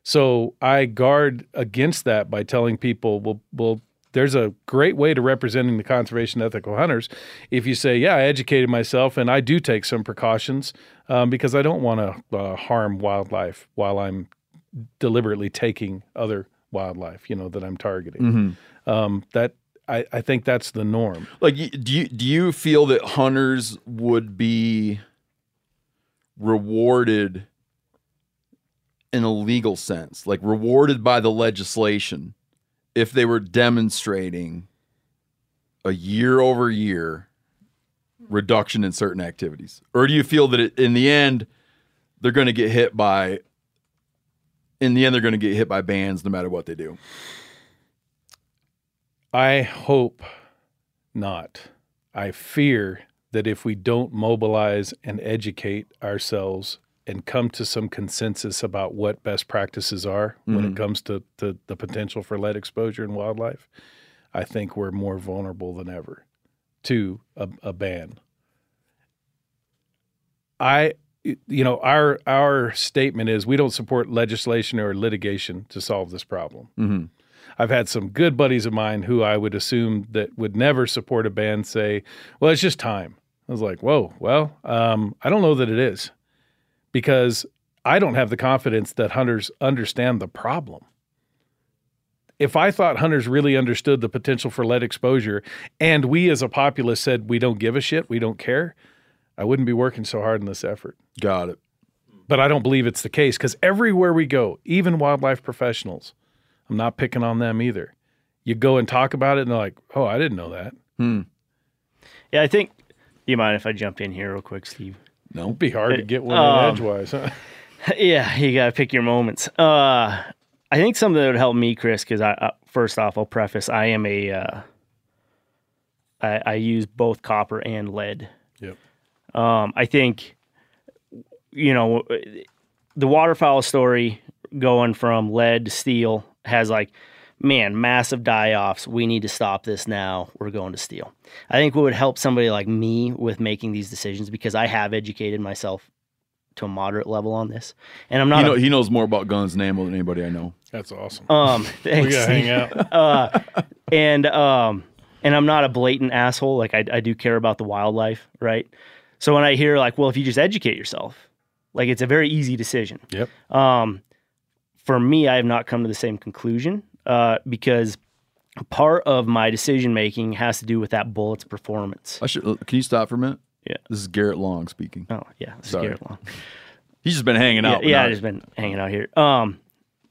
So I guard against that by telling people, "Well, well, there's a great way to representing the conservation ethical hunters. If you say, "Yeah, I educated myself and I do take some precautions um, because I don't want to uh, harm wildlife while I'm deliberately taking other wildlife, you know, that I'm targeting." Um, that I, I think that's the norm. Like, do you do you feel that hunters would be rewarded in a legal sense, like rewarded by the legislation, if they were demonstrating a year over year reduction in certain activities, or do you feel that it, in the end they're going to get hit by? In the end, they're going to get hit by bans no matter what they do. I hope not. I fear that if we don't mobilize and educate ourselves and come to some consensus about what best practices are when it Mhm. comes to, to the potential for lead exposure in wildlife, I think we're more vulnerable than ever to a, a ban. I you know our our statement is we don't support legislation or litigation to solve this problem. Mm-hmm. I've had some good buddies of mine who I would assume that would never support a ban say, "Well, it's just time." I was like, "Whoa, well, um, I don't know that it is," because I don't have the confidence that hunters understand the problem. If I thought hunters really understood the potential for lead exposure, and we as a populace said we don't give a shit, we don't care, I wouldn't be working so hard in this effort. Got it. But I don't believe it's the case because everywhere we go, even wildlife professionals, I'm not picking on them either. You go and talk about it, and they're like, "Oh, I didn't know that." Hmm. Yeah, I think. You mind if I jump in here real quick, Steve? No, It'd be hard to get one Um, in edgewise. Huh? yeah, you gotta pick your moments. Uh, I think something that would help me, Chris, because I uh, first off, I'll preface I am a uh, I, I use both copper and lead. Yep. Um, I think you know the waterfowl story going from lead to steel has like, man, massive die offs. We need to stop this now. We're going to steal. I think what would help somebody like me with making these decisions because I have educated myself to a moderate level on this, and I'm not. He, a- he knows more about guns and ammo than anybody I know. That's awesome. Um, we thanks, gotta hang out. uh, and um, and I'm not a blatant asshole. Like I, I do care about the wildlife, right? So when I hear like, well, if you just educate yourself, like it's a very easy decision. Yep. Um, for me, I have not come to the same conclusion uh, because part of my decision making has to do with that bullet's performance. I should. Can you stop for a minute? Yeah. This is Garrett Long speaking. Oh yeah, this is Sorry. Garrett Long. He's just been hanging out. yeah, now. I've just been hanging out here. Um,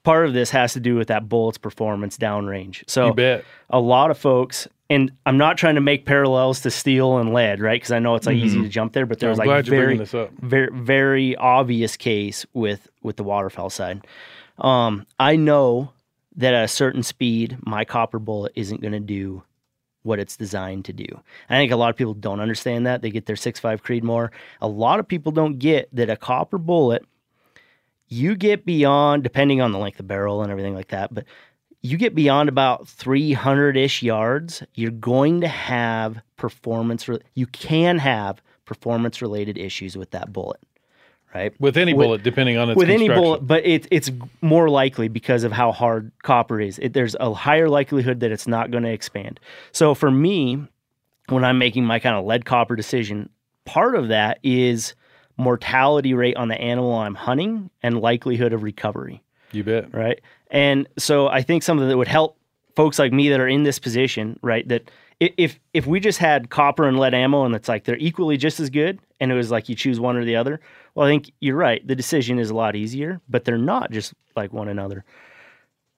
part of this has to do with that bullet's performance downrange. So You bet. a lot of folks, and I'm not trying to make parallels to steel and lead, right? Because I know it's like easy Mhm. to jump there, but I'm there's like very, this up. very, very obvious case with with the waterfowl side. Um, I know that at a certain speed, my copper bullet isn't going to do what it's designed to do. I think a lot of people don't understand that. They get their 6.5 Creedmoor. A lot of people don't get that a copper bullet, you get beyond, depending on the length of barrel and everything like that, but you get beyond about 300 ish yards, you're going to have performance, you can have performance related issues with that bullet. Right. With any With- bullet, depending on its with any bullet, but it, it's more likely because of how hard copper is. It, there's a higher likelihood that it's not going to expand. So for me, when I'm making my kind of lead copper decision, part of that is mortality rate on the animal I'm hunting and likelihood of recovery. You bet. Right. And so I think something that would help folks like me that are in this position, right? That if if we just had copper and lead ammo and it's like they're equally just as good and it was like you choose one or the other, well, I think you're right. The decision is a lot easier, but they're not just like one another.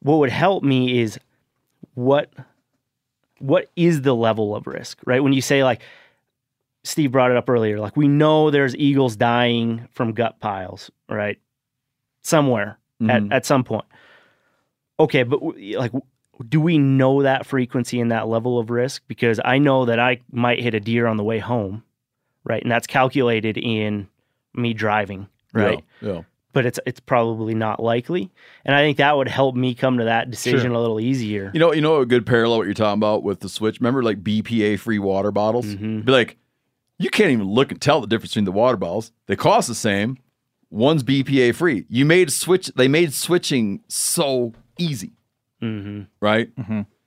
What would help me is what what is the level of risk, right? When you say like Steve brought it up earlier, like we know there's eagles dying from gut piles, right? Somewhere Mhm. at, at some point. Okay, but like, do we know that frequency and that level of risk? Because I know that I might hit a deer on the way home, right? And that's calculated in me driving, right? Yeah. yeah. But it's it's probably not likely, and I think that would help me come to that decision a little easier. You know, you know a good parallel what you're talking about with the switch. Remember, like BPA free water bottles. Mm-hmm. Be like, you can't even look and tell the difference between the water bottles. They cost the same. One's BPA free. You made switch. They made switching so easy, Mm-hmm. right?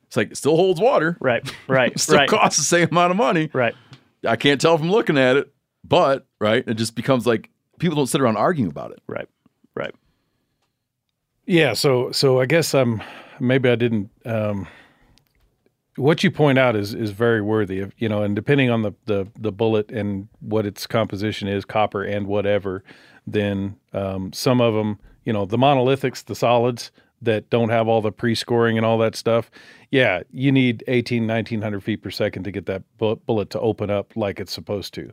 It's like it still holds water, right? Right, still right. costs the same amount of money, right? I can't tell from looking at it, but right, it just becomes like people don't sit around arguing about it, right? Right. Yeah, so so I guess I'm maybe I didn't um what you point out is is very worthy of you know, and depending on the the the bullet and what its composition is, copper and whatever, then um some of them, you know, the monolithics, the solids that don't have all the pre-scoring and all that stuff. Yeah, you need 18 1900 feet per second to get that bullet to open up like it's supposed to.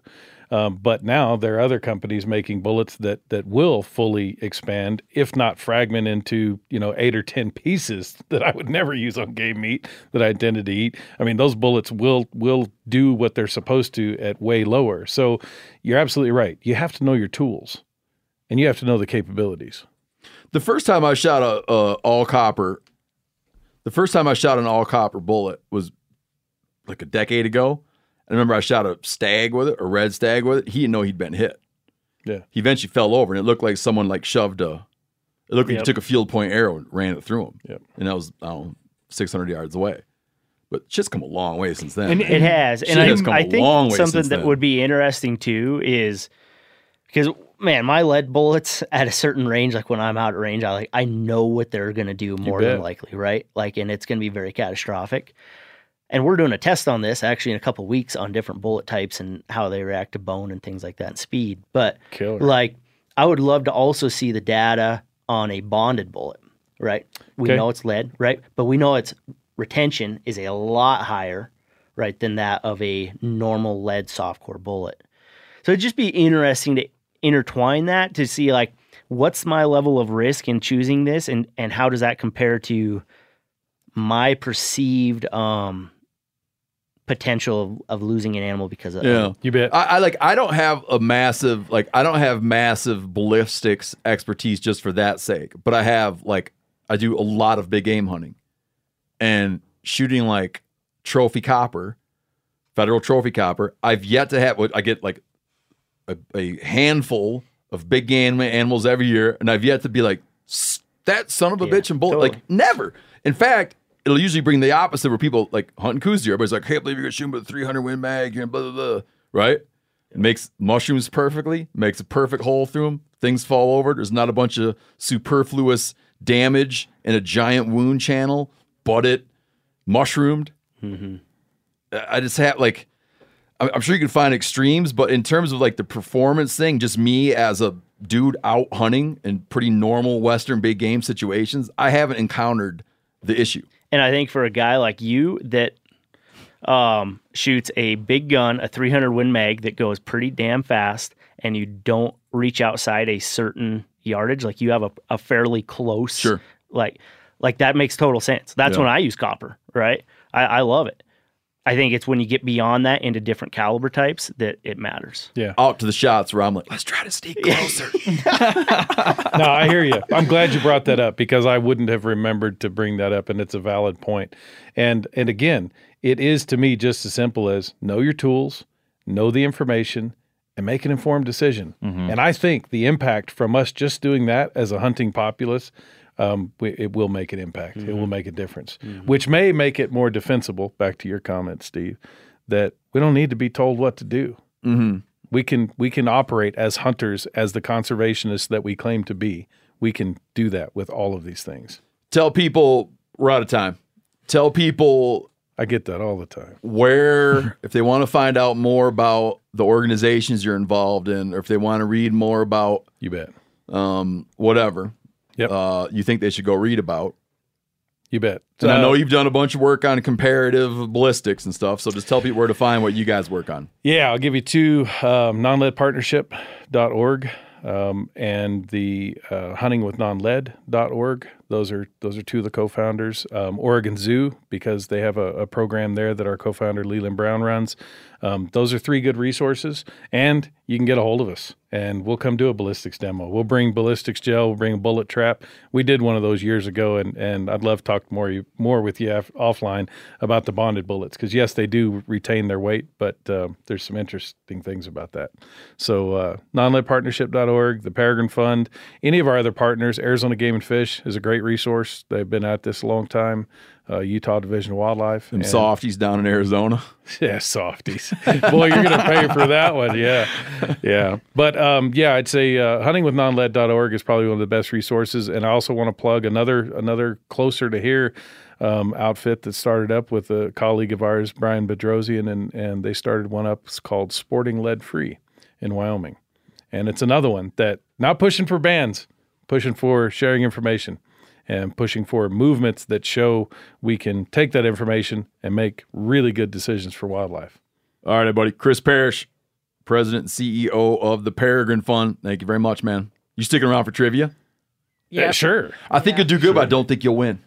Um, but now there are other companies making bullets that that will fully expand, if not fragment into you know eight or ten pieces that I would never use on game meat that I intended to eat. I mean, those bullets will will do what they're supposed to at way lower. So you're absolutely right. You have to know your tools, and you have to know the capabilities. The first time I shot a, a all copper, the first time I shot an all copper bullet was like a decade ago. I remember I shot a stag with it, a red stag with it. He didn't know he'd been hit. Yeah. He eventually fell over, and it looked like someone like shoved a. It looked like Yep. he took a field point arrow and ran it through him. Yep. And that was I don't know, six hundred yards away. But shit's come a long way since then. And man. it has, Shit and I, has come I a think long way something since that then. would be interesting too is because man, my lead bullets at a certain range, like when I'm out at range, I like I know what they're gonna do more than likely, right? Like, and it's gonna be very catastrophic. And we're doing a test on this actually in a couple weeks on different bullet types and how they react to bone and things like that and speed. But Killer. like, I would love to also see the data on a bonded bullet, right? We Okay. know it's lead, right? But we know its retention is a lot higher, right, than that of a normal lead softcore bullet. So it'd just be interesting to intertwine that to see like what's my level of risk in choosing this and and how does that compare to my perceived um potential of, of losing an animal because of Yeah, you bet. I, I like. I don't have a massive like. I don't have massive ballistics expertise just for that sake. But I have like I do a lot of big game hunting and shooting like trophy copper, federal trophy copper. I've yet to have. what I get like a, a handful of big game animals every year, and I've yet to be like that son of a bitch and bullet. Like never. In fact, it'll usually bring the opposite where people like hunting Coues deer. Everybody's like, "Can't believe you're gonna shoot with a 300 win mag," and blah blah blah. Right? It makes mushrooms perfectly. Makes a perfect hole through them. Things fall over. There's not a bunch of superfluous damage in a giant wound channel, but it mushroomed. Mm-hmm. I just have like I'm I'm sure you can find extremes, but in terms of like the performance thing, just me as a dude out hunting in pretty normal Western big game situations, I haven't encountered the issue. And I think for a guy like you that um, shoots a big gun, a 300 Win Mag that goes pretty damn fast, and you don't reach outside a certain yardage, like you have a, a fairly close, Sure. like like that makes total sense. That's Yeah. when I use copper, right? I, I love it. I think it's when you get beyond that into different caliber types that it matters. Yeah. Out to the shots where I'm like, let's try to sneak closer. no, I hear you. I'm glad you brought that up because I wouldn't have remembered to bring that up, and it's a valid point. And and again, it is to me just as simple as know your tools, know the information, and make an informed decision. Mm-hmm. And I think the impact from us just doing that as a hunting populace, um, it will make an impact. It will make a difference, which may make it more defensible. Back to your comment, Steve, that we don't need to be told what to do mm-hmm. we can we can operate as hunters as the conservationists that we claim to be we can do that with all of these things Tell people we're out of time. Tell people i get that all the time where if they want to find out more about the organizations you're involved in, or if they want to read more about you bet um whatever yep. uh you think they should go read about. you bet And I Uh, know you've done a bunch of work on comparative ballistics and stuff, so just tell people where to find what you guys work on. Yeah, I'll give you two um, nonleadpartnership.org um, and the uh, huntingwithnonlead.org. Those are those are two of the co-founders. Um, Oregon Zoo because they have a, a program there that our co-founder Leland Brown runs. Um, those are three good resources, and you can get a hold of us, and we'll come do a ballistics demo. We'll bring ballistics gel, we'll bring a bullet trap. We did one of those years ago, and and I'd love to talk more more with you af- offline about the bonded bullets because yes, they do retain their weight, but uh, there's some interesting things about that. So uh, the Peregrine Fund, any of our other partners, Arizona Game and Fish is a great resource. They've been at this a long time. Uh, Utah Division of Wildlife. Them and- softies down in Arizona. yeah, softies. Boy, you're going to pay for that one. Yeah. Yeah. But um, yeah, I'd say uh, huntingwithnonlead.org is probably one of the best resources. And I also want to plug another another closer to here um, outfit that started up with a colleague of ours, Bryan Bedrosian, and, and they started one up it's called Sporting Lead Free in Wyoming. And it's another one that not pushing for bans, pushing for sharing information and pushing for movements that show we can take that information and make really good decisions for wildlife. All right, everybody. Chris Parish, President and CEO of the Peregrine Fund. Thank you very much, man. You sticking around for trivia? Yeah, sure. I think you'll do good, but I don't think you'll win.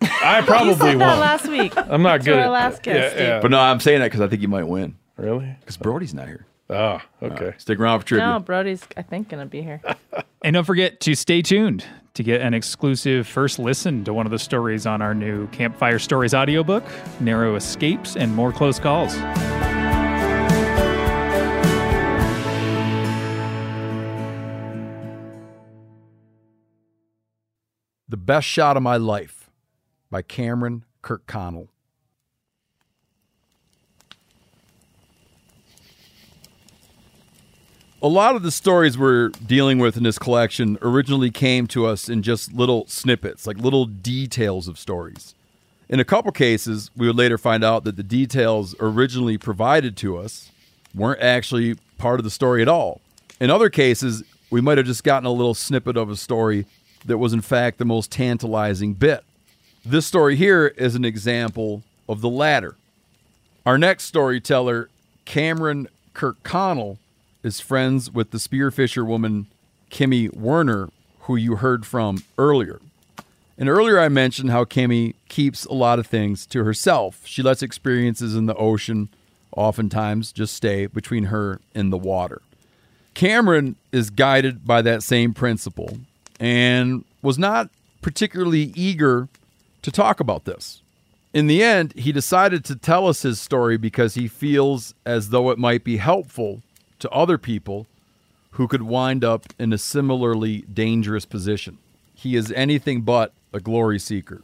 I You probably said won't. last week. I'm not good. our last guest, Steve. But no, I'm saying that because I think you might win. Really? Because Brody's not here. Oh, okay. Stick around for trivia. No, Brody's, I think, going to be here. And don't forget to stay tuned to get an exclusive first listen to one of the stories on our new Campfire Stories audiobook, Narrow Escapes and More Close Calls. The Best Shot of My Life by Cameron Kirkconnell. A lot of the stories we're dealing with in this collection originally came to us in just little snippets, like little details of stories. In a couple cases, we would later find out that the details originally provided to us weren't actually part of the story at all. In other cases, we might have just gotten a little snippet of a story that was, in fact, the most tantalizing bit. This story here is an example of the latter. Our next storyteller, Cameron Kirkconnell, is friends with the spearfisher woman Kimi Werner, who you heard from earlier. And earlier I mentioned how Kimi keeps a lot of things to herself. She lets experiences in the ocean oftentimes just stay between her and the water. Cameron is guided by that same principle and was not particularly eager to talk about this. In the end, he decided to tell us his story because he feels as though it might be helpful to other people who could wind up in a similarly dangerous position. He is anything but a glory seeker.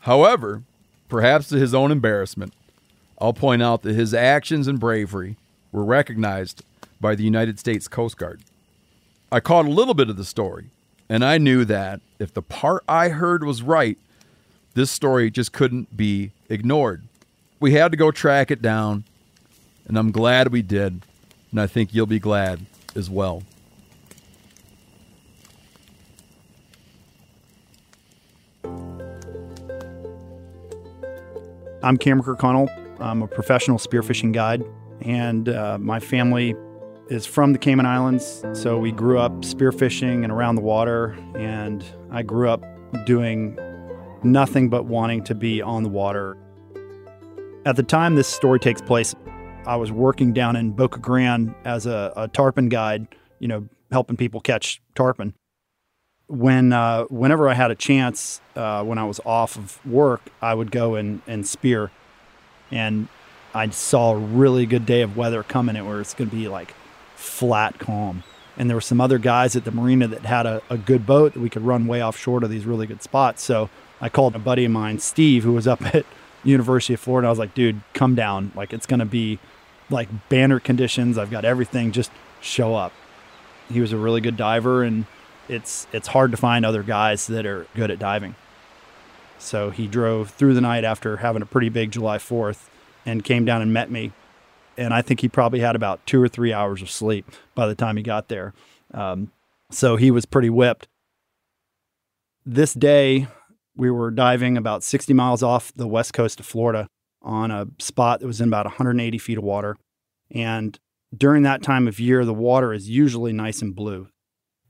However, perhaps to his own embarrassment, I'll point out that his actions and bravery were recognized by the United States Coast Guard. I caught a little bit of the story, and I knew that if the part I heard was right, this story just couldn't be ignored. We had to go track it down, and I'm glad we did, and I think you'll be glad as well. I'm Cameron Kirkconnell. I'm a professional spearfishing guide, and uh, my family is from the Cayman Islands. So we grew up spearfishing and around the water, and I grew up doing nothing but wanting to be on the water. At the time this story takes place, I was working down in Boca Grande as a, a tarpon guide, you know, helping people catch tarpon. When uh, whenever I had a chance, uh, when I was off of work, I would go and, and spear. And I saw a really good day of weather coming it where it's going to be like flat calm. And there were some other guys at the marina that had a, a good boat that we could run way offshore to these really good spots. So I called a buddy of mine, Steve, who was up at University of Florida. I was like, dude, come down. Like it's to be like banner conditions. I've got everything. Just show up. He was a really good diver, and it's it's hard to find other guys that are good at diving. So he drove through the night after having a pretty big July 4th and came down and met me. And I think he probably had about two or three hours of sleep by the time he got there. Um, so he was pretty whipped. This day, we were diving about 60 miles off the west coast of Florida on a spot that was in about 180 feet of water. And during that time of year, the water is usually nice and blue.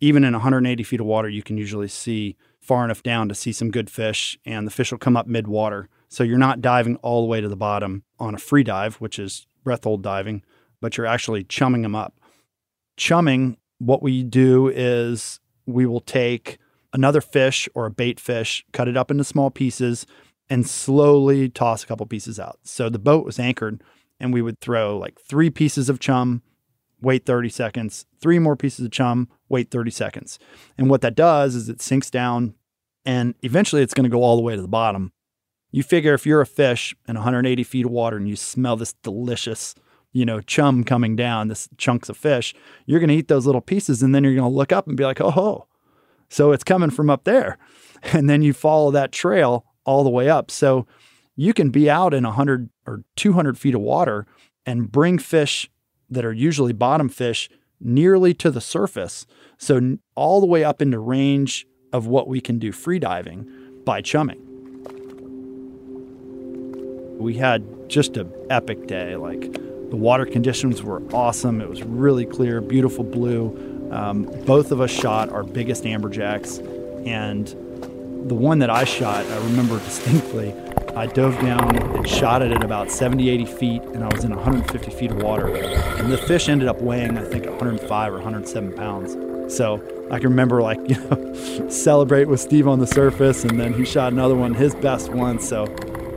Even in 180 feet of water, you can usually see far enough down to see some good fish, and the fish will come up mid water. So you're not diving all the way to the bottom on a free dive, which is breath hold diving, but you're actually chumming them up. Chumming, what we do is we will take another fish or a bait fish, cut it up into small pieces, and slowly toss a couple pieces out. So the boat was anchored, and we would throw like three pieces of chum, wait 30 seconds, three more pieces of chum, wait 30 seconds. And what that does is it sinks down, and eventually it's going to go all the way to the bottom. You figure if you're a fish in 180 feet of water and you smell this delicious, you know, chum coming down, this chunks of fish, you're going to eat those little pieces and then you're going to look up and be like, oh, so it's coming from up there. And then you follow that trail all the way up. So you can be out in 100 or 200 feet of water and bring fish that are usually bottom fish nearly to the surface. So all the way up into range of what we can do free diving by chumming. We had just an epic day. Like the water conditions were awesome. It was really clear, beautiful blue. Um, both of us shot our biggest amberjacks, and the one that I shot, I remember distinctly. I dove down and shot it at about 70, 80 feet, and I was in 150 feet of water. And the fish ended up weighing, I think, 105 or 107 pounds. So I can remember, like, you know, celebrate with Steve on the surface, and then he shot another one, his best one. So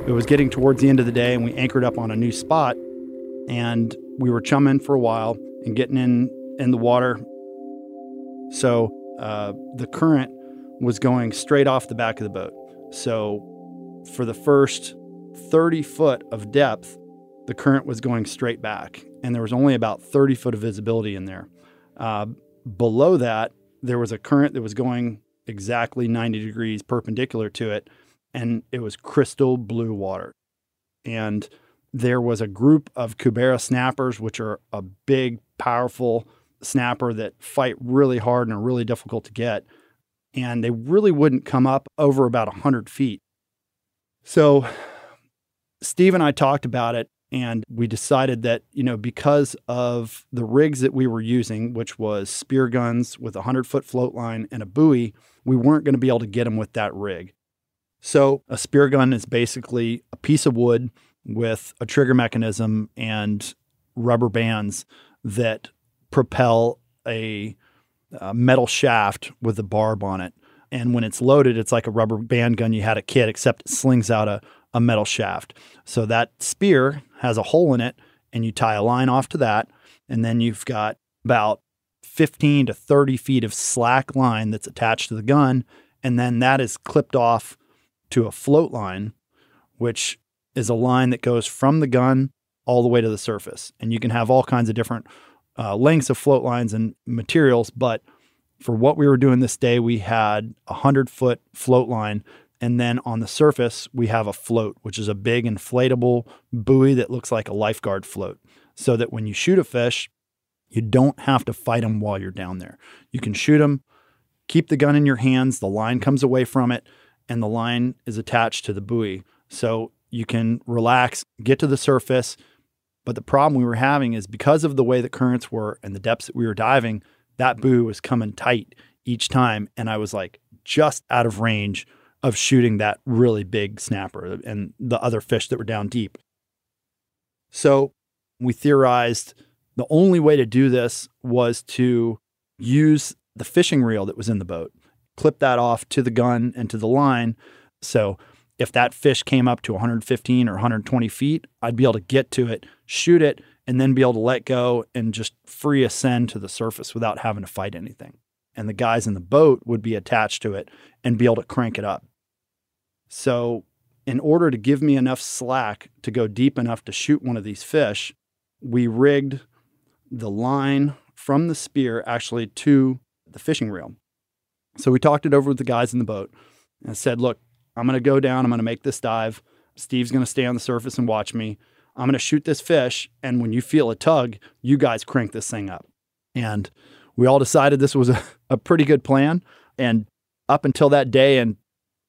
it was getting towards the end of the day, and we anchored up on a new spot, and we were chumming for a while and getting in in the water. So uh, the current was going straight off the back of the boat. So for the first 30 foot of depth, the current was going straight back, and there was only about 30 foot of visibility in there. Uh, below that, there was a current that was going exactly 90 degrees perpendicular to it, and it was crystal blue water. And there was a group of Cubera snappers, which are a big, powerful snapper that fight really hard and are really difficult to get. And they really wouldn't come up over about 100 feet. So Steve and I talked about it and we decided that, you know, because of the rigs that we were using, which was spear guns with a 100 foot float line and a buoy, we weren't going to be able to get them with that rig. So a spear gun is basically a piece of wood with a trigger mechanism and rubber bands that propel a, a metal shaft with a barb on it. And when it's loaded, it's like a rubber band gun you had a kid, except it slings out a, a metal shaft. So that spear has a hole in it, and you tie a line off to that. And then you've got about 15 to 30 feet of slack line that's attached to the gun. And then that is clipped off to a float line, which is a line that goes from the gun all the way to the surface. And you can have all kinds of different uh, lengths of float lines and materials. But for what we were doing this day, we had a 100 foot float line. And then on the surface, we have a float, which is a big inflatable buoy that looks like a lifeguard float. So that when you shoot a fish, you don't have to fight them while you're down there. You can shoot them, keep the gun in your hands, the line comes away from it, and the line is attached to the buoy. So you can relax, get to the surface. But the problem we were having is because of the way the currents were and the depths that we were diving, that buoy was coming tight each time. And I was like just out of range of shooting that really big snapper and the other fish that were down deep. So we theorized the only way to do this was to use the fishing reel that was in the boat, clip that off to the gun and to the line. So if that fish came up to 115 or 120 feet, I'd be able to get to it, shoot it, and then be able to let go and just free ascend to the surface without having to fight anything. And the guys in the boat would be attached to it and be able to crank it up. So, in order to give me enough slack to go deep enough to shoot one of these fish, we rigged the line from the spear actually to the fishing reel. So we talked it over with the guys in the boat and said, look, I'm going to go down. I'm going to make this dive. Steve's going to stay on the surface and watch me. I'm going to shoot this fish. And when you feel a tug, you guys crank this thing up. And we all decided this was a, a pretty good plan. And up until that day and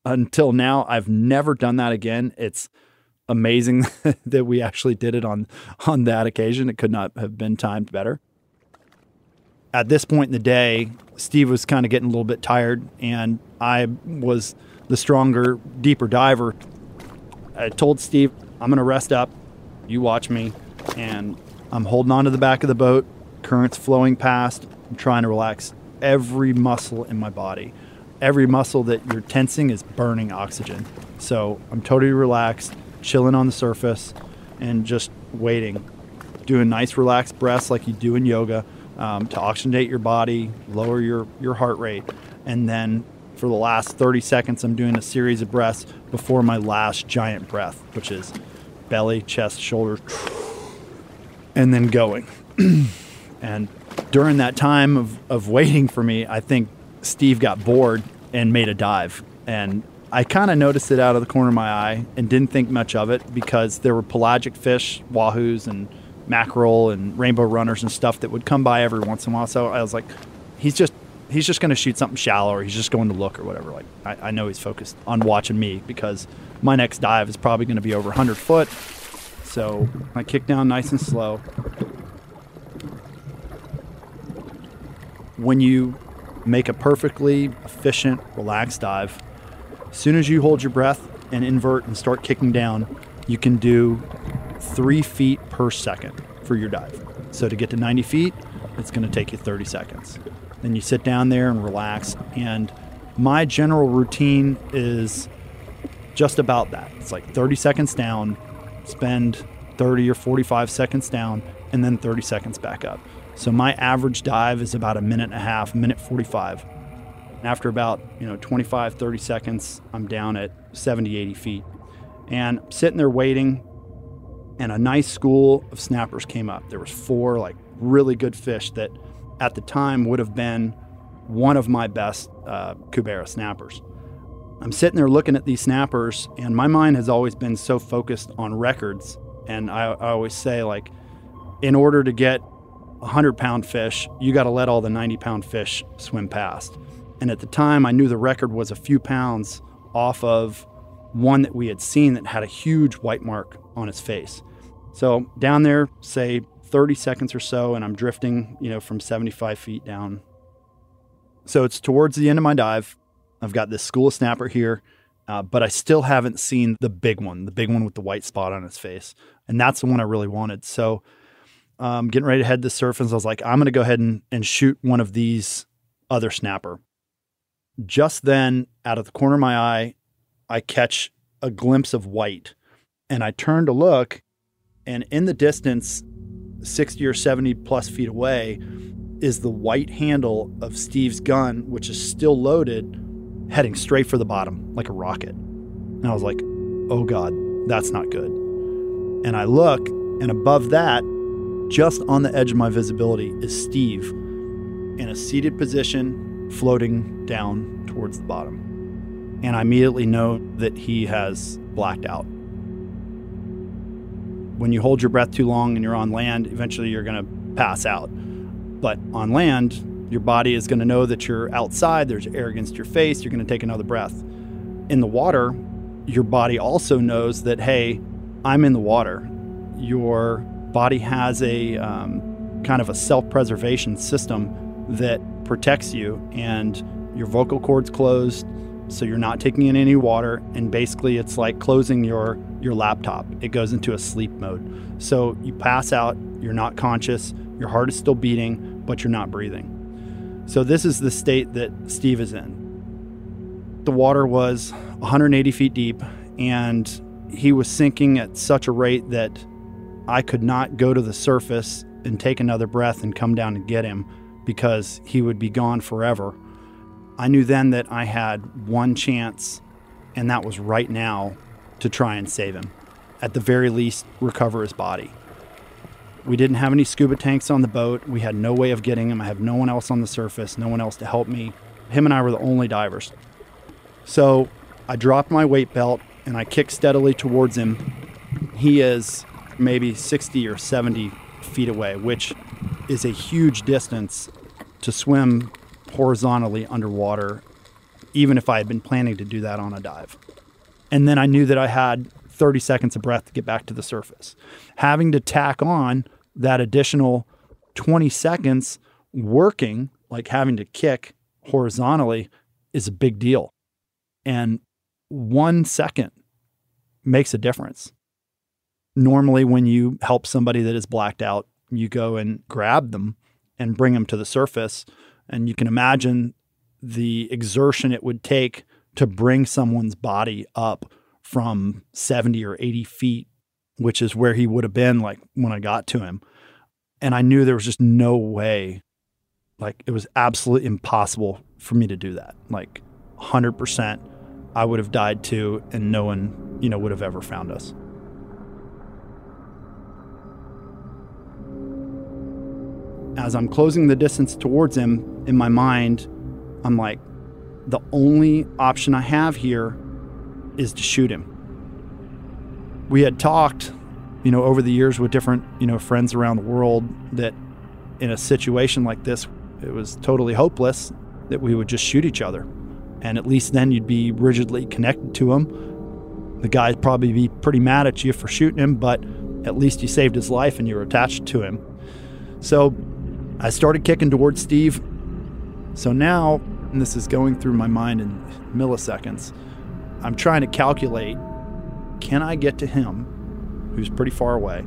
until now, I've never done that again. It's amazing that we actually did it on on that occasion. It could not have been timed better. At this point in the day, Steve was kind of getting a little bit tired, and I was the stronger, deeper diver. I told Steve, I'm going to rest up. You watch me. And I'm holding on to the back of the boat, currents flowing past. I'm trying to relax every muscle in my body. Every muscle that you're tensing is burning oxygen. So I'm totally relaxed, chilling on the surface, and just waiting. Doing nice, relaxed breaths like you do in yoga um, to oxygenate your body, lower your, your heart rate. And then for the last 30 seconds, I'm doing a series of breaths before my last giant breath, which is belly, chest, shoulders, and then going. and during that time of, of waiting for me, I think Steve got bored and made a dive. And I kind of noticed it out of the corner of my eye and didn't think much of it because there were pelagic fish, wahoos, and mackerel and rainbow runners and stuff that would come by every once in a while. So I was like, he's just he's just going to shoot something shallow or he's just going to look or whatever. Like I, I know he's focused on watching me because my next dive is probably going to be over 100 foot. So I kick down nice and slow. When you make a perfectly efficient, relaxed dive, as soon as you hold your breath and invert and start kicking down, you can do three feet per second for your dive. So to get to 90 feet, it's going to take you 30 seconds. Then you sit down there and relax. And my general routine is just about that. It's like 30 seconds down, spend 30 or 45 seconds down, and then 30 seconds back up. So my average dive is about a minute and a half, minute 45. After about, you know, 25, 30 seconds, I'm down at 70, 80 feet. And sitting there waiting, and a nice school of snappers came up. There was four like really good fish that at the time would have been one of my best uh, Cubera snappers. I'm sitting there looking at these snappers, and my mind has always been so focused on records. And I, I always say, like, in order to get a 100 pound fish, you got to let all the 90 pound fish swim past. And at the time, I knew the record was a few pounds off of one that we had seen that had a huge white mark on its face. So down there, say 30 seconds or so, and I'm drifting, you know, from 75 feet down. So it's towards the end of my dive. I've got this school of snapper here, uh, but I still haven't seen the big one, the big one with the white spot on its face. And that's the one I really wanted. So um, getting ready to head to surface, I was like, I'm going to go ahead and, and shoot one of these other snapper. Just then, out of the corner of my eye, I catch a glimpse of white. And I turn to look, and in the distance, 60 or 70 plus feet away, is the white handle of Steve's gun, which is still loaded, heading straight for the bottom like a rocket. And I was like, oh God, that's not good. And I look, and above that, just on the edge of my visibility, is Steve in a seated position, floating down towards the bottom. And I immediately know that he has blacked out. When you hold your breath too long and you're on land, eventually you're going to pass out. But on land, your body is going to know that you're outside, there's air against your face, you're going to take another breath. In the water, your body also knows that, hey, I'm in the water. Your body has a um, kind of a self preservation system that protects you, and your vocal cords closed, so you're not taking in any water. And basically, it's like closing your, your laptop, it goes into a sleep mode. So you pass out, you're not conscious, your heart is still beating, but you're not breathing. So, this is the state that Steve is in. The water was 180 feet deep, and he was sinking at such a rate that I could not go to the surface and take another breath and come down and get him because he would be gone forever. I knew then that I had one chance, and that was right now to try and save him. At the very least, recover his body. We didn't have any scuba tanks on the boat. We had no way of getting him. I have no one else on the surface, no one else to help me. Him and I were the only divers. So I dropped my weight belt and I kicked steadily towards him. He is maybe 60 or 70 feet away, which is a huge distance to swim horizontally underwater, even if I had been planning to do that on a dive. And then I knew that I had 30 seconds of breath to get back to the surface. Having to tack on that additional 20 seconds working, like having to kick horizontally, is a big deal. And one second makes a difference. Normally, when you help somebody that is blacked out, you go and grab them and bring them to the surface. And you can imagine the exertion it would take to bring someone's body up from 70 or 80 feet, which is where he would have been like when I got to him. And I knew there was just no way, like, it was absolutely impossible for me to do that. Like, 100%, I would have died too, and no one, you know, would have ever found us. As I'm closing the distance towards him, in my mind, I'm like, the only option I have here is to shoot him. We had talked, you know, over the years with different, you know, friends around the world that in a situation like this, it was totally hopeless that we would just shoot each other. And at least then you'd be rigidly connected to him. The guy'd probably be pretty mad at you for shooting him, but at least you saved his life and you were attached to him. So I started kicking towards Steve. So now, and this is going through my mind in milliseconds, I'm trying to calculate can I get to him, who's pretty far away,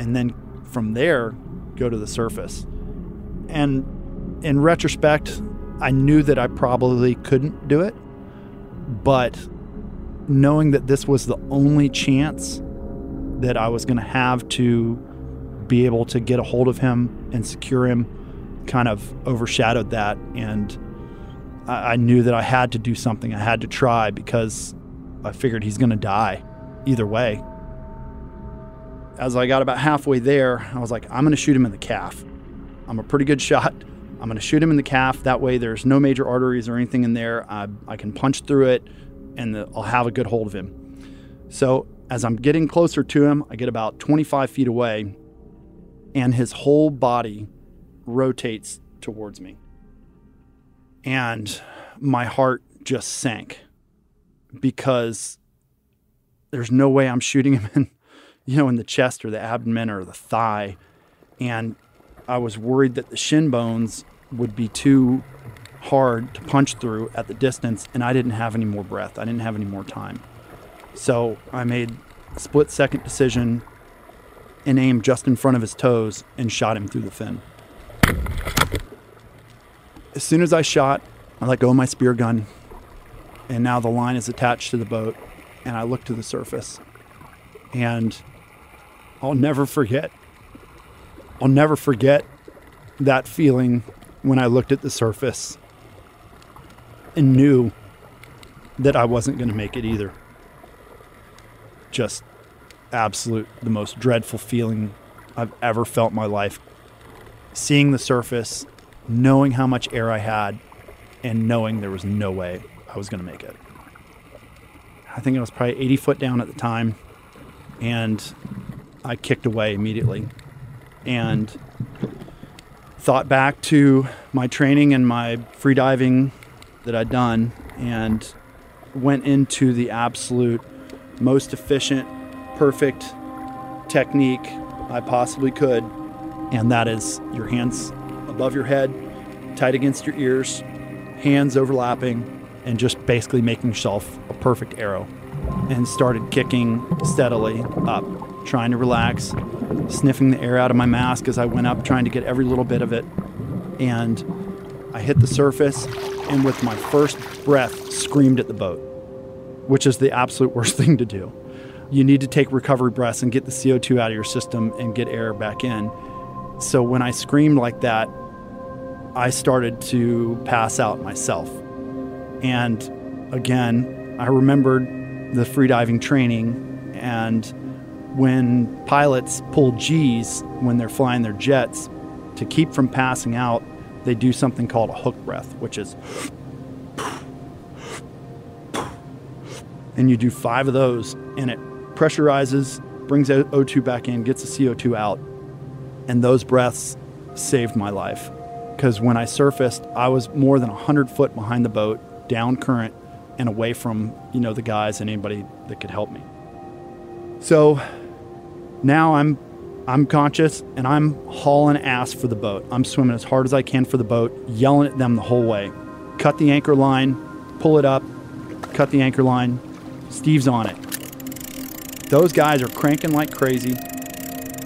and then from there go to the surface. And in retrospect, I knew that I probably couldn't do it, but knowing that this was the only chance that I was going to have to be able to get a hold of him and secure him kind of overshadowed that. And I, I knew that I had to do something. I had to try because I figured he's going to die either way. As I got about halfway there, I was like, I'm going to shoot him in the calf. I'm a pretty good shot. I'm going to shoot him in the calf. That way, there's no major arteries or anything in there. I, I can punch through it and the, I'll have a good hold of him. So, as I'm getting closer to him, I get about 25 feet away and his whole body rotates towards me. And my heart just sank because there's no way I'm shooting him in, you know, in the chest or the abdomen or the thigh. And I was worried that the shin bones would be too hard to punch through at the distance, and I didn't have any more breath. I didn't have any more time. So I made a split second decision and aimed just in front of his toes and shot him through the fin. As soon as I shot, I let go of my spear gun, and now the line is attached to the boat, and I look to the surface. And I'll never forget. I'll never forget that feeling when I looked at the surface and knew that I wasn't going to make it either. Just absolute, the most dreadful feeling I've ever felt in my life. Seeing the surface, knowing how much air I had, and knowing there was no way I was going to make it. I think I was probably 80 foot down at the time, and I kicked away immediately. And thought back to my training and my free diving that I'd done, and went into the absolute most efficient, perfect technique I possibly could. And that is your hands above your head, tight against your ears, hands overlapping, and just basically making yourself a perfect arrow. And started kicking steadily up, trying to relax, sniffing the air out of my mask as I went up, trying to get every little bit of it. And I hit the surface, and with my first breath, screamed at the boat, which is the absolute worst thing to do. You need to take recovery breaths and get the CO2 out of your system and get air back in. So when I screamed like that, I started to pass out myself. And again, I remembered the freediving training and when pilots pull G's when they're flying their jets to keep from passing out, they do something called a hook breath, which is and you do five of those and it pressurizes, brings O2 back in, gets the CO2 out. And those breaths saved my life because when I surfaced, I was more than 100 foot behind the boat, down current, and away from, you know, the guys and anybody that could help me. So now I'm I'm conscious and I'm hauling ass for the boat. I'm swimming as hard as I can for the boat, yelling at them the whole way. Cut the anchor line, pull it up, cut the anchor line. Steve's on it. Those guys are cranking like crazy.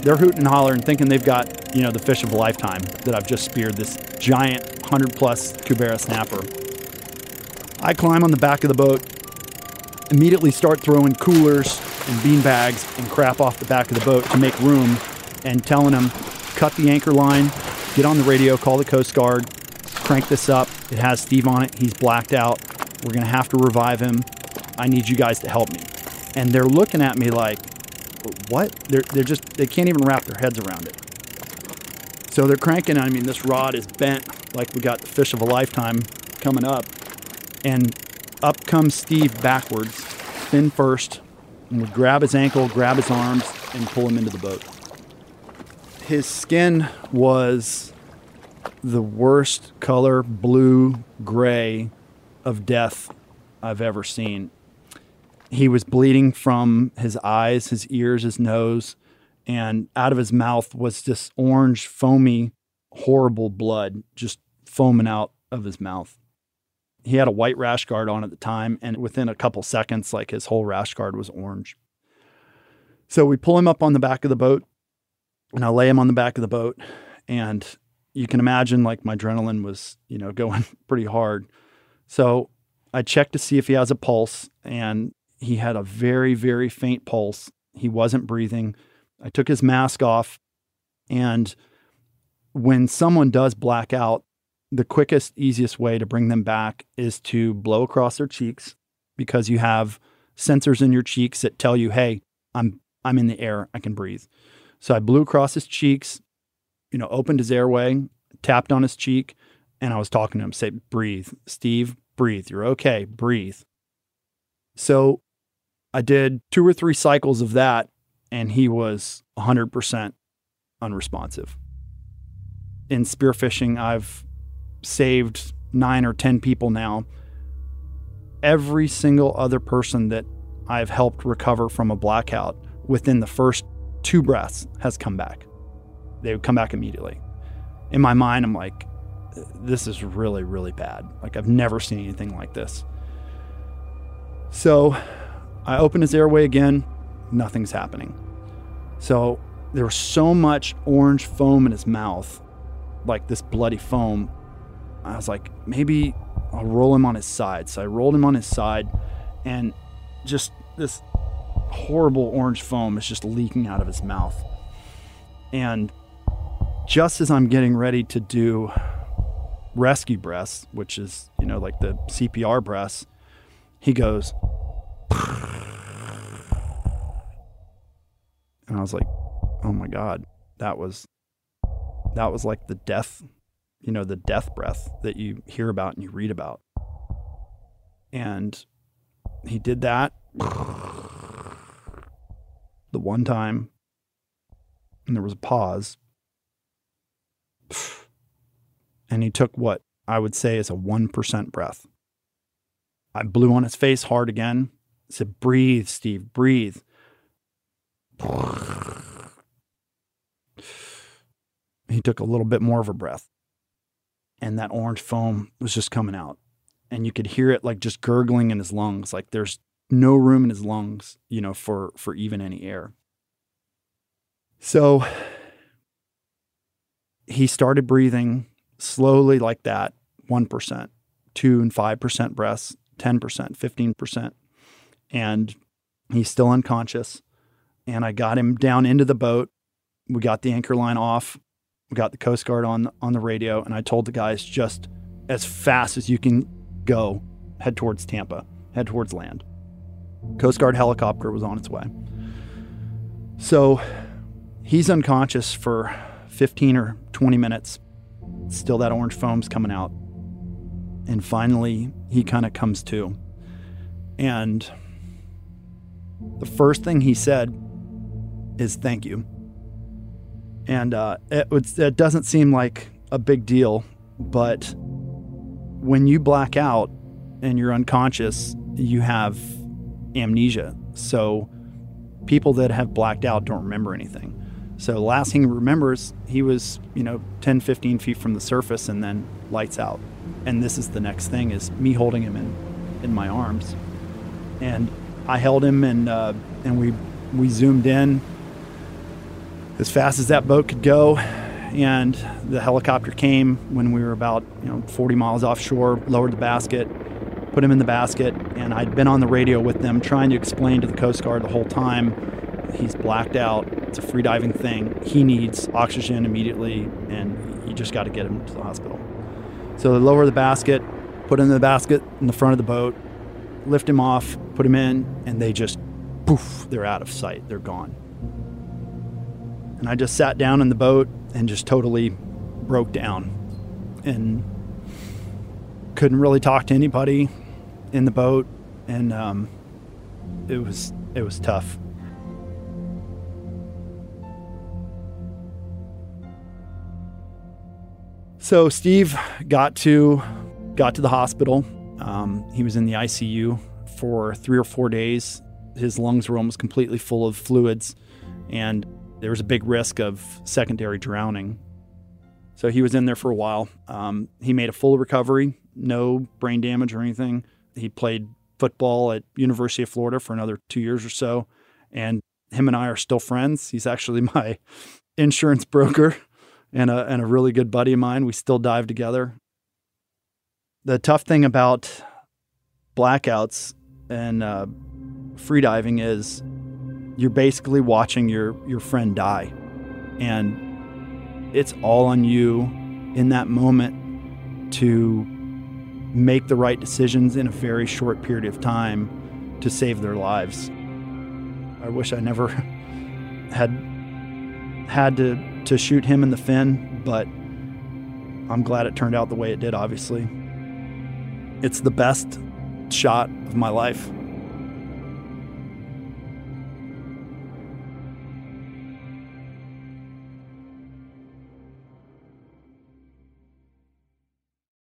They're hooting and hollering, thinking they've got, you know, the fish of a lifetime that I've just speared this giant 100 plus Cubera snapper. I climb on the back of the boat, immediately start throwing coolers and bean bags and crap off the back of the boat to make room and telling them, cut the anchor line, get on the radio, call the Coast Guard, crank this up. It has Steve on it. He's blacked out. We're going to have to revive him. I need you guys to help me. And they're looking at me like, what? They're, they're just, they can't even wrap their heads around it. So they're cranking. I mean, this rod is bent like we got the fish of a lifetime coming up. And up comes Steve backwards, fin first, and would grab his ankle, grab his arms, and pull him into the boat. His skin was the worst color, blue, gray, of death I've ever seen. He was bleeding from his eyes, his ears, his nose, and out of his mouth was this orange, foamy, horrible blood just foaming out of his mouth. He had a white rash guard on at the time, and within a couple seconds, like his whole rash guard was orange. So we pull him up on the back of the boat, and I lay him on the back of the boat, and you can imagine like my adrenaline was, you know, going pretty hard. So I checked to see if he has a pulse, and he had a very, very faint pulse. He wasn't breathing. I took his mask off, and when someone does black out, the quickest, easiest way to bring them back is to blow across their cheeks because you have sensors in your cheeks that tell you, hey, I'm I'm in the air, I can breathe. So I blew across his cheeks, you know, opened his airway, tapped on his cheek, and I was talking to him, say, breathe, Steve, breathe. You're okay, breathe. So I did two or three cycles of that, and he was 100% unresponsive. In spearfishing, I've saved nine or 10 people now. Every single other person that I've helped recover from a blackout within the first two breaths has come back. They would come back immediately. In my mind, I'm like, this is really, really bad. Like, I've never seen anything like this. So I open his airway again, nothing's happening. So there was so much orange foam in his mouth, like this bloody foam. I was like, maybe, I'll roll him on his side. So I rolled him on his side, and just this horrible orange foam is just leaking out of his mouth. And just as I'm getting ready to do rescue breaths, which is, you know, like the CPR breaths, he goes, and I was like, oh my God, that was, that was like the death, you know, the death breath that you hear about and you read about. And he did that the one time, and there was a pause. And he took what I would say is a 1% breath. I blew on his face hard again. said, Breathe, Steve, breathe. He took a little bit more of a breath. And that orange foam was just coming out. And you could hear it like just gurgling in his lungs. Like there's no room in his lungs, you know, for for even any air. So he started breathing slowly like that, 1%, 2 and 5% breaths, 10%, 15%. And he's still unconscious. And I got him down into the boat. We got the anchor line off. We got the Coast Guard on on the radio, and I told the guys just as fast as you can go, head towards Tampa, head towards land. Coast Guard helicopter was on its way. So he's unconscious for 15 or 20 minutes. Still, that orange foam's coming out. And finally, he kind of comes to. And the first thing he said is thank you. And uh, it, would, it doesn't seem like a big deal, but when you black out and you're unconscious, you have amnesia. So people that have blacked out don't remember anything. So last thing he remembers, he was, you know, 10, 15 feet from the surface and then lights out. And this is the next thing is me holding him in, in my arms. And I held him and, uh, and we, we zoomed in as fast as that boat could go. And the helicopter came when we were about, you know, 40 miles offshore, lowered the basket, put him in the basket. And I'd been on the radio with them trying to explain to the Coast Guard the whole time he's blacked out. It's a free diving thing. He needs oxygen immediately, and you just got to get him to the hospital. So they lower the basket, put him in the basket in the front of the boat, lift him off, put him in, and they just poof, they're out of sight. They're gone. And I just sat down in the boat and just totally broke down and couldn't really talk to anybody in the boat and um, it was it was tough So Steve got to got to the hospital. Um, he was in the ICU for three or four days. His lungs were almost completely full of fluids, and there was a big risk of secondary drowning. So he was in there for a while. Um, he made a full recovery, no brain damage or anything. He played football at University of Florida for another two years or so, and him and I are still friends. He's actually my insurance broker and a, and a really good buddy of mine. We still dive together. The tough thing about blackouts and uh, freediving is you're basically watching your, your friend die. And it's all on you in that moment to make the right decisions in a very short period of time to save their lives. I wish I never had had to to shoot him in the fin, but I'm glad it turned out the way it did, obviously. It's the best shot of my life.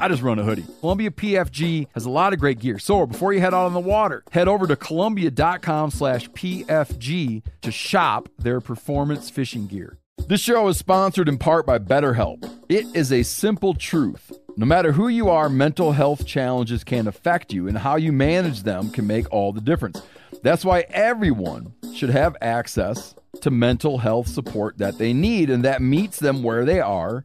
I just run a hoodie. Columbia PFG has a lot of great gear. So before you head out on the water, head over to Columbia.com slash PFG to shop their performance fishing gear. This show is sponsored in part by BetterHelp. It is a simple truth. No matter who you are, mental health challenges can affect you, and how you manage them can make all the difference. That's why everyone should have access to mental health support that they need and that meets them where they are